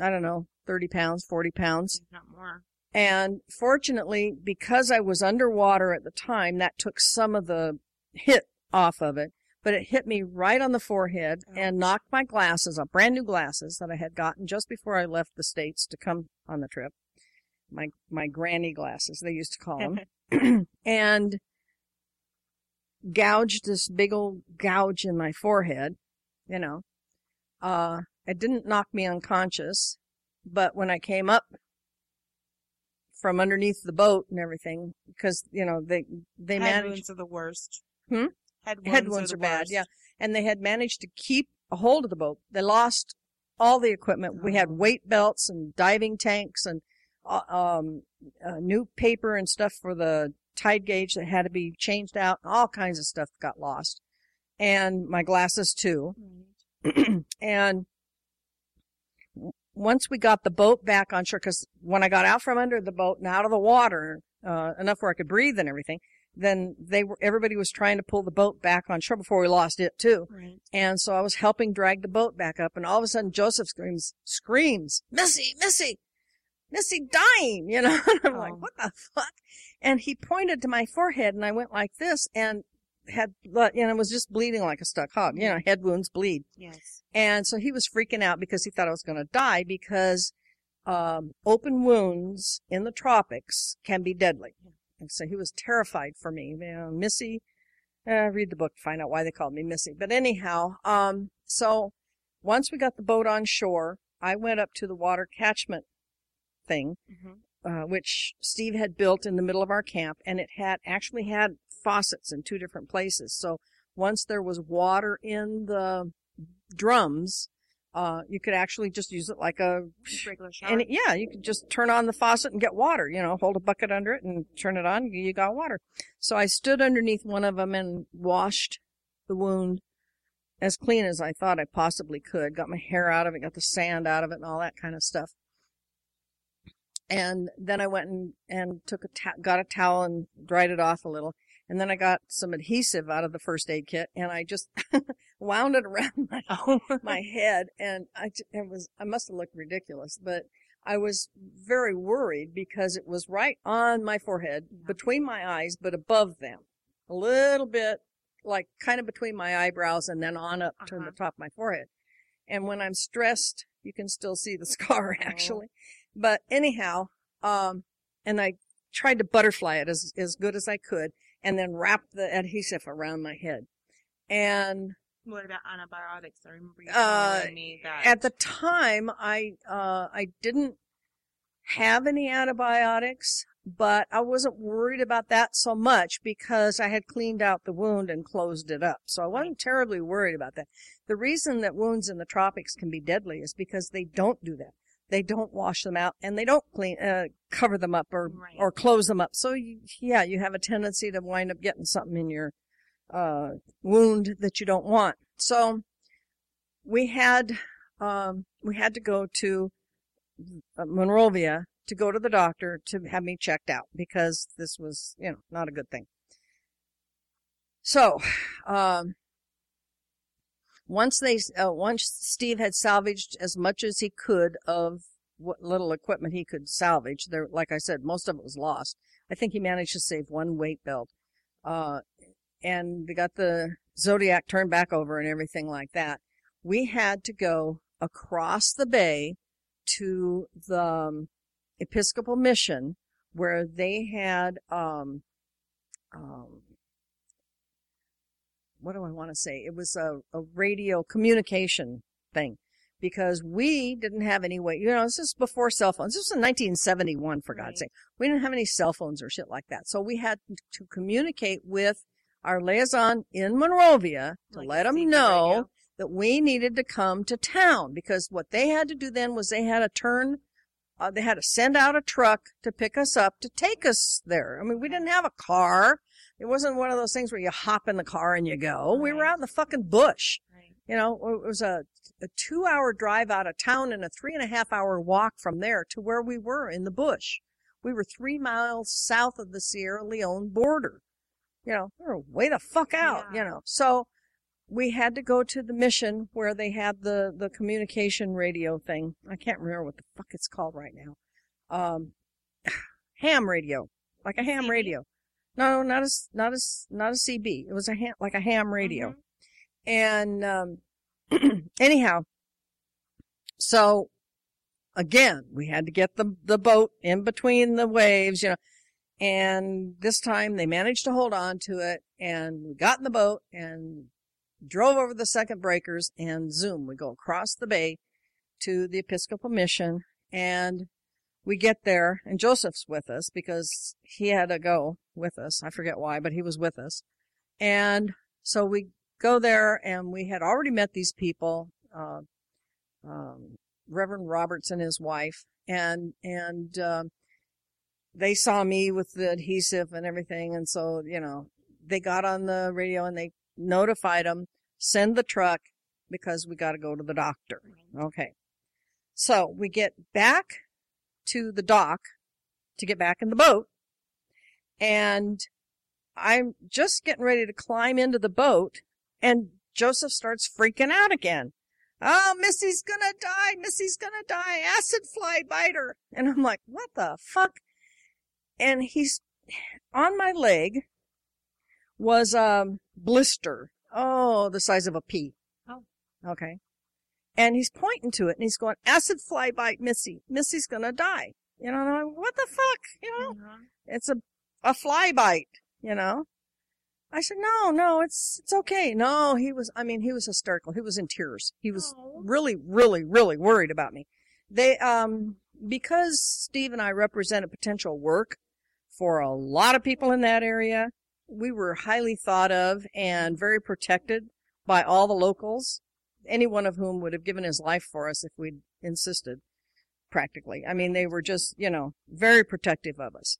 I don't know, 30 pounds, 40 pounds. If not more. And fortunately, because I was underwater at the time, that took some of the hit off of it. But it hit me right on the forehead and knocked my glasses off, brand new glasses that I had gotten just before I left the States to come on the trip. My, my granny glasses, they used to call them. and gouged this big old gouge in my forehead, you know. Uh, it didn't knock me unconscious, but when I came up from underneath the boat and everything, because, you know, they, they Head managed, are the worst. Hmm? Head wounds, head wounds are, are, bad, worst. yeah. And they had managed to keep a hold of the boat. They lost all the equipment. We had Oh. weight belts and diving tanks and, um, uh, new paper and stuff for the tide gauge that had to be changed out. All kinds of stuff got lost. And my glasses too. Right. and once we got the boat back on shore, because when I got out from under the boat and out of the water, uh, enough where I could breathe and everything, then they were, everybody was trying to pull the boat back on shore before we lost it too. Right. And so I was helping drag the boat back up and all of a sudden Joseph screams, screams, Missy, Missy, Missy dying, you know, and I'm like, Oh. what the fuck? And he pointed to my forehead and I went like this and had blood, you know, was just bleeding like a stuck hog. You know, head wounds bleed. Yes. And so he was freaking out because he thought I was going to die because um, open wounds in the tropics can be deadly. And so he was terrified for me. You know, Missy, uh, read the book to find out why they called me Missy. But anyhow, um, so once we got the boat on shore, I went up to the water catchment thing, Mhm. uh, which Steve had built in the middle of our camp, and it had actually had faucets in two different places. So once there was water in the drums, uh, you could actually just use it like a regular shower. and it- yeah, you could just turn on the faucet and get water. You know, hold a bucket under it and turn it on. You got water. So I stood underneath one of them and washed the wound as clean as I thought I possibly could. Got my hair out of it, got the sand out of it, and all that kind of stuff. And then I went and, and took a ta- got a towel and dried it off a little. And then I got some adhesive out of the first aid kit and I just wound it around my oh. my head and I it was I must have looked ridiculous, but I was very worried because it was right on my forehead, between my eyes, but above them, a little bit like kind of between my eyebrows and then on up to Uh-huh. the top of my forehead. And when I'm stressed, you can still see the scar Oh. But anyhow, um, and I tried to butterfly it as as good as I could, and then wrap the adhesive around my head. And What about antibiotics? I remember you Uh, telling me that. at the time i uh i didn't have any antibiotics but i wasn't worried about that so much because i had cleaned out the wound and closed it up so i wasn't terribly worried about that the reason that wounds in the tropics can be deadly is because they don't do that they don't wash them out and they don't clean uh, cover them up or Right. or close them up so you, yeah you have a tendency to wind up getting something in your uh wound that you don't want so we had um, we had to go to uh, Monrovia to go to the doctor to have me checked out because this was you know not a good thing. So, um, once they uh, once Steve had salvaged as much as he could of what little equipment he could salvage, there like I said, most of it was lost. I think he managed to save one weight belt. Uh, and we got the Zodiac turned back over and everything like that we had to go across the bay to the um, Episcopal mission where they had um, um, what do I want to say? It was a, a radio communication thing because we didn't have any way. You know, this is before cell phones. This was in 1971, for Right. God's sake. We didn't have any cell phones or shit like that. So we had to communicate with our liaison in Monrovia to Like let them know radio. that we needed to come to town because what they had to do then was they had to turn, uh, they had to send out a truck to pick us up to take us there. I mean, we didn't have a car. It wasn't one of those things where you hop in the car and you go. We were out in the fucking bush. Right. You know, it was a, a two hour drive out of town and a three and a half hour walk from there to where we were in the bush. We were three miles south of the Sierra Leone border. You know, we were way the fuck out, Yeah. you know. So we had to go to the mission where they had the, the communication radio thing. I can't remember what the fuck it's called right now. Um, ham radio, like a ham radio. No, not a, not a, not a CB. It was a ham, like a ham radio. Mhm. And um, anyhow, so again, we had to get the the boat in between the waves, you know. And this time they managed to hold on to it, and we got in the boat and drove over the second breakers, and zoom, we go across the bay to the Episcopal Mission, and we get there, and Joseph's with us because he had to go with us. I forget why, but he was with us. And so we go there and we had already met these people, uh, um, Reverend Roberts and his wife, and and um, they saw me with the adhesive and everything, and so you know they got on the radio and they notified them, send the truck because we got to go to the doctor. Okay, so we get back to the dock to get back in the boat, and I'm just getting ready to climb into the boat and Joseph starts freaking out again. Oh, Missy's gonna die. Missy's gonna die. Acid fly bite her. And I'm like, what the fuck? And he's on my leg was, a blister. Oh, the size of a pea. Oh. Okay. And he's pointing to it and he's going, acid fly bite Missy. Missy's gonna die. You know, and I'm like, what the fuck? You know, Mhm. it's a, a fly bite, you know? I said, no, no, it's, it's okay. No, he was, I mean, he was hysterical. He was in tears. He was Aw. really, really, really worried about me. They, um, because Steve and I represented potential work for a lot of people in that area, we were highly thought of and very protected by all the locals, any one of whom would have given his life for us if we'd insisted, practically. I mean, they were just, you know, very protective of us.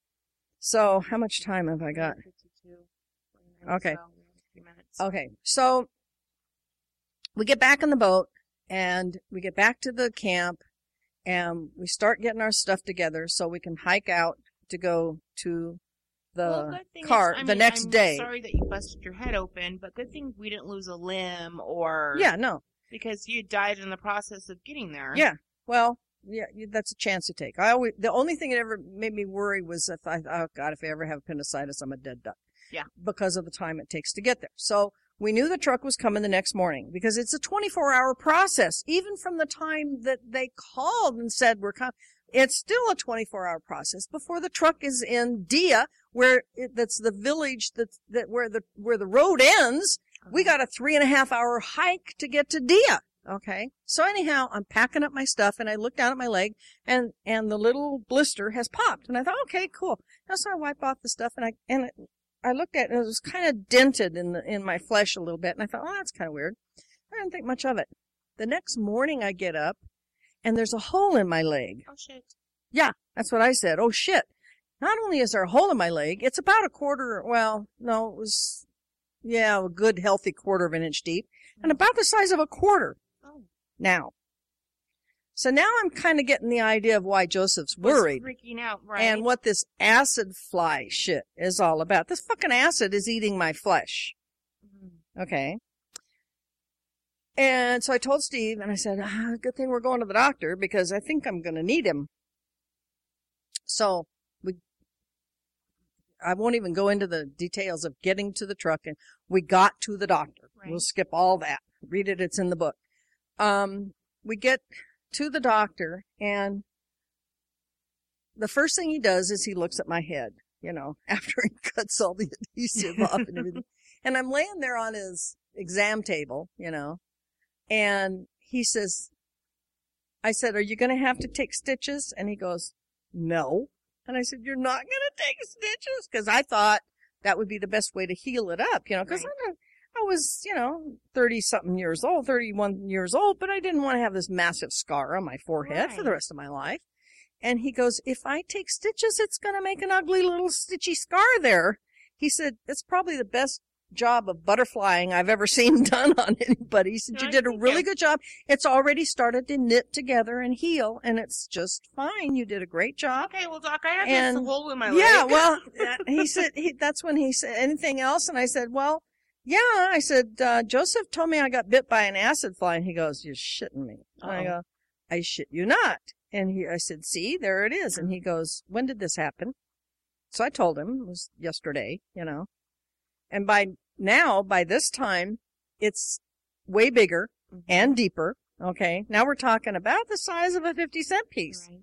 So, how much time have I got? 52, Okay. so we have a few minutes. Okay, so we get back on the boat and we get back to the camp and we start getting our stuff together so we can hike out to go to the Well, thing is- the mean, next I'm day. Sorry that you busted your head open, but good thing we didn't lose a limb or Yeah, no. because you died in the process of getting there. Yeah. Well, yeah, that's a chance to take. I always the only thing that ever made me worry was if I oh god if I ever have appendicitis I'm a dead duck. Yeah. Because of the time it takes to get there. So we knew the truck was coming the next morning because it's a 24 hour process. Even from the time that they called and said we're coming, it's still a 24 hour process before the truck is in Dia, where it, that's the village that's that where the where the road ends. We uh-huh. got a three and a half hour hike to get to Dia. Okay. So anyhow, I'm packing up my stuff and I look down at my leg and, and the little blister has popped. And I thought, okay, cool. Now, so I wipe off the stuff and I, and it, I looked at it and it was kind of dented in the, in my flesh a little bit. And I thought, oh, that's kind of weird. I didn't think much of it. The next morning I get up and there's a hole in my leg. Oh shit. Yeah. That's what I said. Oh shit. Not only is there a hole in my leg, it's about a quarter, well, no, it was, yeah, a good healthy quarter of an inch deep and mm. about the size of a quarter. Now. So now I'm kind of getting the idea of why Joseph's Was worried freaking out, right? and what this acid fly shit is all about. This fucking acid is eating my flesh. Mhm. Okay. And so I told Steve and I said, ah, good thing we're going to the doctor because I think I'm going to need him. So we, I won't even go into the details of getting to the truck and we got to the doctor. We'll skip all that. Read it. It's in the book. Um, we get to the doctor and the first thing he does is he looks at my head, you know, after he cuts all the adhesive off and everything. And I'm laying there on his exam table, you know, and he says, I said, are you going to have to take stitches? And he goes, no. And I said, you're not going to take stitches? Cause I thought that would be the best way to heal it up, you know, cause Right. I, was, you know, 30 something years old, 31 years old, but I didn't want to have this massive scar on my forehead for the rest of my life. And he goes, if I take stitches, it's going to make an ugly little stitchy scar there. He said, it's probably the best job of butterflying I've ever seen done on anybody. He said, No, you did a really good job. It's already started to knit together and heal and it's just fine. You did a great job. Okay, well, Doc, I have And- this hole in my Yeah, leg. well, uh, he said, he, that's when he said, anything else? And I said, well, yeah, I said, uh, Joseph told me I got bit by an acid fly. And he goes, you're shitting me. I Uh-oh. go, I shit you not. And he, I said, see, there it is. And he goes, when did this happen? So I told him it was yesterday, you know, and by now, by this time, it's way bigger Mhm. and deeper. Okay. Now we're talking about the size of a 50 cent piece Right.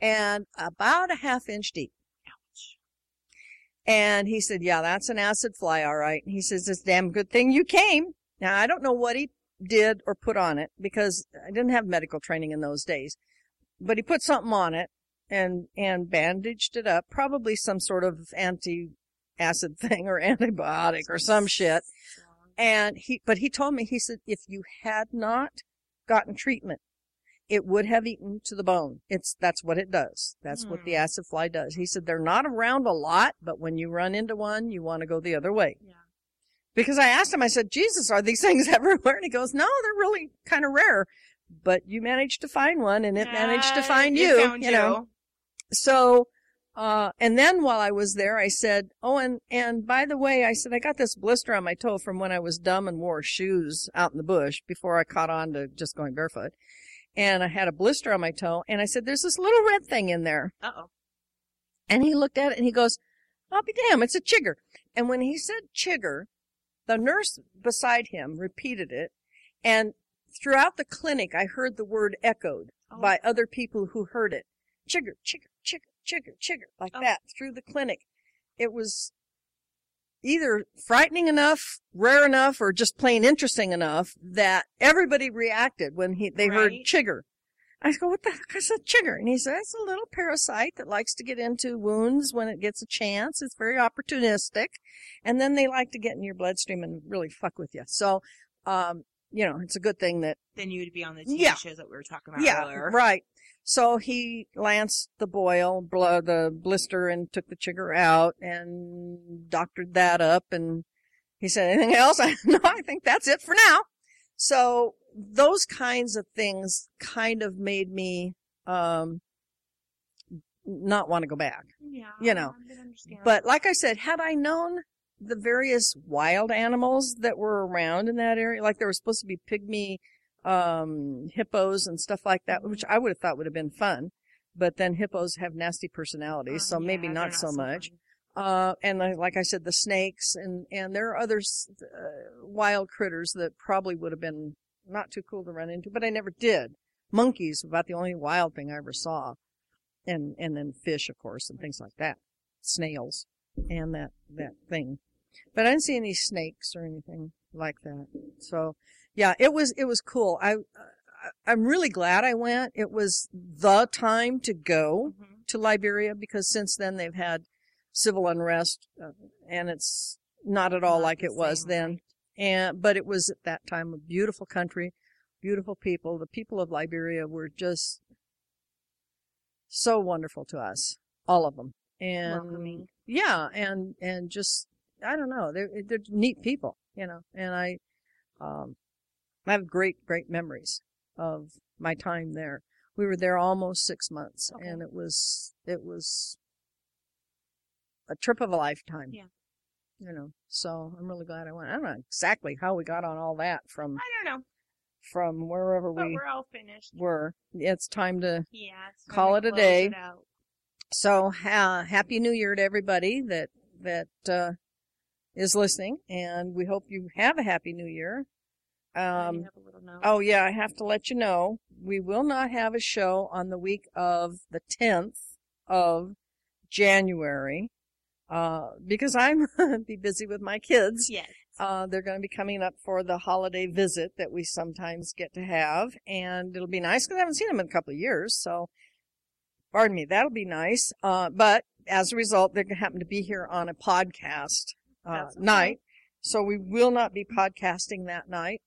and about a half inch deep. And he said, yeah, that's an acid fly. All right. And he says, it's damn good thing you came. Now, I don't know what he did or put on it because I didn't have medical training in those days, but he put something on it and, and bandaged it up, probably some sort of anti acid thing or antibiotic or some shit. And he, but he told me, he said, if you had not gotten treatment, it would have eaten to the bone. It's, that's what it does. That's what the Hmm. acid fly does. He said, they're not around a lot, but when you run into one, you want to go the other way. Yeah. Because I asked him, I said, Jesus, are these things everywhere? And he goes, no, they're really kind of rare, but you managed to find one and it managed to Uh, find you, you know. So, uh, and then while I was there, I said, oh, and, and by the way, I said, I got this blister on my toe from when I was dumb and wore shoes out in the bush before I caught on to just going barefoot. And I had a blister on my toe and I said, there's this little red thing in there. Uh oh. And he looked at it and he goes, I'll be damned, it's a chigger. And when he said chigger, the nurse beside him repeated it, and throughout the clinic, I heard the word echoed Oh. by other people who heard it. Chigger, chigger, chigger, chigger, chigger, like Oh. that through the clinic. It was either frightening enough, rare enough, or just plain interesting enough that everybody reacted when he they heard chigger. I go, what the heck is a chigger? And he says, it's a little parasite that likes to get into wounds when it gets a chance. It's very opportunistic. And then they like to get in your bloodstream and really fuck with you. So, um, you know, it's a good thing that Then you would be on the TV Yeah. shows that we were talking about yeah, earlier. right. So he lanced the boil, bl- the blister, and took the chigger out and doctored that up. And he said, "Anything else?" No, I think that's it for now. So those kinds of things kind of made me um, not want to go back. Yeah, You know. But like I said, had I known the various wild animals that were around in that area, like there were supposed to be pygmy um hippos and stuff like that, which I would have thought would have been fun. But then hippos have nasty personalities, Oh, so maybe yeah, not, they're so much. Uh, and like like I said, the snakes and, and there are other uh, wild critters that probably would have been not too cool to run into, but I never did. Monkeys, about the only wild thing I ever saw. And, and then fish, of course, and things like that. Snails and that, that thing. But I didn't see any snakes or anything like that. So yeah, it was, it was cool. I, I'm really glad I went. It was the time to go Mhm. to Liberia because since then they've had civil unrest, uh, and it's not at all Not like it was same, then. And but it was at that time a beautiful country, beautiful people. The people of Liberia were just so wonderful to us, all of them. And Welcoming. yeah, and and just I don't know, they're they're neat people, you know. And I, um, I have great great memories of my time there. We were there almost six months, Okay. and it was it was a trip of a lifetime. Yeah. You know, so I'm really glad I went. I don't know exactly how we got on all that from I don't know, from wherever but we we're all finished. were. It's time to Yeah. Call it a day. it. So, ha- happy New Year to everybody that that uh, is listening, and we hope you have a happy New Year. Um, have a little note. oh yeah, I have to let you know we will not have a show on the week of the 10th of January uh, because I'm be busy with my kids. Yes. Uh, they're going to be coming up for the holiday visit that we sometimes get to have, and it'll be nice because I haven't seen them in a couple of years. So, pardon me, that'll be nice. Uh, but as a result, they're going to happen to be here on a podcast uh, okay. night, so we will not be podcasting that night.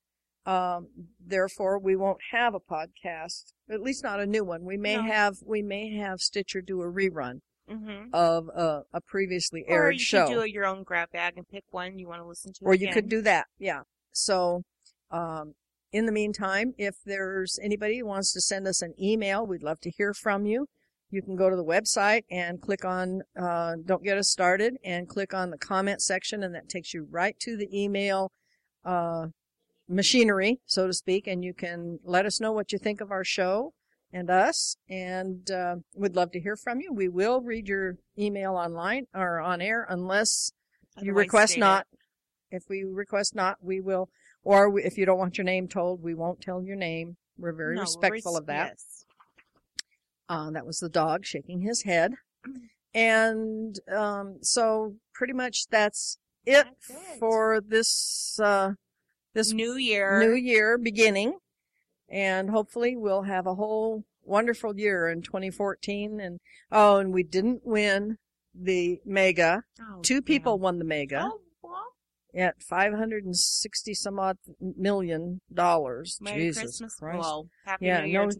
Um, therefore, we won't have a podcast, at least not a new one. We may No. have we may have Stitcher do a rerun Mm-hmm. of a, a previously Or aired you show could do your own grab bag and pick one you want to listen to. or you could do that yeah so um, in the meantime if there's anybody who wants to send us an email we'd love to hear from you you can go to the website and click on uh, don't get us started and click on the comment section and that takes you right to the email uh, machinery so to speak and you can let us know what you think of our show and us and uh, we'd love to hear from you we will read your email online or on air unless you Otherwise request not. If we request not, we will, or we, if you don't want your name told, we won't tell your name. We're very No, respectful res- of that. Yes. Uh, that was the dog shaking his head. And, um, so pretty much that's it That's for this, uh, this New Year. new year beginning. And hopefully we'll have a whole wonderful year in 2014. And, oh, and we didn't win the mega. Oh, Two damn. people won the mega. Oh, well, at 560 some odd million dollars. Merry Jesus Christmas. Christ. Well, Happy yeah, New Year no to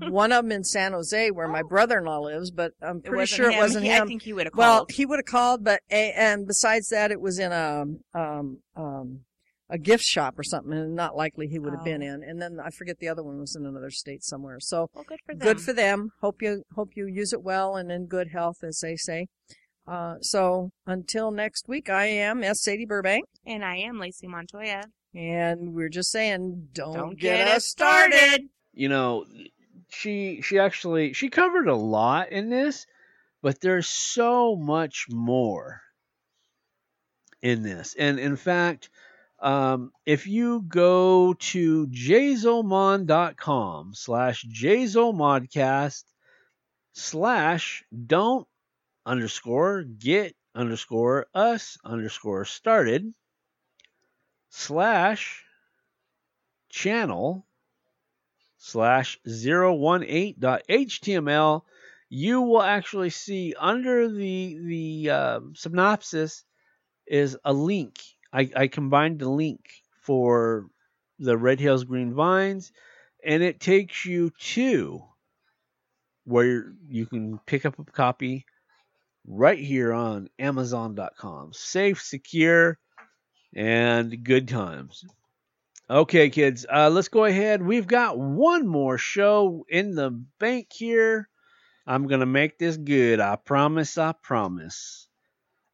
them. One of them in San Jose where my Oh. brother-in-law lives, but I'm pretty wasn't sure him. it wasn't He- him. I think he would have called. well, he would have called, but and besides that, it was in a um um a gift shop or something, and not likely he would have been Oh. in. And then I forget the other one was in another state somewhere. So well, good for them. good for them. Hope you hope you use it well and in good health, as they say. Uh, so until next week, I am S. Sadie Burbank. And I am Lacey Montoya. And we're just saying, don't, Don't get, us started. you know she she actually she covered a lot in this but there's so much more in this and in fact Um, if you go to jzomon.com slash jzomodcast slash don't underscore get underscore us underscore started slash channel slash 018.html you will actually see under the the uh, synopsis is a link I, I combined the link for the red hills green vines and it takes you to where you can pick up a copy right here on amazon.com safe secure and good times Okay, kids, uh, let's go ahead. We've got one more show in the bank here. I'm going to make this good. I promise. I promise.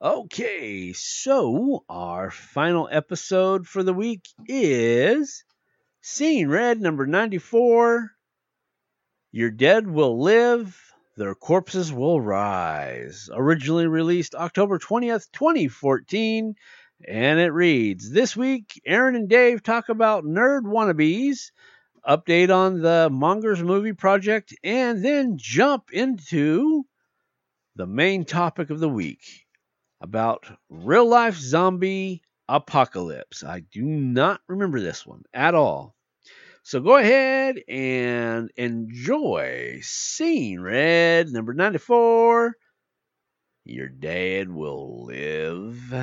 Okay, so our final episode for the week is Seeing Red number 94. Your dead will live, their corpses will rise. Originally released October 20th, 2014 and it reads This week, Aaron and Dave talk about nerd wannabes, update on the Mongers movie project, and then jump into the main topic of the week about real life zombie apocalypse. I do not remember this one at all. So go ahead and enjoy Seeing Red number 94. Your dad will live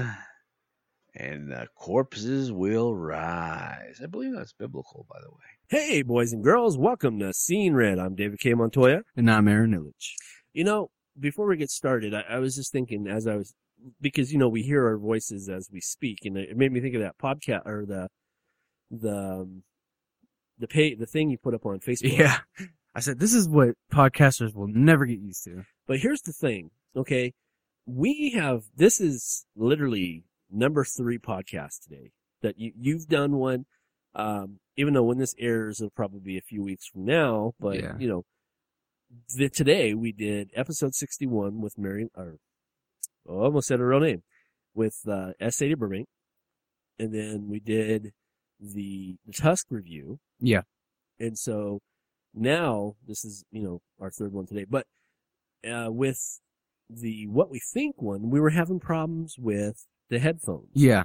and the corpses will rise. I believe that's biblical, by the way. Hey, boys and girls, welcome to Seeing Red. I'm David K. Montoya. And I'm Aaron Illich. You know, before we get started, I, I, was just thinking as I was, because, you know, we hear our voices as we speak, and it made me think of that podcast, or the, the, um, the pay, the thing you put up on Facebook. Yeah. I said, this is what podcasters will never get used to. But here's the thing, okay? We have, this is literally number three podcast today. That you you've done one. Um, even though when this airs, it'll probably be a few weeks from now. But Yeah. you know, the, today we did episode sixty-one with Mary. Or oh, I almost said her real name with uh, S. A. Burbank, and then we did the the Tusk review. Yeah. And so now this is you know our third one today, but uh, with the what we think one, we were having problems with the headphones. Yeah.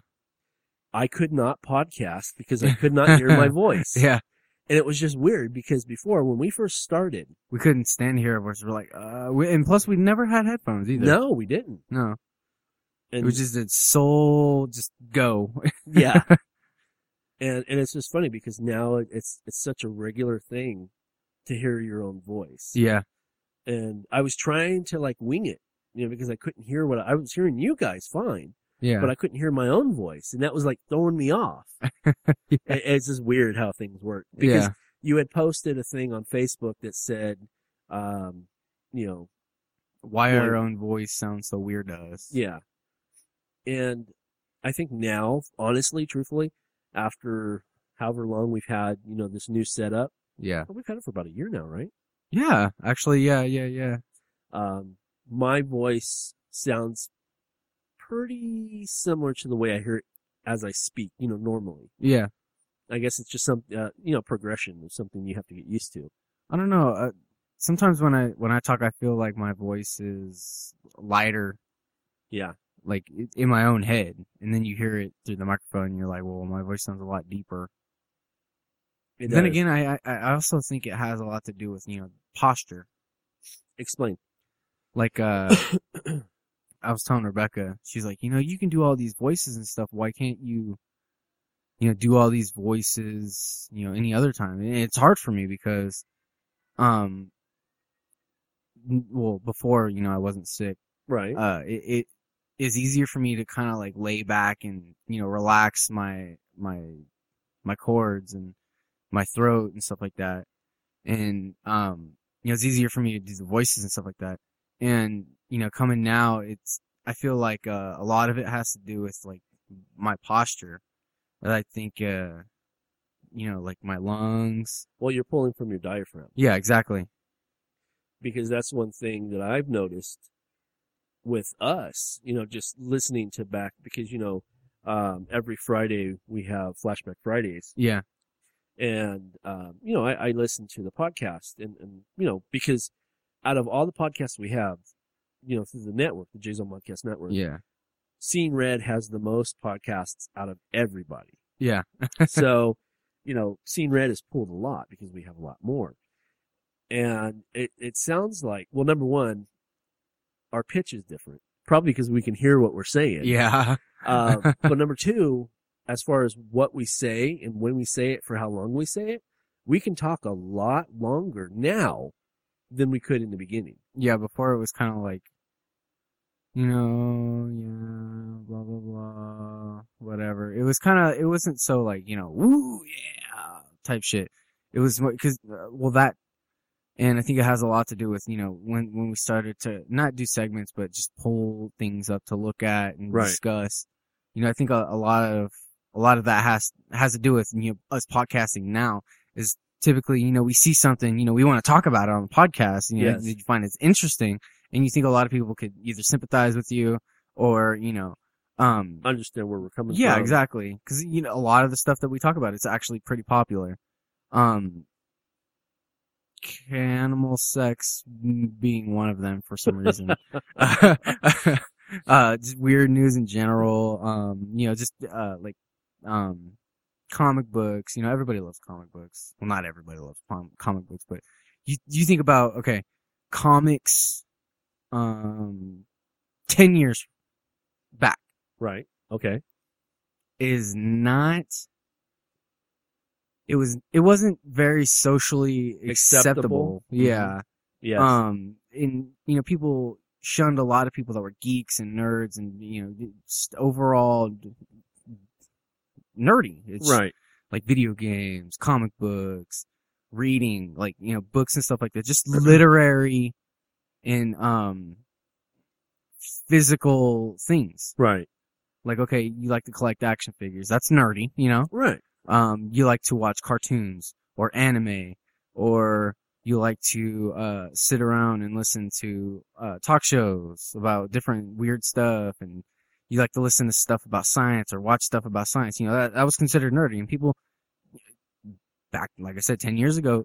I could not podcast because I could not hear my voice. Yeah. And it was just weird because before, when we first started, We couldn't stand here. We're we're like, uh, we, and plus we never had headphones either. no, we didn't. No. And It was just, it's soul, just go. yeah. And, and it's just funny because now it's, it's such a regular thing to hear your own voice. yeah. And I was trying to like wing it, you know, because I couldn't hear what I, I was hearing you guys fine, Yeah. but I couldn't hear my own voice. And that was like throwing me off. It- It's just weird how things work. Because yeah. you had posted a thing on Facebook that said, um, you know, Why our own voice sounds so weird to us. yeah. And I think now, honestly, truthfully, after however long we've had, you know, this new setup, Yeah. well, we've had it for about a year now, right? Yeah. Actually, yeah, yeah, yeah. Um, my voice sounds pretty similar to the way I hear it as I speak, you know, normally. Yeah. I guess it's just some, uh, you know, progression of something you have to get used to. I don't know. Uh, sometimes when I, when I talk, I feel like my voice is lighter, Yeah. like in my own head. And then you hear it through the microphone and you're like, well, my voice sounds a lot deeper. It then does. again, I, I, I also think it has a lot to do with, you know, posture. explain. Like, uh, I was telling Rebecca, she's like, you know, you can do all these voices and stuff. Why can't you, you know, do all these voices, you know, any other time? And it's hard for me because, um, well, before, you know, I wasn't sick, Right. uh, it, it is easier for me to kind of like lay back and, you know, relax my, my, my cords and my throat and stuff like that. And, um, you know, it's easier for me to do the voices and stuff like that. And, you know, coming now, it's, I feel like, uh, a lot of it has to do with like my posture. I think, uh, you know, like my lungs. well, you're pulling from your diaphragm. Yeah, exactly. because that's one thing that I've noticed with us, you know, just listening to back because, you know, um, every Friday we have Flashback Fridays, Yeah. and um, you know, I, I listen to the podcast, and, and you know, because out of all the podcasts we have, you know, through the network, the J Zone Podcast Network, Yeah. Seeing Red has the most podcasts out of everybody. Yeah. so, you know, Seeing Red has pulled a lot because we have a lot more. And it, it sounds like, well, number one, our pitch is different. Probably because we can hear what we're saying. Yeah. Uh, but number two, as far as what we say and when we say it for how long we say it, we can talk a lot longer now than we could in the beginning. Yeah, before it was kind of like, you know, yeah, blah blah blah, whatever. It was kind of, it wasn't so like, you know, woo, yeah, type shit. It was because, uh, well, that, and I think it has a lot to do with, you know, when when we started to not do segments, but just pull things up to look at and Right. discuss. You know, I think a, a lot of a lot of that has has to do with you know us podcasting now is typically you know we see something you know we want to talk about it on the podcast you know you find it's interesting and you think a lot of people could either sympathize with you or you know um Understand where we're coming yeah from. Yeah, exactly. Because you know a lot of the stuff that we talk about it's actually pretty popular. Um animal sex being one of them for some reason. Uh just weird news in general um you know just uh like um comic books you know everybody loves comic books well not everybody loves com- comic books but you you think about okay comics um 10 years back Right. Okay. is not it was it wasn't very socially acceptable, Acceptable? yeah Yes. um and you know people shunned a lot of people that were geeks and nerds and you know overall nerdy it's right. like video games comic books reading like you know books and stuff like that just literary and um physical things Right. like okay you like to collect action figures that's nerdy you know Right. um, you like to watch cartoons or anime, or you like to uh, sit around and listen to uh, talk shows about different weird stuff, and you like to listen to stuff about science or watch stuff about science. You know that that was considered nerdy, and people back, like I said, ten years ago,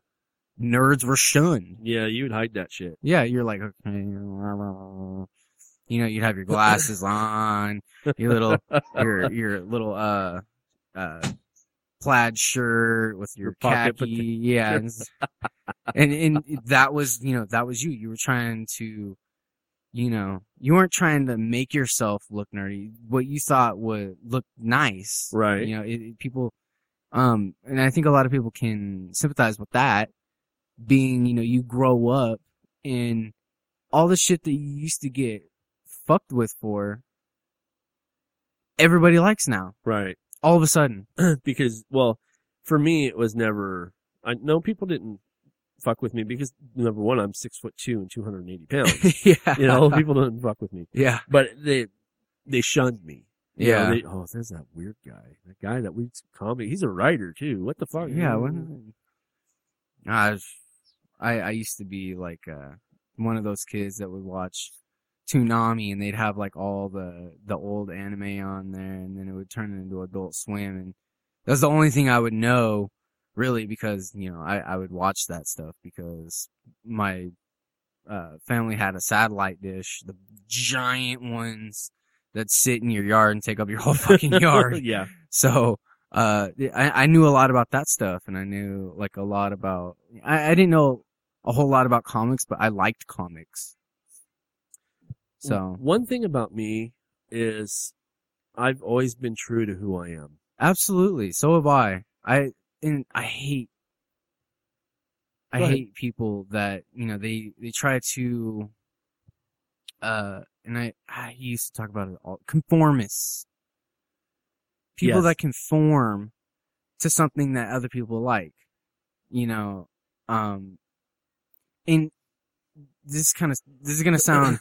nerds were shunned. Yeah, you would hide that shit. Yeah, you're like, okay, you know, you'd have your glasses on, your little, your your little uh uh plaid shirt with your, Your pocket khaki, yeah, and, and and that was you know that was you. You were trying to, you know, you weren't trying to make yourself look nerdy. What you thought would look nice, Right. You know, it, it- people, um, and I think a lot of people can sympathize with that. Being, you know, you grow up and all the shit that you used to get fucked with for, everybody likes now. Right. All of a sudden. because well, for me it was never. I no people didn't fuck with me because number one I'm six foot two and two hundred and eighty pounds. yeah. you know, people don't fuck with me, Yeah. but they they shunned me. You know, Yeah. they, oh, there's that weird guy. That guy that reads comic. He's a writer too. What the fuck? Yeah. When, I, I, I used to be like, uh, one of those kids that would watch Toonami and they'd have like all the, the old anime on there and then it would turn into Adult Swim and that's the only thing I would know really because, you know, I, I would watch that stuff because my, uh, family had a satellite dish, the giant ones that sit in your yard and take up your whole fucking yard. yeah. So, uh, I, I knew a lot about that stuff and I knew like a lot about, I, I didn't know a whole lot about comics, but I liked comics. So, one thing about me is I've always been true to who I am. absolutely. So have I. I, and I hate, I hate people that, you know, they, they try to, uh, and I, I used to talk about it all, conformists. People Yes. that conform to something that other people like. You know, um, and this kind of, this is gonna sound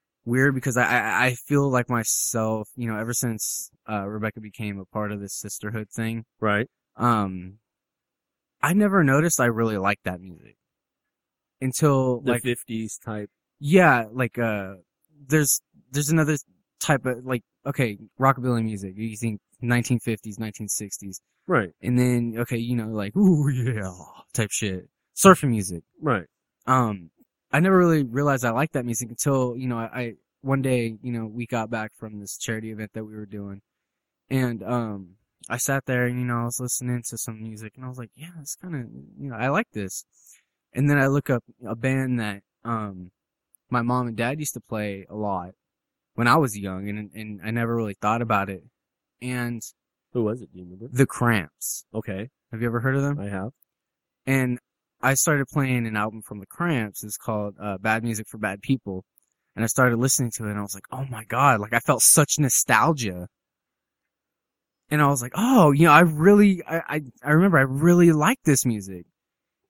weird because I, I, I feel like myself, you know, ever since, uh, Rebecca became a part of this sisterhood thing, Right. Um, I never noticed I really liked that music until The like fifties type. yeah, like uh, there's there's another type of like okay, rockabilly music. You think 1950s, 1960s, Right. and then okay, you know, like ooh yeah type shit, surfing music. Right. Um, I never really realized I liked that music until you know I, I one day you know we got back from this charity event that we were doing, and um I sat there and you know I was listening to some music and I was like, yeah, it's kind of you know I like this, and then I look up a band that um my mom and dad used to play a lot when I was young and and I never really thought about it, and Who was it? Do you remember? the Cramps. Okay. Have you ever heard of them? I have. and I started playing an album from the Cramps. It's called uh, "Bad Music for Bad People," and I started listening to it, and I was like, "Oh my god!" Like I felt such nostalgia, and I was like, "Oh, you know, I really, I, I, I remember I really like this music,"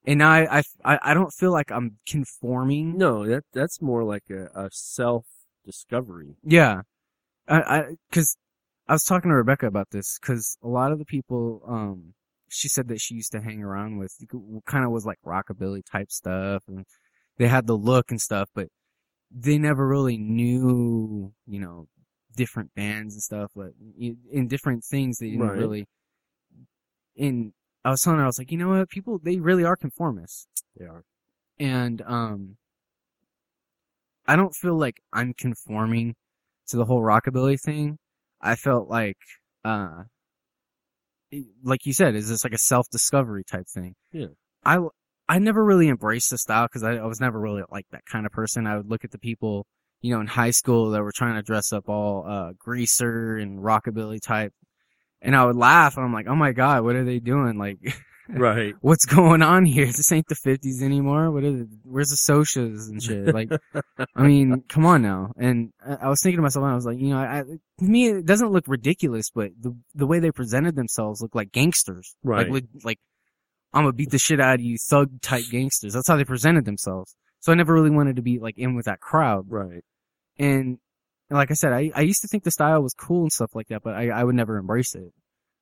and now I, I, I, don't feel like I'm conforming. No, that that's more like a, a self discovery. Yeah, I, I, because I was talking to Rebecca about this because a lot of the people, um, she said that she used to hang around with kind of was like rockabilly type stuff, and they had the look and stuff, but they never really knew, you know, different bands and stuff, but in different things they didn't Right. really. In I was telling her, I was like, you know what, people they really are conformists They are. and um I don't feel like I'm conforming to the whole rockabilly thing. I felt like uh like you said, is this like a self-discovery type thing? Yeah. I I never really embraced the style because I, I was never really like that kind of person. I would look at the people, you know, in high school that were trying to dress up all uh greaser and rockabilly type, and I would laugh and I'm like, oh my god, what are they doing? Like, Right. what's going on here? This ain't the fifties anymore. What is it? Where's the socias and shit? Like, I mean, come on now. And I, I was thinking to myself, and I was like, you know, I, to me, it doesn't look ridiculous, but the the way they presented themselves looked like gangsters. Right. Like, li- like I'm gonna beat the shit out of you, thug type gangsters. That's how they presented themselves. So I never really wanted to be like in with that crowd. Right. And like I said, I, I used to think the style was cool and stuff like that, but I, I would never embrace it.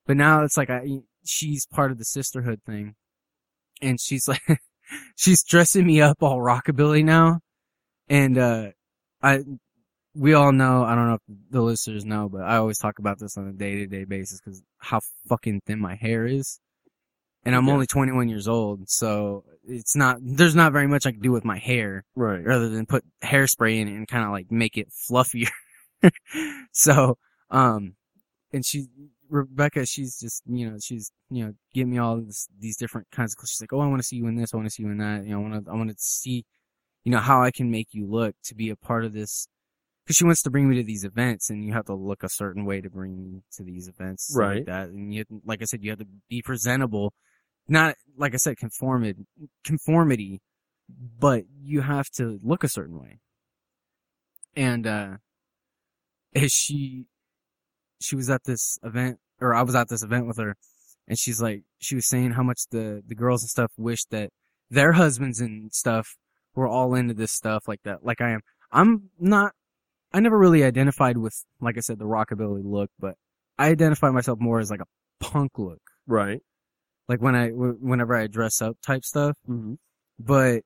But now it's like I, she's part of the sisterhood thing. And she's like, she's dressing me up all rockabilly now. And, uh, I, we all know, I don't know if the listeners know, but I always talk about this on a day to day basis because how fucking thin my hair is. And I'm Yeah. only 21 years old, so it's not, there's not very much I can do with my hair Right. rather than put hairspray in it and kind of like make it fluffier. so, um, and she, Rebecca, she's just, you know, she's, you know, giving me all this, these different kinds of, she's like, oh, I want to see you in this. I want to see you in that. You know, I want to, I want to see, you know, how I can make you look to be a part of this. Cause she wants to bring me to these events and you have to look a certain way to bring me to these events. Right. Like that. And you, like I said, you have to be presentable. Not, like I said, conformity, conformity, but you have to look a certain way. And, uh, she, she was at this event, or I was at this event with her, and she's like, she was saying how much the, the girls and stuff wished that their husbands and stuff were all into this stuff like that, like I am. I'm not, I never really identified with, like I said, the rockabilly look, but I identify myself more as like a punk look. Right. Like when I, whenever I dress up type stuff. Mm-hmm. But,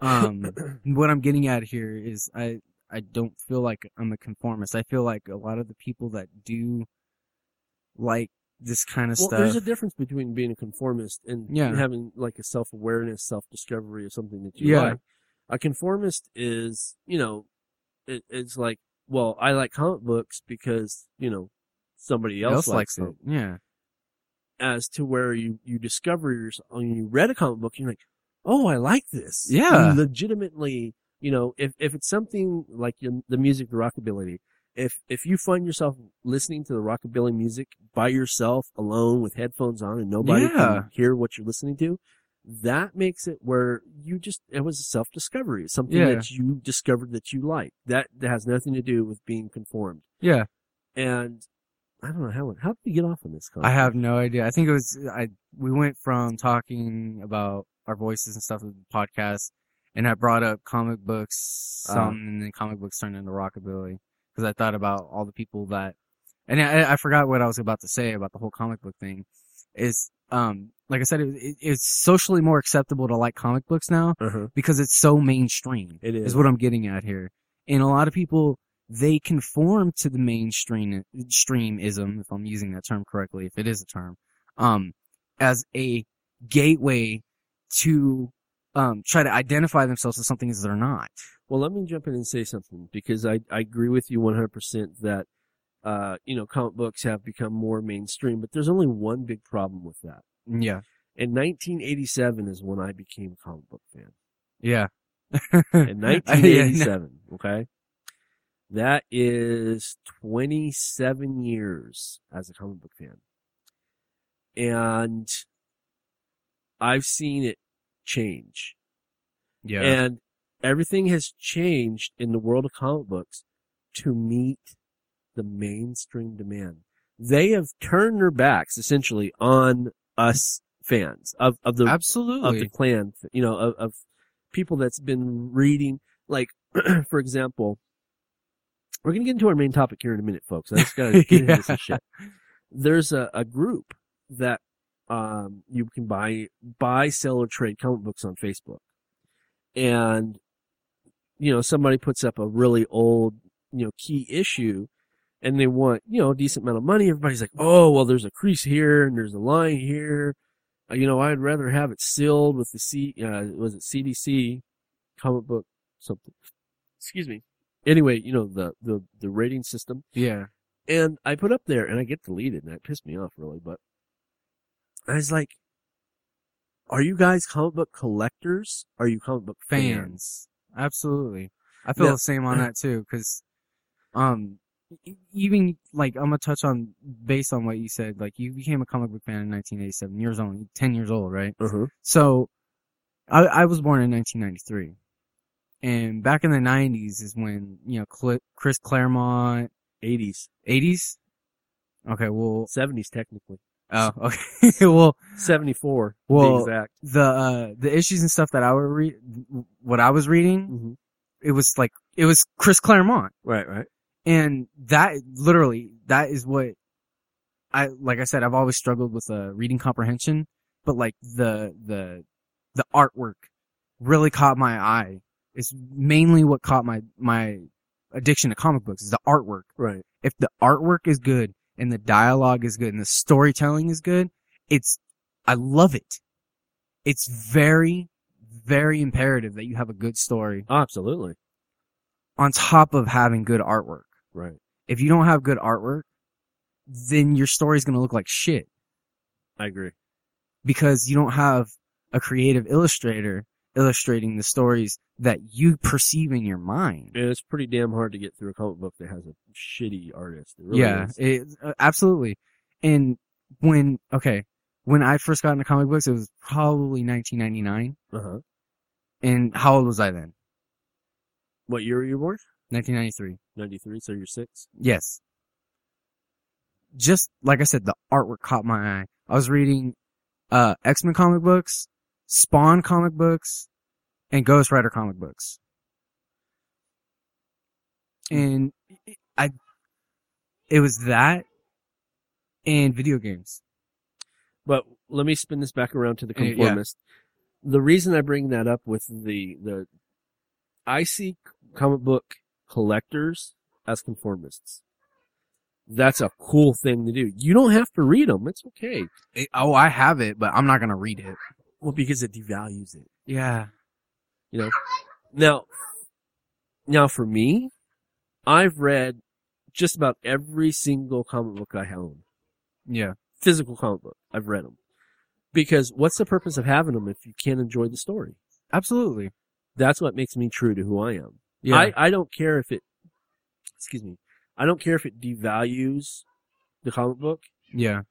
um, what I'm getting at here is I I don't feel like I'm a conformist. I feel like a lot of the people that do like this kind of Well, stuff. there's a difference between being a conformist and Yeah. having like a self awareness, self discovery of something that you Yeah. like. A conformist is, you know, it, it's like, well, I like comic books because, you know, somebody else, else likes them. it. Yeah. As to where you, you discover yourself, uh, when you read a comic book, you're like, oh, I like this. Yeah. You legitimately, you know, if, if it's something like your, the music, the rockabilly, if, if you find yourself listening to the rockabilly music by yourself, alone with headphones on and nobody Yeah. can hear what you're listening to, that makes it where you just, it was a self-discovery, something Yeah. that you discovered that you like. That, that has nothing to do with being conformed. Yeah. And I don't know how, how did we get off on this? I have no idea. I think it was I we went from talking about our voices and stuff with the podcast and I brought up comic books Ah. some and then comic books turned into rockabilly because I thought about all the people that and I, I forgot what I was about to say about the whole comic book thing is um like I said it, it, it's socially more acceptable to like comic books now Uh-huh. because it's so mainstream It is. is what I'm getting at here. And a lot of people they conform to the mainstream streamism, if I'm using that term correctly, if it is a term, um, as a gateway to um, try to identify themselves as something as they're not. Well, let me jump in and say something because I, I agree with you 100% that, uh, you know, comic books have become more mainstream, but there's only one big problem with that. Yeah. In 1987 is when I became a comic book fan. Yeah. In 1987, okay? That is 27 years as a comic book fan. And I've seen it change. Yeah. And everything has changed in the world of comic books to meet the mainstream demand. They have turned their backs essentially on us fans of, of the, absolutely of the clan, you know, of, of people that's been reading, like, for example, we're going to get into our main topic here in a minute, folks. I just got to get into some shit. There's a, a group that, um, you can buy, buy, sell, or trade comic books on Facebook. And, you know, somebody puts up a really old, you know, key issue and they want, you know, a decent amount of money. Everybody's like, oh, well, there's a crease here and there's a line here. Uh, You know, I'd rather have it sealed with the C, uh, was it CDC comic book something? Excuse me. Anyway, you know, the, the, the rating system. yeah. And I put up there and I get deleted and that pissed me off really, but I was like, are you guys comic book collectors? Are you comic book fans? Fans. Absolutely. I feel Yeah. the same on that too, cause, um, even like I'm gonna touch on based on what you said. Like you became a comic book fan in 1987. Years only, 10 years old, right? Uh-huh. So, I, I was born in 1993, and back in the 90s is when you know Cl- Chris Claremont, 80s, 80s. Okay, well, 70s technically. oh, okay, well, 74 to Well, exact. the uh, the issues and stuff that I would read, what I was reading, Mhm. it was like it was Chris Claremont, Right, right. and that literally that is what I like. I said I've always struggled with uh, reading comprehension, but like the the the artwork really caught my eye. It's mainly what caught my my addiction to comic books is the artwork. Right. If the artwork is good and the dialogue is good and the storytelling is good, it's I love it. It's very very imperative that you have a good story Absolutely. on top of having good artwork. Right. If you don't have good artwork, then your story's going to look like shit I agree. because you don't have a creative illustrator illustrating the stories that you perceive in your mind. And it's pretty damn hard to get through a comic book that has a shitty artist. It really yeah, it, uh, absolutely. And when, okay, when I first got into comic books, it was probably 1999. Uh-huh. And how old was I then? What year were you born? 1993. 93, so you're six? Yes. Just like I said, the artwork caught my eye. I was reading uh X-Men comic books, Spawn comic books, and Ghost Rider comic books. And I it was that and video games. But let me spin this back around to the Uh, yeah. The reason I bring that up with the, the, I see comic book collectors as conformists. That's a cool thing to do. You don't have to read them. It's okay. It- oh, I have it, but I'm not going to read it. Well, because it devalues it. Yeah. You know, now, now for me, I've read just about every single comic book I own. Yeah. Physical comic book. I've read them. Because what's the purpose of having them if you can't enjoy the story? Absolutely. That's what makes me true to who I am. Yeah. I, I don't care if it, excuse me, I don't care if it devalues the comic book. yeah.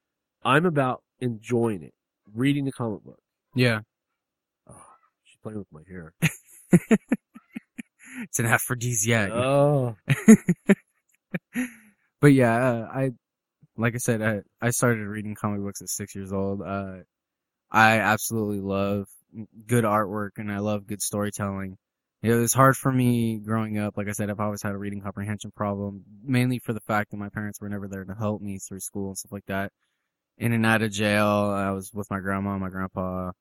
I'm about enjoying it, reading the comic book. Yeah. Oh, she's playing with my hair. It's an aphrodisiac. Oh, but yeah, uh, I, like I said, I, I started reading comic books at six years old. Uh, I absolutely love good artwork and I love good storytelling. It was hard for me growing up. Like I said, I've always had a reading comprehension problem, mainly for the fact that my parents were never there to help me through school and stuff like that. In and out of jail, I was with my grandma and my grandpa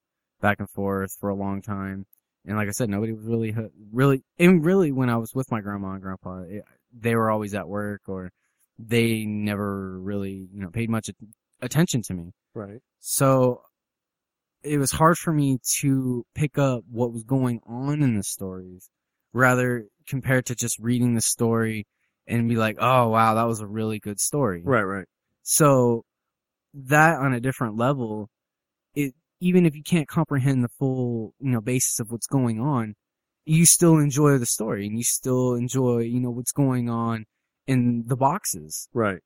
back and forth for a long time. And like I said, nobody was really, really, and really when I was with my grandma and grandpa, it, they were always at work or they never really, you know, paid much attention to me. Right. So it was hard for me to pick up what was going on in the stories, rather compared to just reading the story and be like, oh wow, that was a really good story. Right. Right. So that on a different level, it even if you can't comprehend the full, you know, basis of what's going on, you still enjoy the story and you still enjoy, you know, what's going on in the boxes. Right.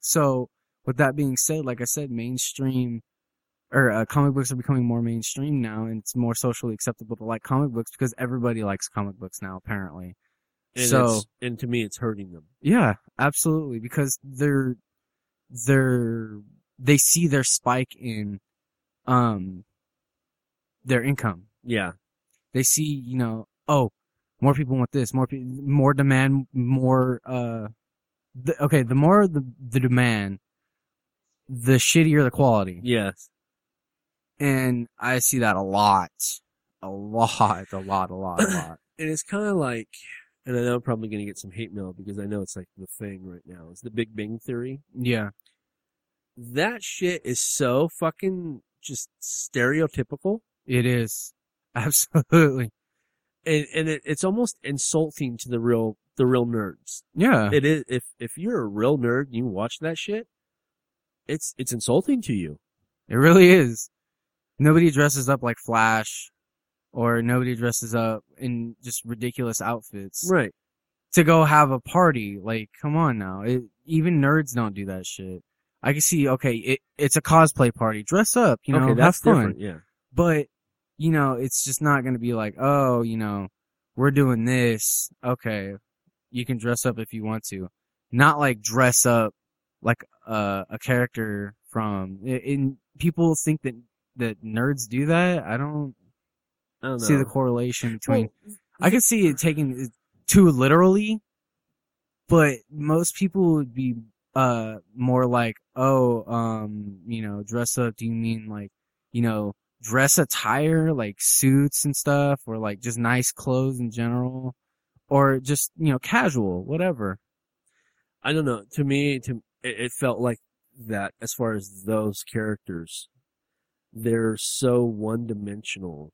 So with that being said, like I said, mainstream or uh, comic books are becoming more mainstream now, and it's more socially acceptable to like comic books because everybody likes comic books now, apparently. And so and to me, it's hurting them. yeah, absolutely, because they're they're they see their spike in um their income. Yeah. They see, you know, oh, more people want this, more pe- more demand, more uh the, okay, the more the the demand, the shittier the quality. Yes. And I see that a lot. A lot, a lot, a lot, a lot. And it's kind of like, and I know I'm probably going to get some hate mail because I know it's like the thing right now. It's the Big Bang Theory. Yeah. That shit is so fucking just stereotypical. It is. Absolutely. And, and it, it's almost insulting to the real, the real nerds. Yeah. It is, if, if you're a real nerd and you watch that shit, it's, it's insulting to you. It really is. Nobody dresses up like Flash or nobody dresses up in just ridiculous outfits Right. to go have a party. Like, come on now. It, even nerds don't do that shit. I can see, okay, it, it's a cosplay party. Dress up, you know, okay. have That's fun. different. Yeah. But, you know, it's just not going to be like, oh, you know, we're doing this. Okay. You can dress up if you want to. Not like dress up like uh, a character from, and people think that, that nerds do that. I don't I don't know. see the correlation between, Well, I can see it taken it too literally, but most people would be, uh, more like, oh, um, you know, dress up. Do you mean like, you know, dress attire, like suits and stuff, or like just nice clothes in general, or just, you know, casual, whatever. I don't know. To me, to it, it felt like that as far as those characters, they're so one dimensional.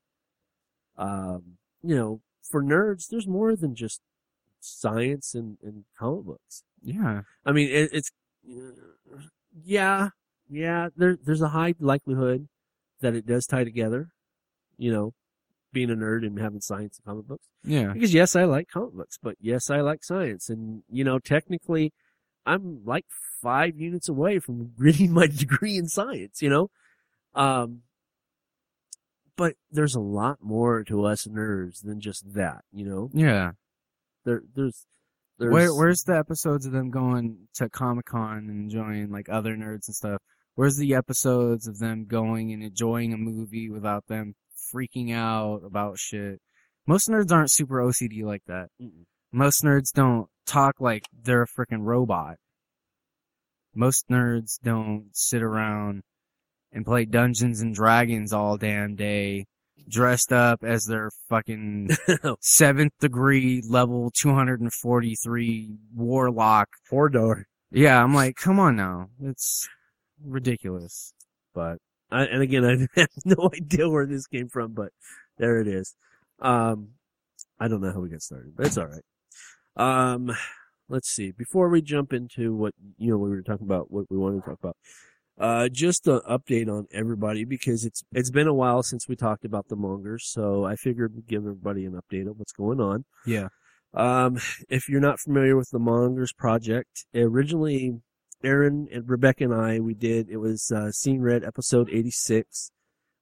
Um, you know, for nerds, there's more than just science and, and comic books. Yeah. I mean, it, it's yeah, yeah. There, there's a high likelihood that it does tie together. You know, being a nerd and having science and comic books. Yeah. Because yes, I like comic books, but yes, I like science. And, you know, technically, I'm like five units away from getting my degree in science, you know? Um, but there's a lot more to us nerds than just that, you know? Yeah. There, there's, there's, Where, where's the episodes of them going to Comic Con and enjoying like other nerds and stuff? Where's the episodes of them going and enjoying a movie without them freaking out about shit? Most nerds aren't super OCD like that. Mm-mm. Most nerds don't talk like they're a freaking robot. Most nerds don't sit around and play Dungeons and Dragons all damn day, dressed up as their fucking seventh degree level 243 warlock. four door. Yeah, I'm like, come on now. It's ridiculous. But, I, and again, I have no idea where this came from, but there it is. Um, I don't know how we got started, but it's all right. Um, let's see. Before we jump into what you know, we were talking about what we wanted to talk about. Uh, just an update on everybody because it's it's been a while since we talked about the mongers, so I figured we'd give everybody an update of what's going on. Yeah. Um, if you're not familiar with the Mongers project, originally Aaron and Rebecca and I, we did, it was, uh, Seeing Red episode 86.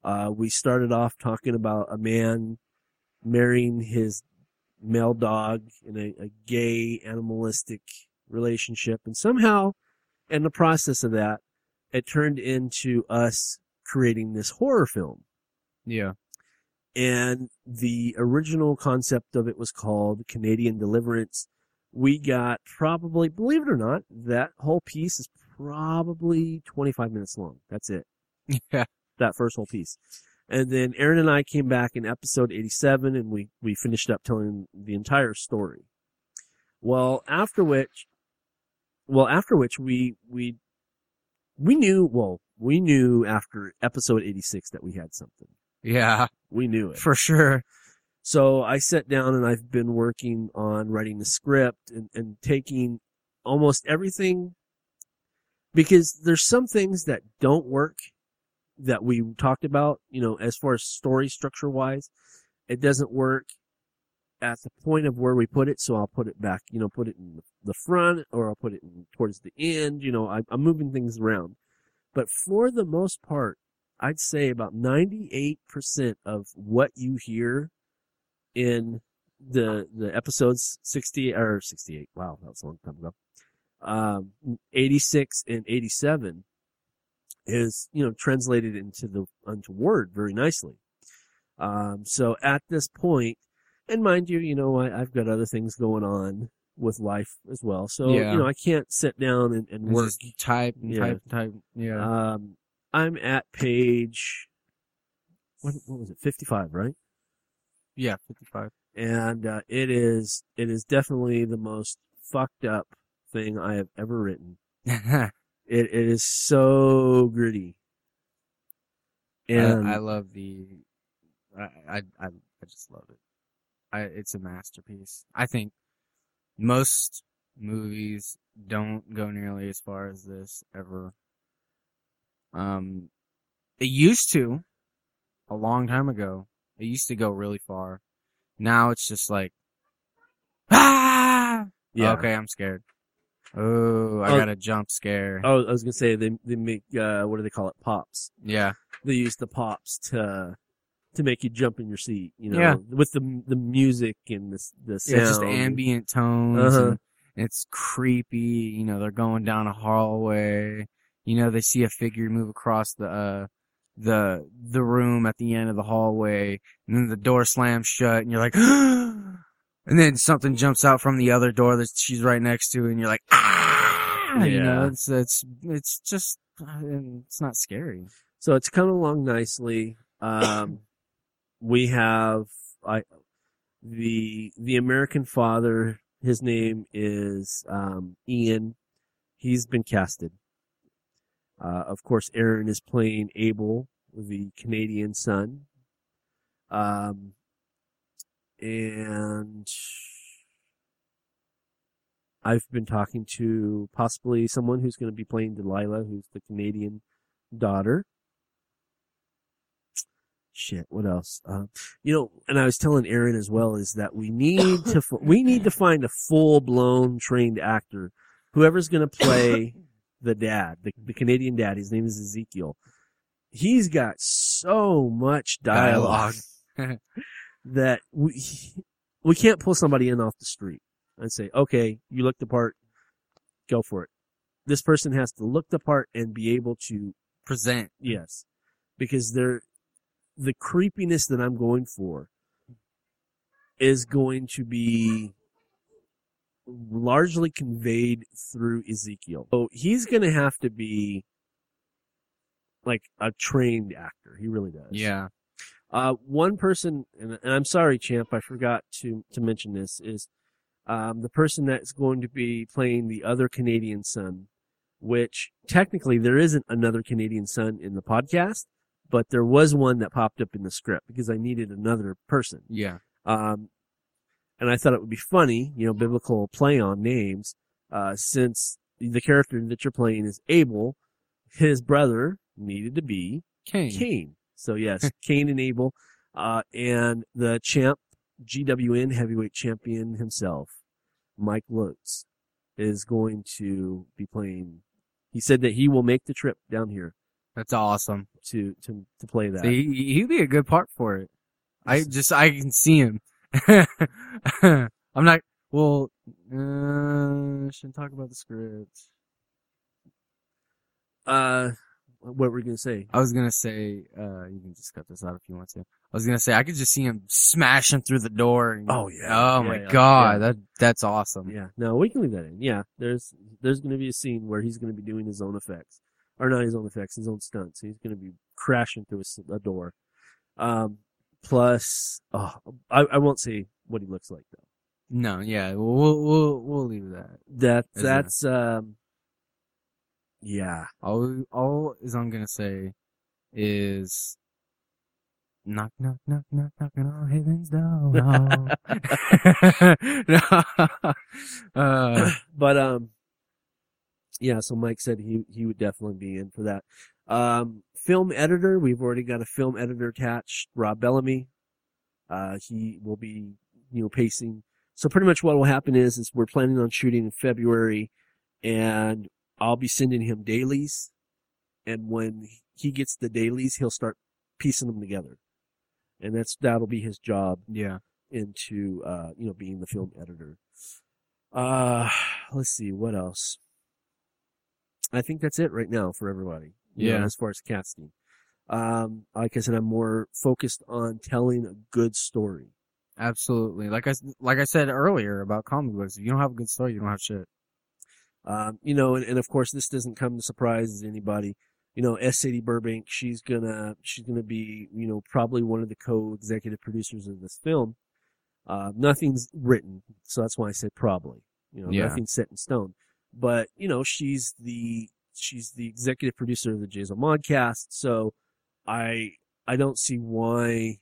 Uh, we started off talking about a man marrying his male dog in a, a gay animalistic relationship. And somehow in the process of that, it turned into us creating this horror film Yeah. and the original concept of it was called Canadian Deliverance. We got probably, believe it or not, that whole piece is probably 25 minutes long. That's it. Yeah. That first whole piece. And then Aaron and I came back in episode 87 and we, we finished up telling the entire story. Well, after which, well, after which we we we knew. Well, we knew after episode eighty six that we had something. Yeah, We knew it. for sure. So I sat down and I've been working on writing the script and, and taking almost everything because there's some things that don't work that we talked about, you know, as far as story structure wise. It doesn't work at the point of where we put it. So I'll put it back, you know, put it in the front or I'll put it in, towards the end. You know, I, I'm moving things around. But for the most part, I'd say about 98% of what you hear in the the episodes 60 or 68 wow that was a long time ago um 86 and 87 is you know translated into the into word very nicely um so at this point and mind you you know I, i've got other things going on with life as well so Yeah. you know i can't sit down and, and work type and Yeah. type and type. Yeah. um i'm at page what, what was it 55 right yeah, 55. and uh, it is it is definitely the most fucked up thing I have ever written. It it is so gritty. And I, I love the, I, I, I just love it. I, it's a masterpiece. I think most movies don't go nearly as far as this ever. Um, it used to, a long time ago. It used to go really far. Now it's just like, ah, yeah. okay, I'm scared. Oh, I Oh. got a jump scare. Oh, I was gonna say they they make uh what do they call it pops? Yeah, They use the pops to to make you jump in your seat. You know, Yeah. with the the music and the the sound. Yeah, just ambient tones. Uh-huh. and it's creepy. You know, they're going down a hallway. You know, they see a figure move across the uh, the the room at the end of the hallway, and then the door slams shut, and you're like, and then something jumps out from the other door that she's right next to, and you're like, ah, you know, it's it's it's just uh, it's not scary. So it's coming along nicely. Um, we have I the the American father. His name is um, Ian. He's been casted. Uh, of course, Aaron is playing Abel, the Canadian son. Um, and I've been talking to possibly someone who's going to be playing Delilah, who's the Canadian daughter. Shit, what else? Uh, you know, and I was telling Aaron as well is that we need to we need to find a full blown trained actor, whoever's going to play the dad, the, the Canadian dad. His name is Ezekiel. He's got so much dialogue that we we can't pull somebody in off the street and say, okay, you look the part, go for it. This person has to look the part and be able to Present. Yes. Because they're, the creepiness that I'm going for is going to be largely conveyed through Ezekiel. So he's going to have to be like a trained actor. He really does. Yeah. Uh, one person, and, and I'm sorry, champ, I forgot to, to mention this, is um, the person that's going to be playing the other Canadian son, which technically there isn't another Canadian son in the podcast, but there was one that popped up in the script because I needed another person. Yeah. Um, and I thought it would be funny, you know, biblical play on names, uh, since the character that you're playing is Abel, his brother needed to be Kane. Cain. So yes, Cain and Abel, uh, and the champ, GWN heavyweight champion himself, Mike Lutz, is going to be playing. He said that he will make the trip down here That's awesome. to to to play that. So he, he'd be a good part for it. I just, I can see him. I'm not, well, uh, shouldn't talk about the script. Uh, what were you gonna say? I was gonna say, uh, you can just cut this out if you want to. I was gonna say, I could just see him smashing through the door. And, Oh, yeah. Oh Yeah, my yeah, god, yeah. that, that's awesome. Yeah, no, we can leave that in. Yeah, there's there's going to be a scene where he's going to be doing his own effects, or not his own effects, his own stunts. He's going to be crashing through a, a door. Um, plus, oh, I, I won't say what he looks like though. No, yeah, we'll we'll we'll leave that. That that's um, yeah. All all is I'm gonna say is knock knock knock knock knocking on heaven's door. uh, but um, yeah. So Mike said he he would definitely be in for that. Um, film editor, we've already got a film editor attached, Rob Bellamy. Uh, he will be you know pacing. So pretty much what will happen is is we're planning on shooting in February, and I'll be sending him dailies, and when he gets the dailies, he'll start piecing them together, and that's that'll be his job yeah. into uh, you know being the film editor. Uh, let's see what else. I think that's it right now for everybody. you know, Yeah. as far as casting, um, like I said, I'm more focused on telling a good story. Absolutely. Like I like I said earlier about comic books, if you don't have a good story, you don't have shit. Um, you know, and, and of course, this doesn't come to surprise anybody. You know, S. Sadie Burbank, she's gonna she's gonna be you know probably one of the co-executive producers of this film. Uh, nothing's written, so that's why I said probably. You know, Yeah. nothing's set in stone. But you know, she's the she's the executive producer of the Jason Modcast, so I I don't see why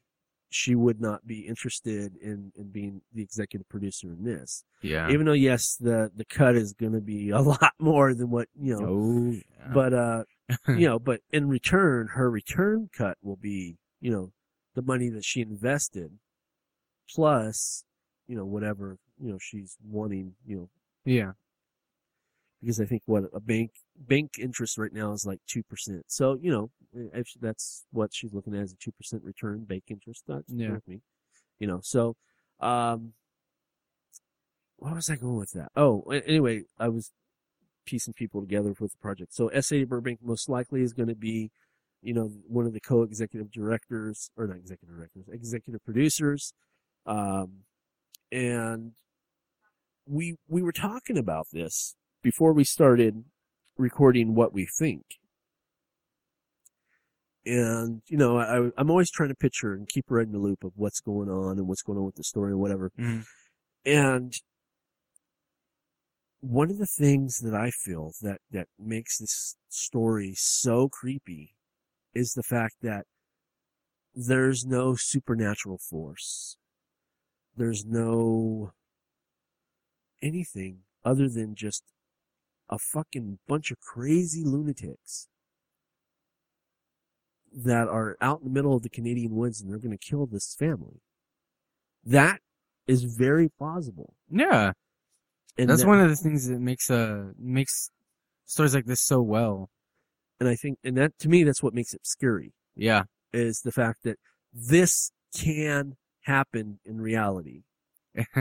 she would not be interested in in being the executive producer in this Yeah. even though yes the the cut is going to be a lot more than what you know oh, yeah. but uh you know but in return her return cut will be you know the money that she invested plus you know whatever you know she's wanting you know yeah. Because i think what a bank bank interest right now is like 2% so you know if that's what she's looking at as a 2% return bank interest that's Yeah. yeah. with me you know so um what was i going with that oh anyway i was piecing people together with the project so sa burbank most likely is going to be you know one of the co-executive directors or not executive directors executive producers um and we we were talking about this before we started recording what we think and you know I, i'm always trying to picture and keep her in the loop of what's going on and what's going on with the story and whatever Mhm. and one of the things that I feel that, that makes this story so creepy is the fact that there's no supernatural force. There's no anything other than just a fucking bunch of crazy lunatics that are out in the middle of the Canadian woods and they're going to kill this family. That is very plausible. Yeah. And That's that- one of the things that makes uh makes stories like this so well. and I think, and that to me, that's what makes it scary Yeah. is the fact that this can happen in reality.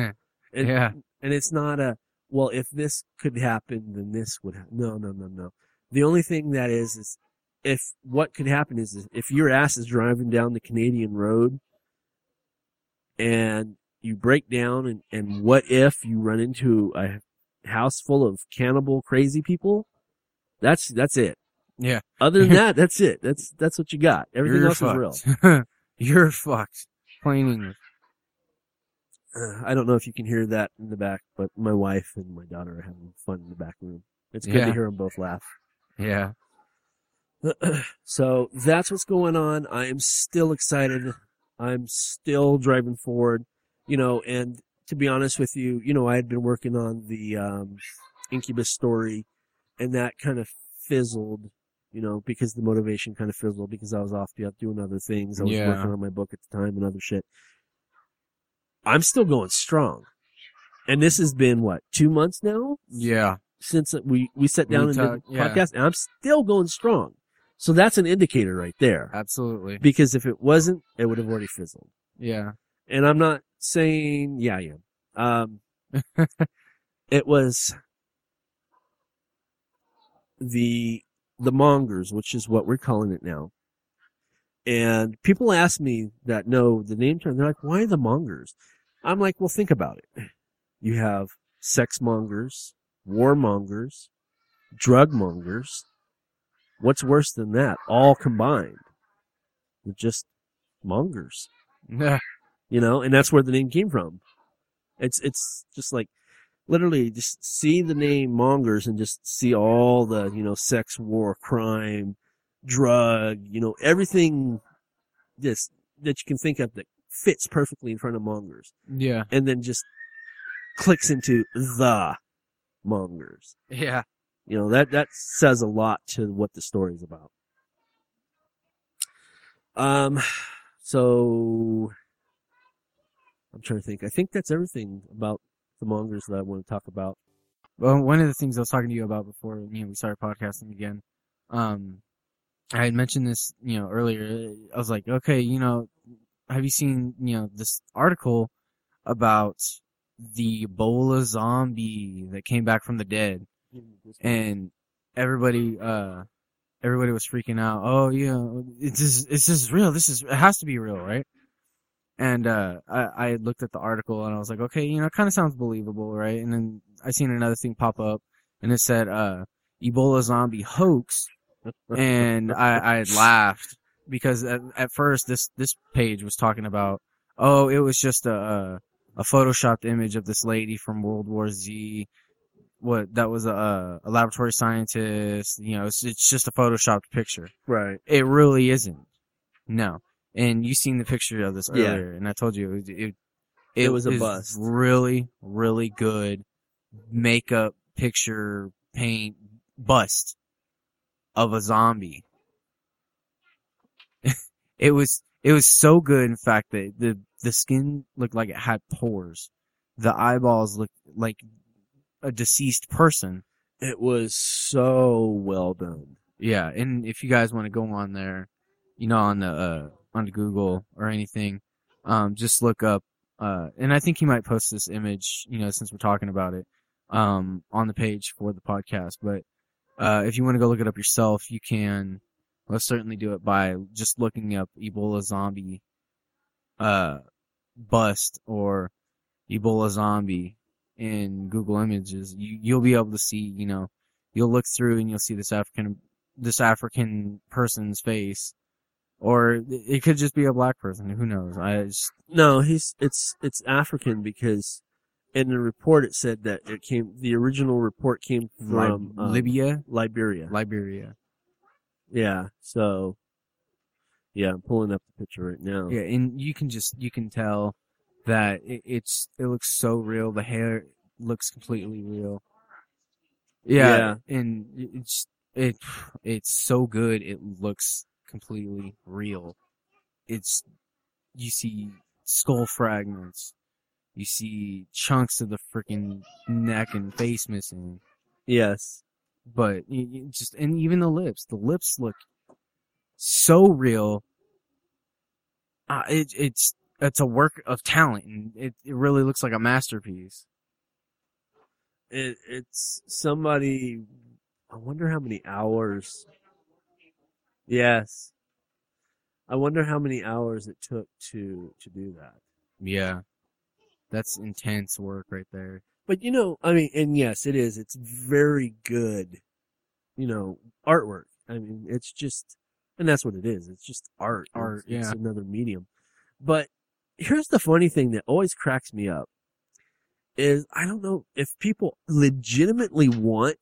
And, Yeah. And it's not a, well, if this could happen, then this would happen. No, no, no, no. The only thing that is, is if what could happen is, is if your ass is driving down the Canadian road and you break down and, and what if you run into a house full of cannibal crazy people? That's, that's it. Yeah. Other than that, that's it. That's, that's what you got. Everything You're else is real. You're fucked. Plain English. Uh, I don't know if you can hear that in the back, but my wife and my daughter are having fun in the back room. It's good Yeah. to hear them both laugh. Yeah. so that's what's going on. I am still excited. I'm still driving forward, you know, and to be honest with you, you know, I had been working on the um, Incubus story and that kind of fizzled, you know, because the motivation kind of fizzled because I was off doing other things. I was Yeah. working on my book at the time and other shit. I'm still going strong. And this has been what, two months now? Yeah. since we we sat We down and did the yeah. podcast, and I'm still going strong. So that's an indicator right there. Absolutely. Because if it wasn't, it would have already fizzled. Yeah. And I'm not saying, yeah, I am. Um, it was the the mongers, which is what we're calling it now. And people ask me that know the name term. They're like, "Why the mongers?" I'm like, "Well, think about it. You have sex mongers, warmongers, drug mongers. What's worse than that? All combined. They're just mongers, you know, and that's where the name came from. It's it's just like literally just see the name mongers and just see all the you know sex, war, crime, drug, you know everything just that you can think of that fits perfectly in front of mongers, Yeah. and then just clicks into the mongers. Yeah. You know that that says a lot to what the story's about. Um, so I'm trying to think. I think that's everything about the mongers that I want to talk about. Well, one of the things I was talking to you about before you know we started podcasting again, um, I had mentioned this you know earlier. I was like, okay, you know, have you seen you know this article about the Ebola zombie that came back from the dead, and everybody uh everybody was freaking out. Oh yeah, it's just it's just real. This is it has to be real, right? And uh, I, I looked at the article and I was like, okay, you know, it kind of sounds believable, right? And then I seen another thing pop up and it said, uh, Ebola zombie hoax. and I, I laughed because at, at first this, this page was talking about, oh, it was just a, a, photoshopped image of this lady from World War Z. What, that was a, a laboratory scientist. You know, it's, it's just a photoshopped picture. Right. It really isn't. No. And you seen the picture of this Yeah. earlier, and I told you it it, It was a bust. Really, really good makeup picture paint bust of a zombie. It was it was so good, in fact, that the the skin looked like it had pores. The eyeballs looked like a deceased person. It was so well done. Yeah, and if you guys want to go on there, you know, on the uh, on the Google or anything, um, just look up. Uh, and I think he might post this image, you know, since we're talking about it, um, on the page for the podcast. But uh, if you want to go look it up yourself, you can. Let's certainly do it by just looking up Ebola zombie, uh, bust or Ebola zombie in Google Images. You you'll be able to see, you know, you'll look through and you'll see this African this African person's face, or it- could just be a black person. Who knows? I just, No, he's it's it's African because in the report it said that it came the original report came from Lib- um, Libya, Liberia. Liberia. Yeah. So yeah, I'm pulling up the picture right now. Yeah, and you can just you can tell that it, it's it looks so real. The hair looks completely real. Yeah, and it's it it's so good. It looks completely real. It's you see skull fragments. You see chunks of the freaking neck and face missing. Yes. But you, you just and even the lips the lips look so real uh, it, it's it's a work of talent and it, it really looks like a masterpiece It it's somebody I wonder how many hours Yes. I wonder how many hours it took to to do that. yeah that's intense work right there But you know, I mean, and yes, it is. It's very good, you know, artwork. I mean, it's just, and that's what it is. It's just art. Art, It's, it's another medium. But here's the funny thing that always cracks me up is I don't know if people legitimately want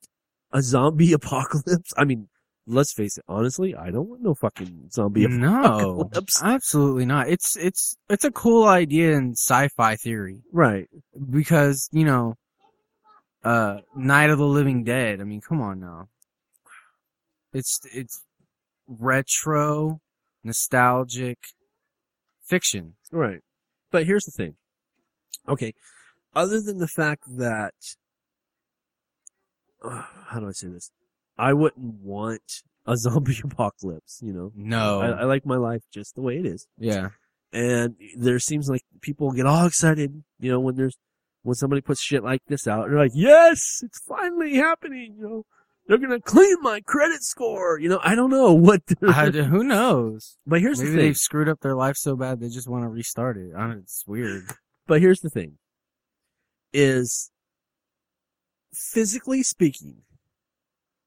a zombie apocalypse. I mean, let's face it. Honestly, I don't want no fucking zombie apocalypse. no apocalypse. absolutely not it's it's it's a cool idea in sci-fi theory Right. because you know uh night of the living dead i mean come on now it's it's retro nostalgic fiction Right. But here's the thing. Okay. Other than the fact that, uh, how do I say this? I wouldn't want a zombie apocalypse, you know? no I, I like my life just the way it is. yeah And there seems like people get all excited, you know, when there's, when somebody puts shit like this out. They're like, yes, it's finally happening, you know? They're gonna clean my credit score, you know? I don't know what, I, who knows but here's maybe the thing. they've screwed up their life so bad they just want to restart it I don't, it's weird But here's the thing is physically speaking,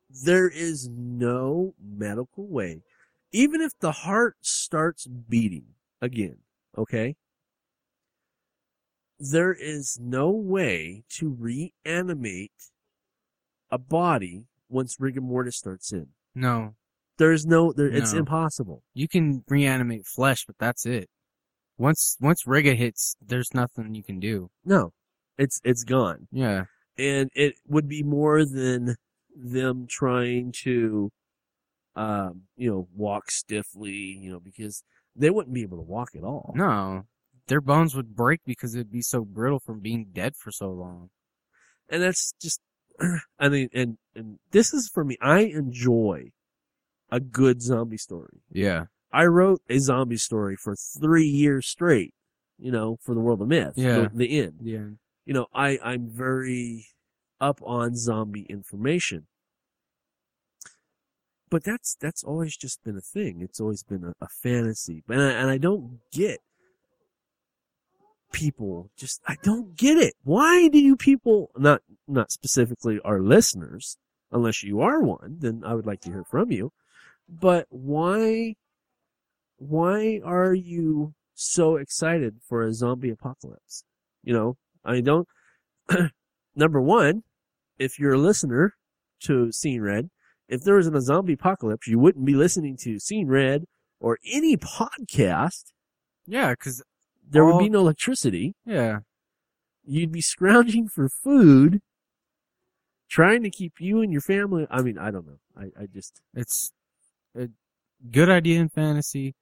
there is no medical way, even if the heart starts beating again, okay? there is no way to reanimate a body once rigor mortis starts in. No, There's no, there, it's impossible. you can reanimate flesh, but that's it. Once once rigor hits, there's nothing you can do. No, it's it's gone, Yeah, and it would be more than them trying to, um, you know, walk stiffly, you know, because they wouldn't be able to walk at all. no, their bones would break because it'd be so brittle from being dead for so long. and that's just I mean and and this is for me I enjoy a good zombie story. Yeah, I wrote a zombie story for 3 years straight, you know, for the world of myth, Yeah. the, the end. yeah, You know, I I'm very up on zombie information. But that's that's always just been a thing. It's always been a, a fantasy. And I, and I don't get people just I don't get it. Why do you people not not specifically our listeners, unless you are one, then I would like to hear from you. But why why are you so excited for a zombie apocalypse? You know, I don't number one, if you're a listener to Seeing Red, if there wasn't a zombie apocalypse, you wouldn't be listening to Seeing Red or any podcast. yeah, because There would be no electricity. yeah, You'd be scrounging for food, trying to keep you and your family. I mean, I don't know. I, I just, it's a good idea in fantasy,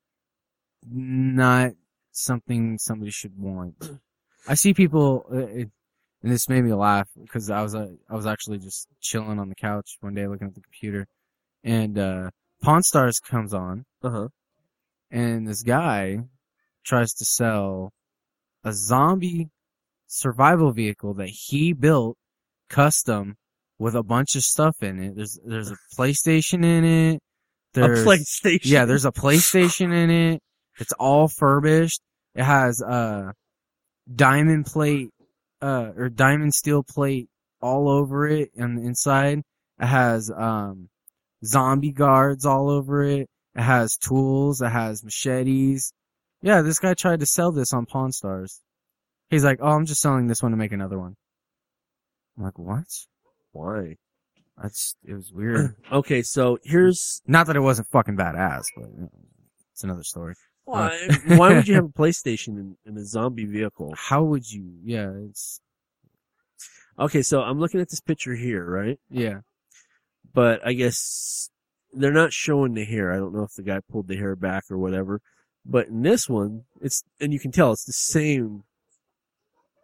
not something somebody should want. I see people, uh, it, and this made me laugh because I was uh, I was actually just chilling on the couch one day looking at the computer, and uh, Pawn Stars comes on, uh huh. and this guy tries to sell a zombie survival vehicle that he built custom with a bunch of stuff in it. There's there's a PlayStation in it. A PlayStation. yeah, there's a PlayStation in it. It's all furbished. It has uh diamond plate uh or diamond steel plate all over it on the inside. It has um zombie guards all over it. It has tools, it has machetes. Yeah, this guy tried to sell this on Pawn Stars. He's like, "Oh, I'm just selling this one to make another one." I'm like, "What?" Why? That's it was weird. Okay, so here's Not that it wasn't fucking badass, but you know, it's another story. Uh, why. why would you have a PlayStation in, in a zombie vehicle? How would you? Yeah, it's Okay, so I'm looking at this picture here, right? yeah, But I guess they're not showing the hair. I don't know if the guy pulled the hair back or whatever. But in this one, it's and you can tell it's the same.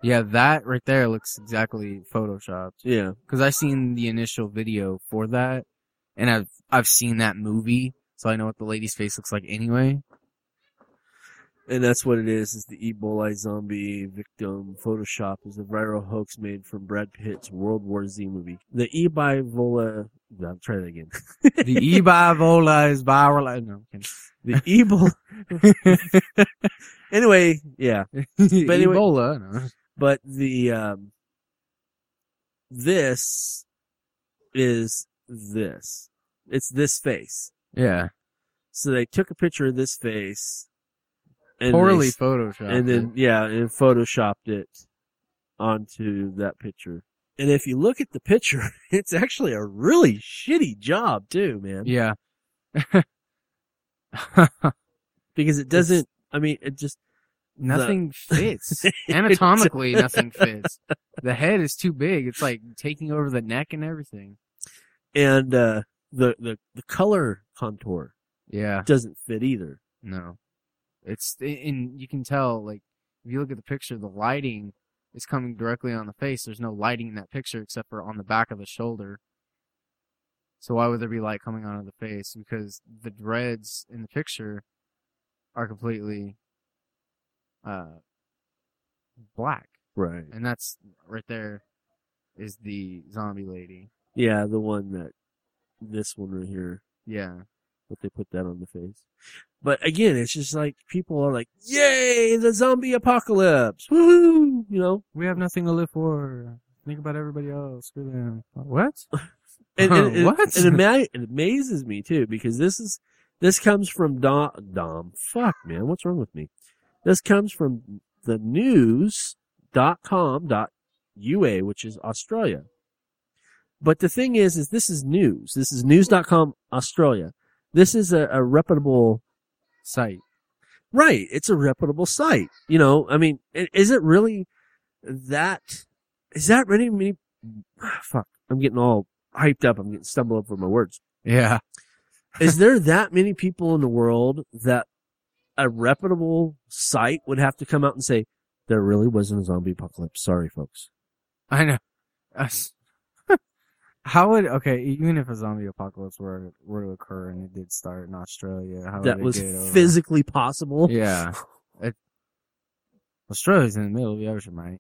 yeah. That right there looks exactly photoshopped. Yeah. Because I seen the initial video for that, and I've I've seen that movie, so I know what the lady's face looks like anyway. And that's what it is, is the Ebola zombie victim Photoshop is a viral hoax made from Brad Pitt's World War Z movie. The Ebola, I'm trying that again. The Ebola is viral. No, The Ebola, anyway, yeah. anyway- Ebola. No. But the, um, this is this. It's this face. Yeah, So they took a picture of this face. And poorly they, photoshopped. and then yeah, and photoshopped it onto that picture. And if you look at the picture, it's actually a really shitty job too, man. yeah. Because it doesn't. I mean, it just Nothing fits. Anatomically, nothing fits. The head is too big. It's like taking over the neck and everything. and uh, the the the color contour Yeah. doesn't fit either. No. It's, and you can tell, like, if you look at the picture, the lighting is coming directly on the face. There's no lighting in that picture except for on the back of the shoulder. So why would there be light coming onto the face? Because the dreads in the picture are completely, uh, black. Right. And that's right there is the zombie lady. Yeah, the one that this one right here. Yeah. But they put that on the face. But again, it's just like people are like, "Yay, the zombie apocalypse! Woohoo!" You know, We have nothing to live for. Think about everybody else. Screw them. What? and, and, and- What? and it, ama- it amazes me too because this is this comes from Dom. Dom, fuck man, what's wrong with me? This comes from the news news.com.ua, which is Australia. But the thing is, is this is news. This is news.com Australia. This is a, a reputable Site. Right. It's a reputable site. You know, I mean, is it really that, is that really many, ah, fuck, I'm getting all hyped up. I'm getting stumbled over my words. Yeah. Is there that many people in the world that a reputable site would have to come out and say, there really wasn't a zombie apocalypse? Sorry, folks. I know. Us- How would okay, even if a zombie apocalypse were were to occur and it did start in Australia, how that would it was get over? physically possible. Yeah. It, Australia's in the middle of the ocean, mate.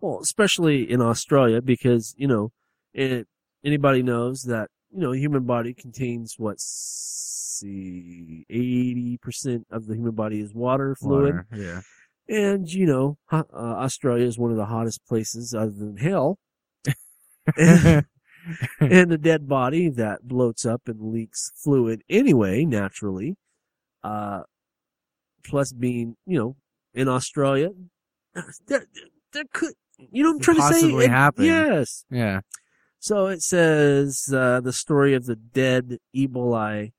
Well, especially in Australia, because you know, it, anybody knows that you know, the human body contains what, see, eighty percent of the human body is water fluid, Water, Yeah. and you know, uh, Australia is one of the hottest places other than hell. and, and a dead body that bloats up and leaks fluid anyway, naturally. Uh, plus being, you know, in Australia, there, there could, you know, I'm trying to say. possibly It- happen. Yes. yeah. So it says uh, the story of the dead Ebola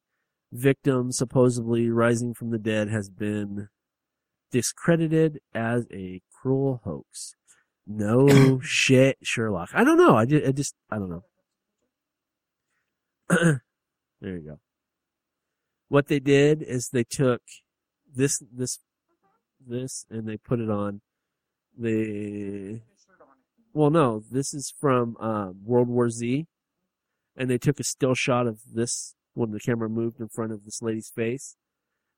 victim supposedly rising from the dead has been discredited as a cruel hoax. No shit, Sherlock. I don't know. I just, I just, I don't know. there you go. What they did is they took this, this, this, and they put it on the well, no, this is from um, World War Z, and they took a still shot of this when the camera moved in front of this lady's face,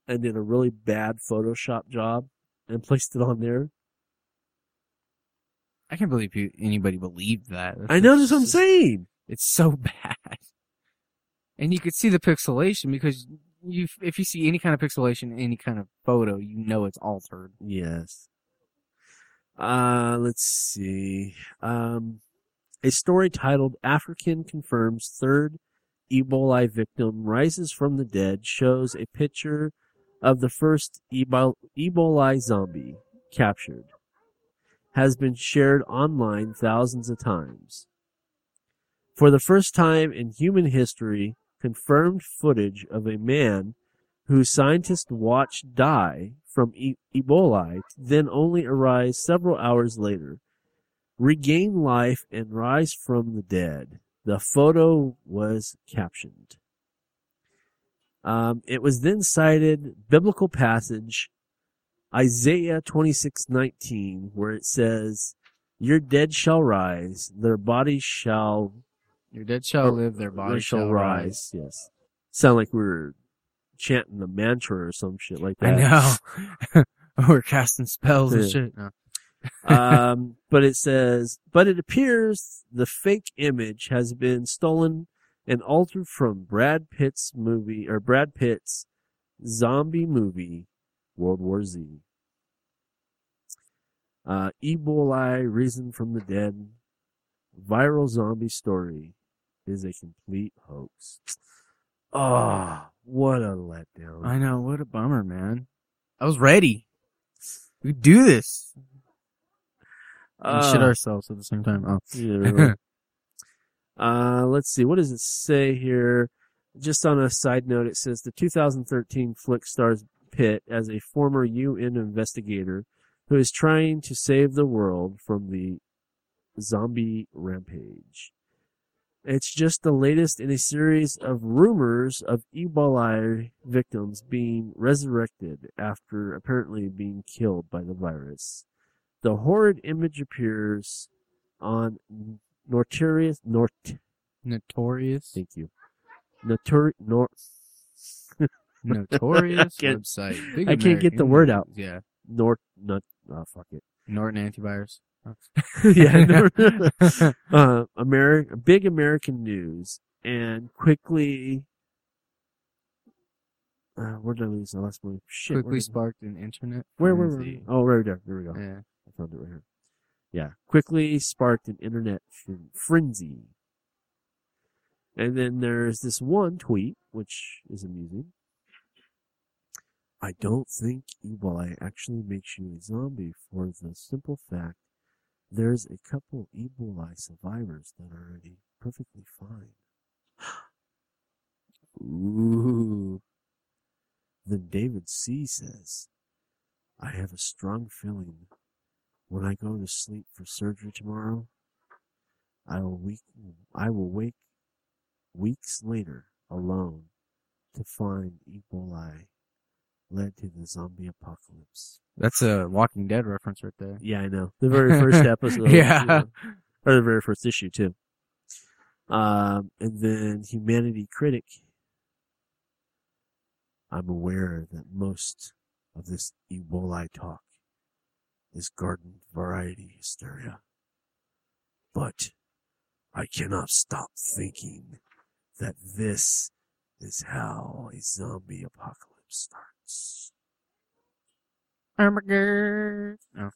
and did a really bad Photoshop job and placed it on there. I can't believe you, anybody believed that. I know that's what I'm saying. It's so bad. And you could see the pixelation because you, if you see any kind of pixelation in any kind of photo, you know it's altered. Yes. Uh, let's see. Um, a story titled "African Confirms Third Ebola Victim Rises from the Dead" shows a picture of the first Ebo- Ebola zombie captured. Has been shared online thousands of times. For the first time in human history, confirmed footage of a man who scientists watched die from e- Ebola, then only arise several hours later, regain life and rise from the dead. The photo was captioned. Um, it was then cited biblical passage Isaiah 26:19 where it says, "Your dead shall rise, their bodies shall Your dead shall live, their they bodies shall rise. Yes. Sound like we were chanting a mantra or some shit like that. I know. We're casting spells and shit. No. um, but it says, but it appears the fake image has been stolen and altered from Brad Pitt's movie or Brad Pitt's zombie movie, World War Z. Uh, Ebola risen from the dead, viral zombie story is a complete hoax. Ah, what a letdown. I know. What a bummer, man. I was ready. We do this. And shit ourselves at the same time. Oh. Yeah, uh, let's see. What does it say here? Just on a side note, it says the 2013 flick stars Pitt as a former UN investigator who is trying to save the world from the zombie rampage. It's just the latest in a series of rumors of Ebola victims being resurrected after apparently being killed by the virus. The horrid image appears on Notorious Nort. Notorious. Thank you. Notori Nor. Notorious I can't- website. Big I can't get the word out. Yeah. Nort. Not. Oh fuck it. Norton antivirus. yeah. Nor- uh, big American news and quickly. Uh, where did I lose the last one? Shit. Quickly sparked an internet. Where were frenzy. we? Oh, right there. There we go. Yeah. I found it right here. Yeah, quickly sparked an internet fren- frenzy. And then there's this one tweet, which is amusing. I don't think Ebola actually makes you a zombie for the simple fact there's a couple Ebola survivors that are already perfectly fine. Ooh. Then David C says, I have a strong feeling when I go to sleep for surgery tomorrow, I will weak, I will wake weeks later alone to find Ebola led to the zombie apocalypse. That's a Walking Dead reference right there. Yeah, I know. The very first episode. Yeah. you know, or the very first issue, too. Um, and then Humanity Critic. I'm aware that most of this Ebola talk is garden variety hysteria. But I cannot stop thinking that this is how a zombie apocalypse starts. Hamburger. Oh.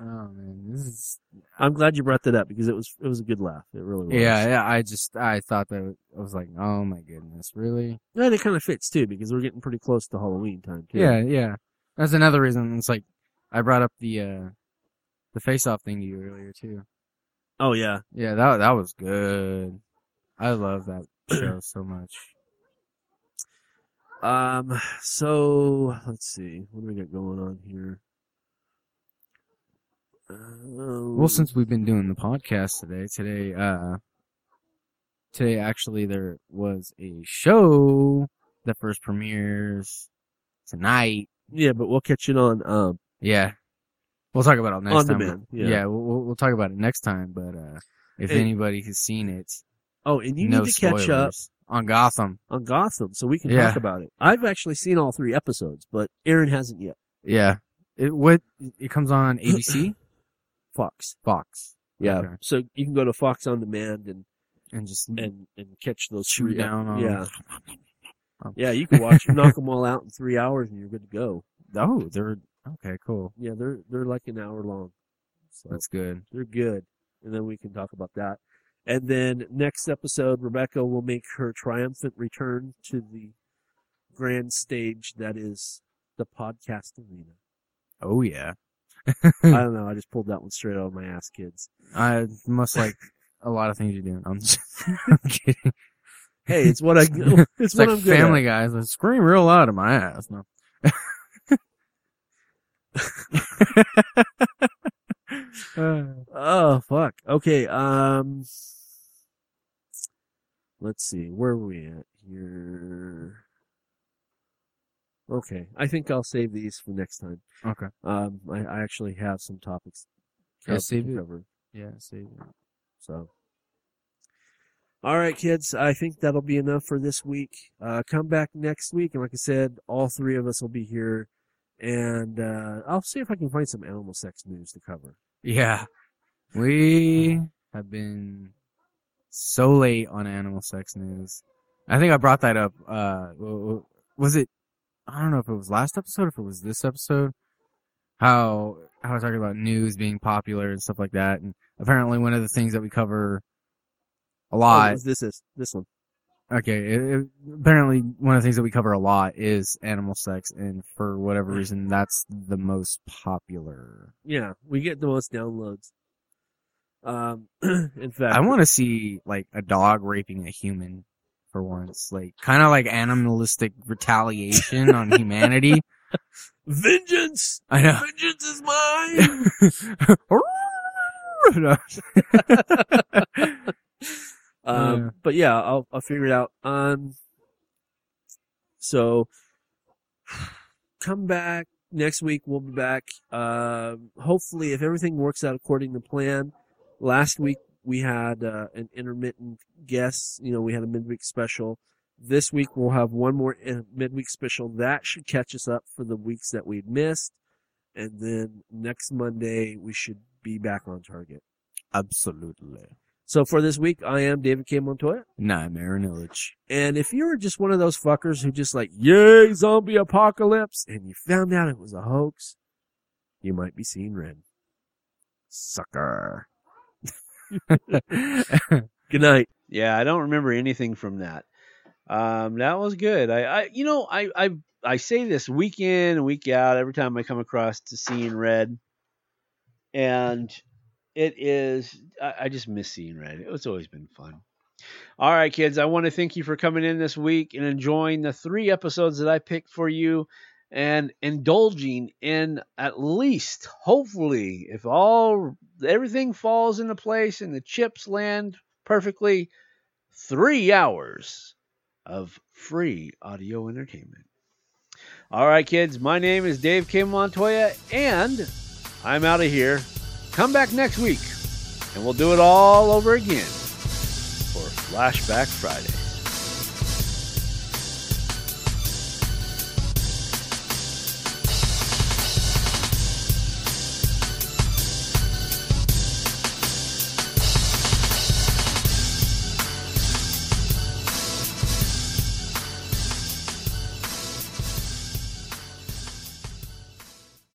Oh man, this is I'm glad you brought that up because it was it was a good laugh. It really was. yeah, yeah. I just I thought that I was like, oh my goodness, really? And it kind of fits too because we're getting pretty close to Halloween time too. Yeah, yeah. That's another reason. It's like I brought up the uh the face off thing to you earlier too. Oh yeah. Yeah, that that was good. I love that show so much. Um. So let's see. What do we got going on here? Uh, Well, since we've been doing the podcast today, today, uh, today actually there was a show that first premieres tonight. yeah, but we'll catch it on um Yeah, we'll talk about it next on time. demand. Yeah. Yeah, we'll, we'll we'll talk about it next time. But uh, if Hey. anybody has seen it, Oh, and you no need to catch up on Gotham. on Gotham so we can Yeah. talk about it. I've actually seen all three episodes, but Aaron hasn't yet. Yeah, it what it comes on ABC, Fox. Fox. Yeah. Okay. So you can go to Fox on demand and and just and and catch those chew three. down on. Yeah. Um, Yeah, you can watch knock them all out in three hours and you're good to go. Oh, they're okay. Cool. Yeah, they're they're like an hour long. So That's good. they're good. And then we can talk about that. And then next episode, Rebecca will make her triumphant return to the grand stage that is the podcast arena. Oh yeah. I don't know. I just pulled that one straight out of my ass, kids. I must like a lot of things you're doing. I'm just I'm kidding. Hey, it's what I. It's, It's what like I'm Family. Guys. Like, scream real loud in my ass. No. Uh, Oh fuck. Okay. Um. Let's see. Where are we at here? Okay. I think I'll save these for next time. okay. Um. I, I actually have some topics. Yeah, save to it. cover. Yeah. See. So. All right, kids. I think that'll be enough for this week. Uh, come back next week, and like I said, all three of us will be here, and uh, I'll see if I can find some animal sex news to cover. Yeah. We have been so late on animal sex news. I think I brought that up. Uh, was it? I don't know if it was last episode, or if it was this episode. How how I was talking about news being popular and stuff like that, and apparently one of the things that we cover a Oh, lot. this is this one. Okay, it, it- apparently one of the things that we cover a lot is animal sex, and for whatever reason, that's the most popular. Yeah, we get the most downloads. Um, in fact, I want to see like a dog raping a human for once, like kind of like animalistic retaliation on humanity. vengeance. I know. Vengeance is mine. Um, Yeah. but yeah, I'll I'll figure it out. Um, so come back next week. We'll be back. Um, hopefully, if everything works out according to plan. Last week we had uh, an intermittent guest. You know, we had a midweek special. This week we'll have one more midweek special. That should catch us up for the weeks that we've missed. And then next Monday we should be back on target. Absolutely. So for this week, I am David K. Montoya. I'm Aaron Illich. And if you were just one of those fuckers who just like, yay, zombie apocalypse, and you found out it was a hoax, you might be seeing red. Sucker. Good night. Yeah, I don't remember anything from that. Um, that was good. I, I, you know, I, I, I say this week in and week out every time I come across to seeing red, and it is I, I just miss seeing red. It's always been fun. All right, kids, I want to thank you for coming in this week and enjoying the three episodes that I picked for you and indulging in at least, hopefully, if all everything falls into place and the chips land perfectly, three hours of free audio entertainment. All right, kids, my name is Dave K. Montoya, and I'm out of here. Come back next week, and we'll do it all over again for Flashback Friday.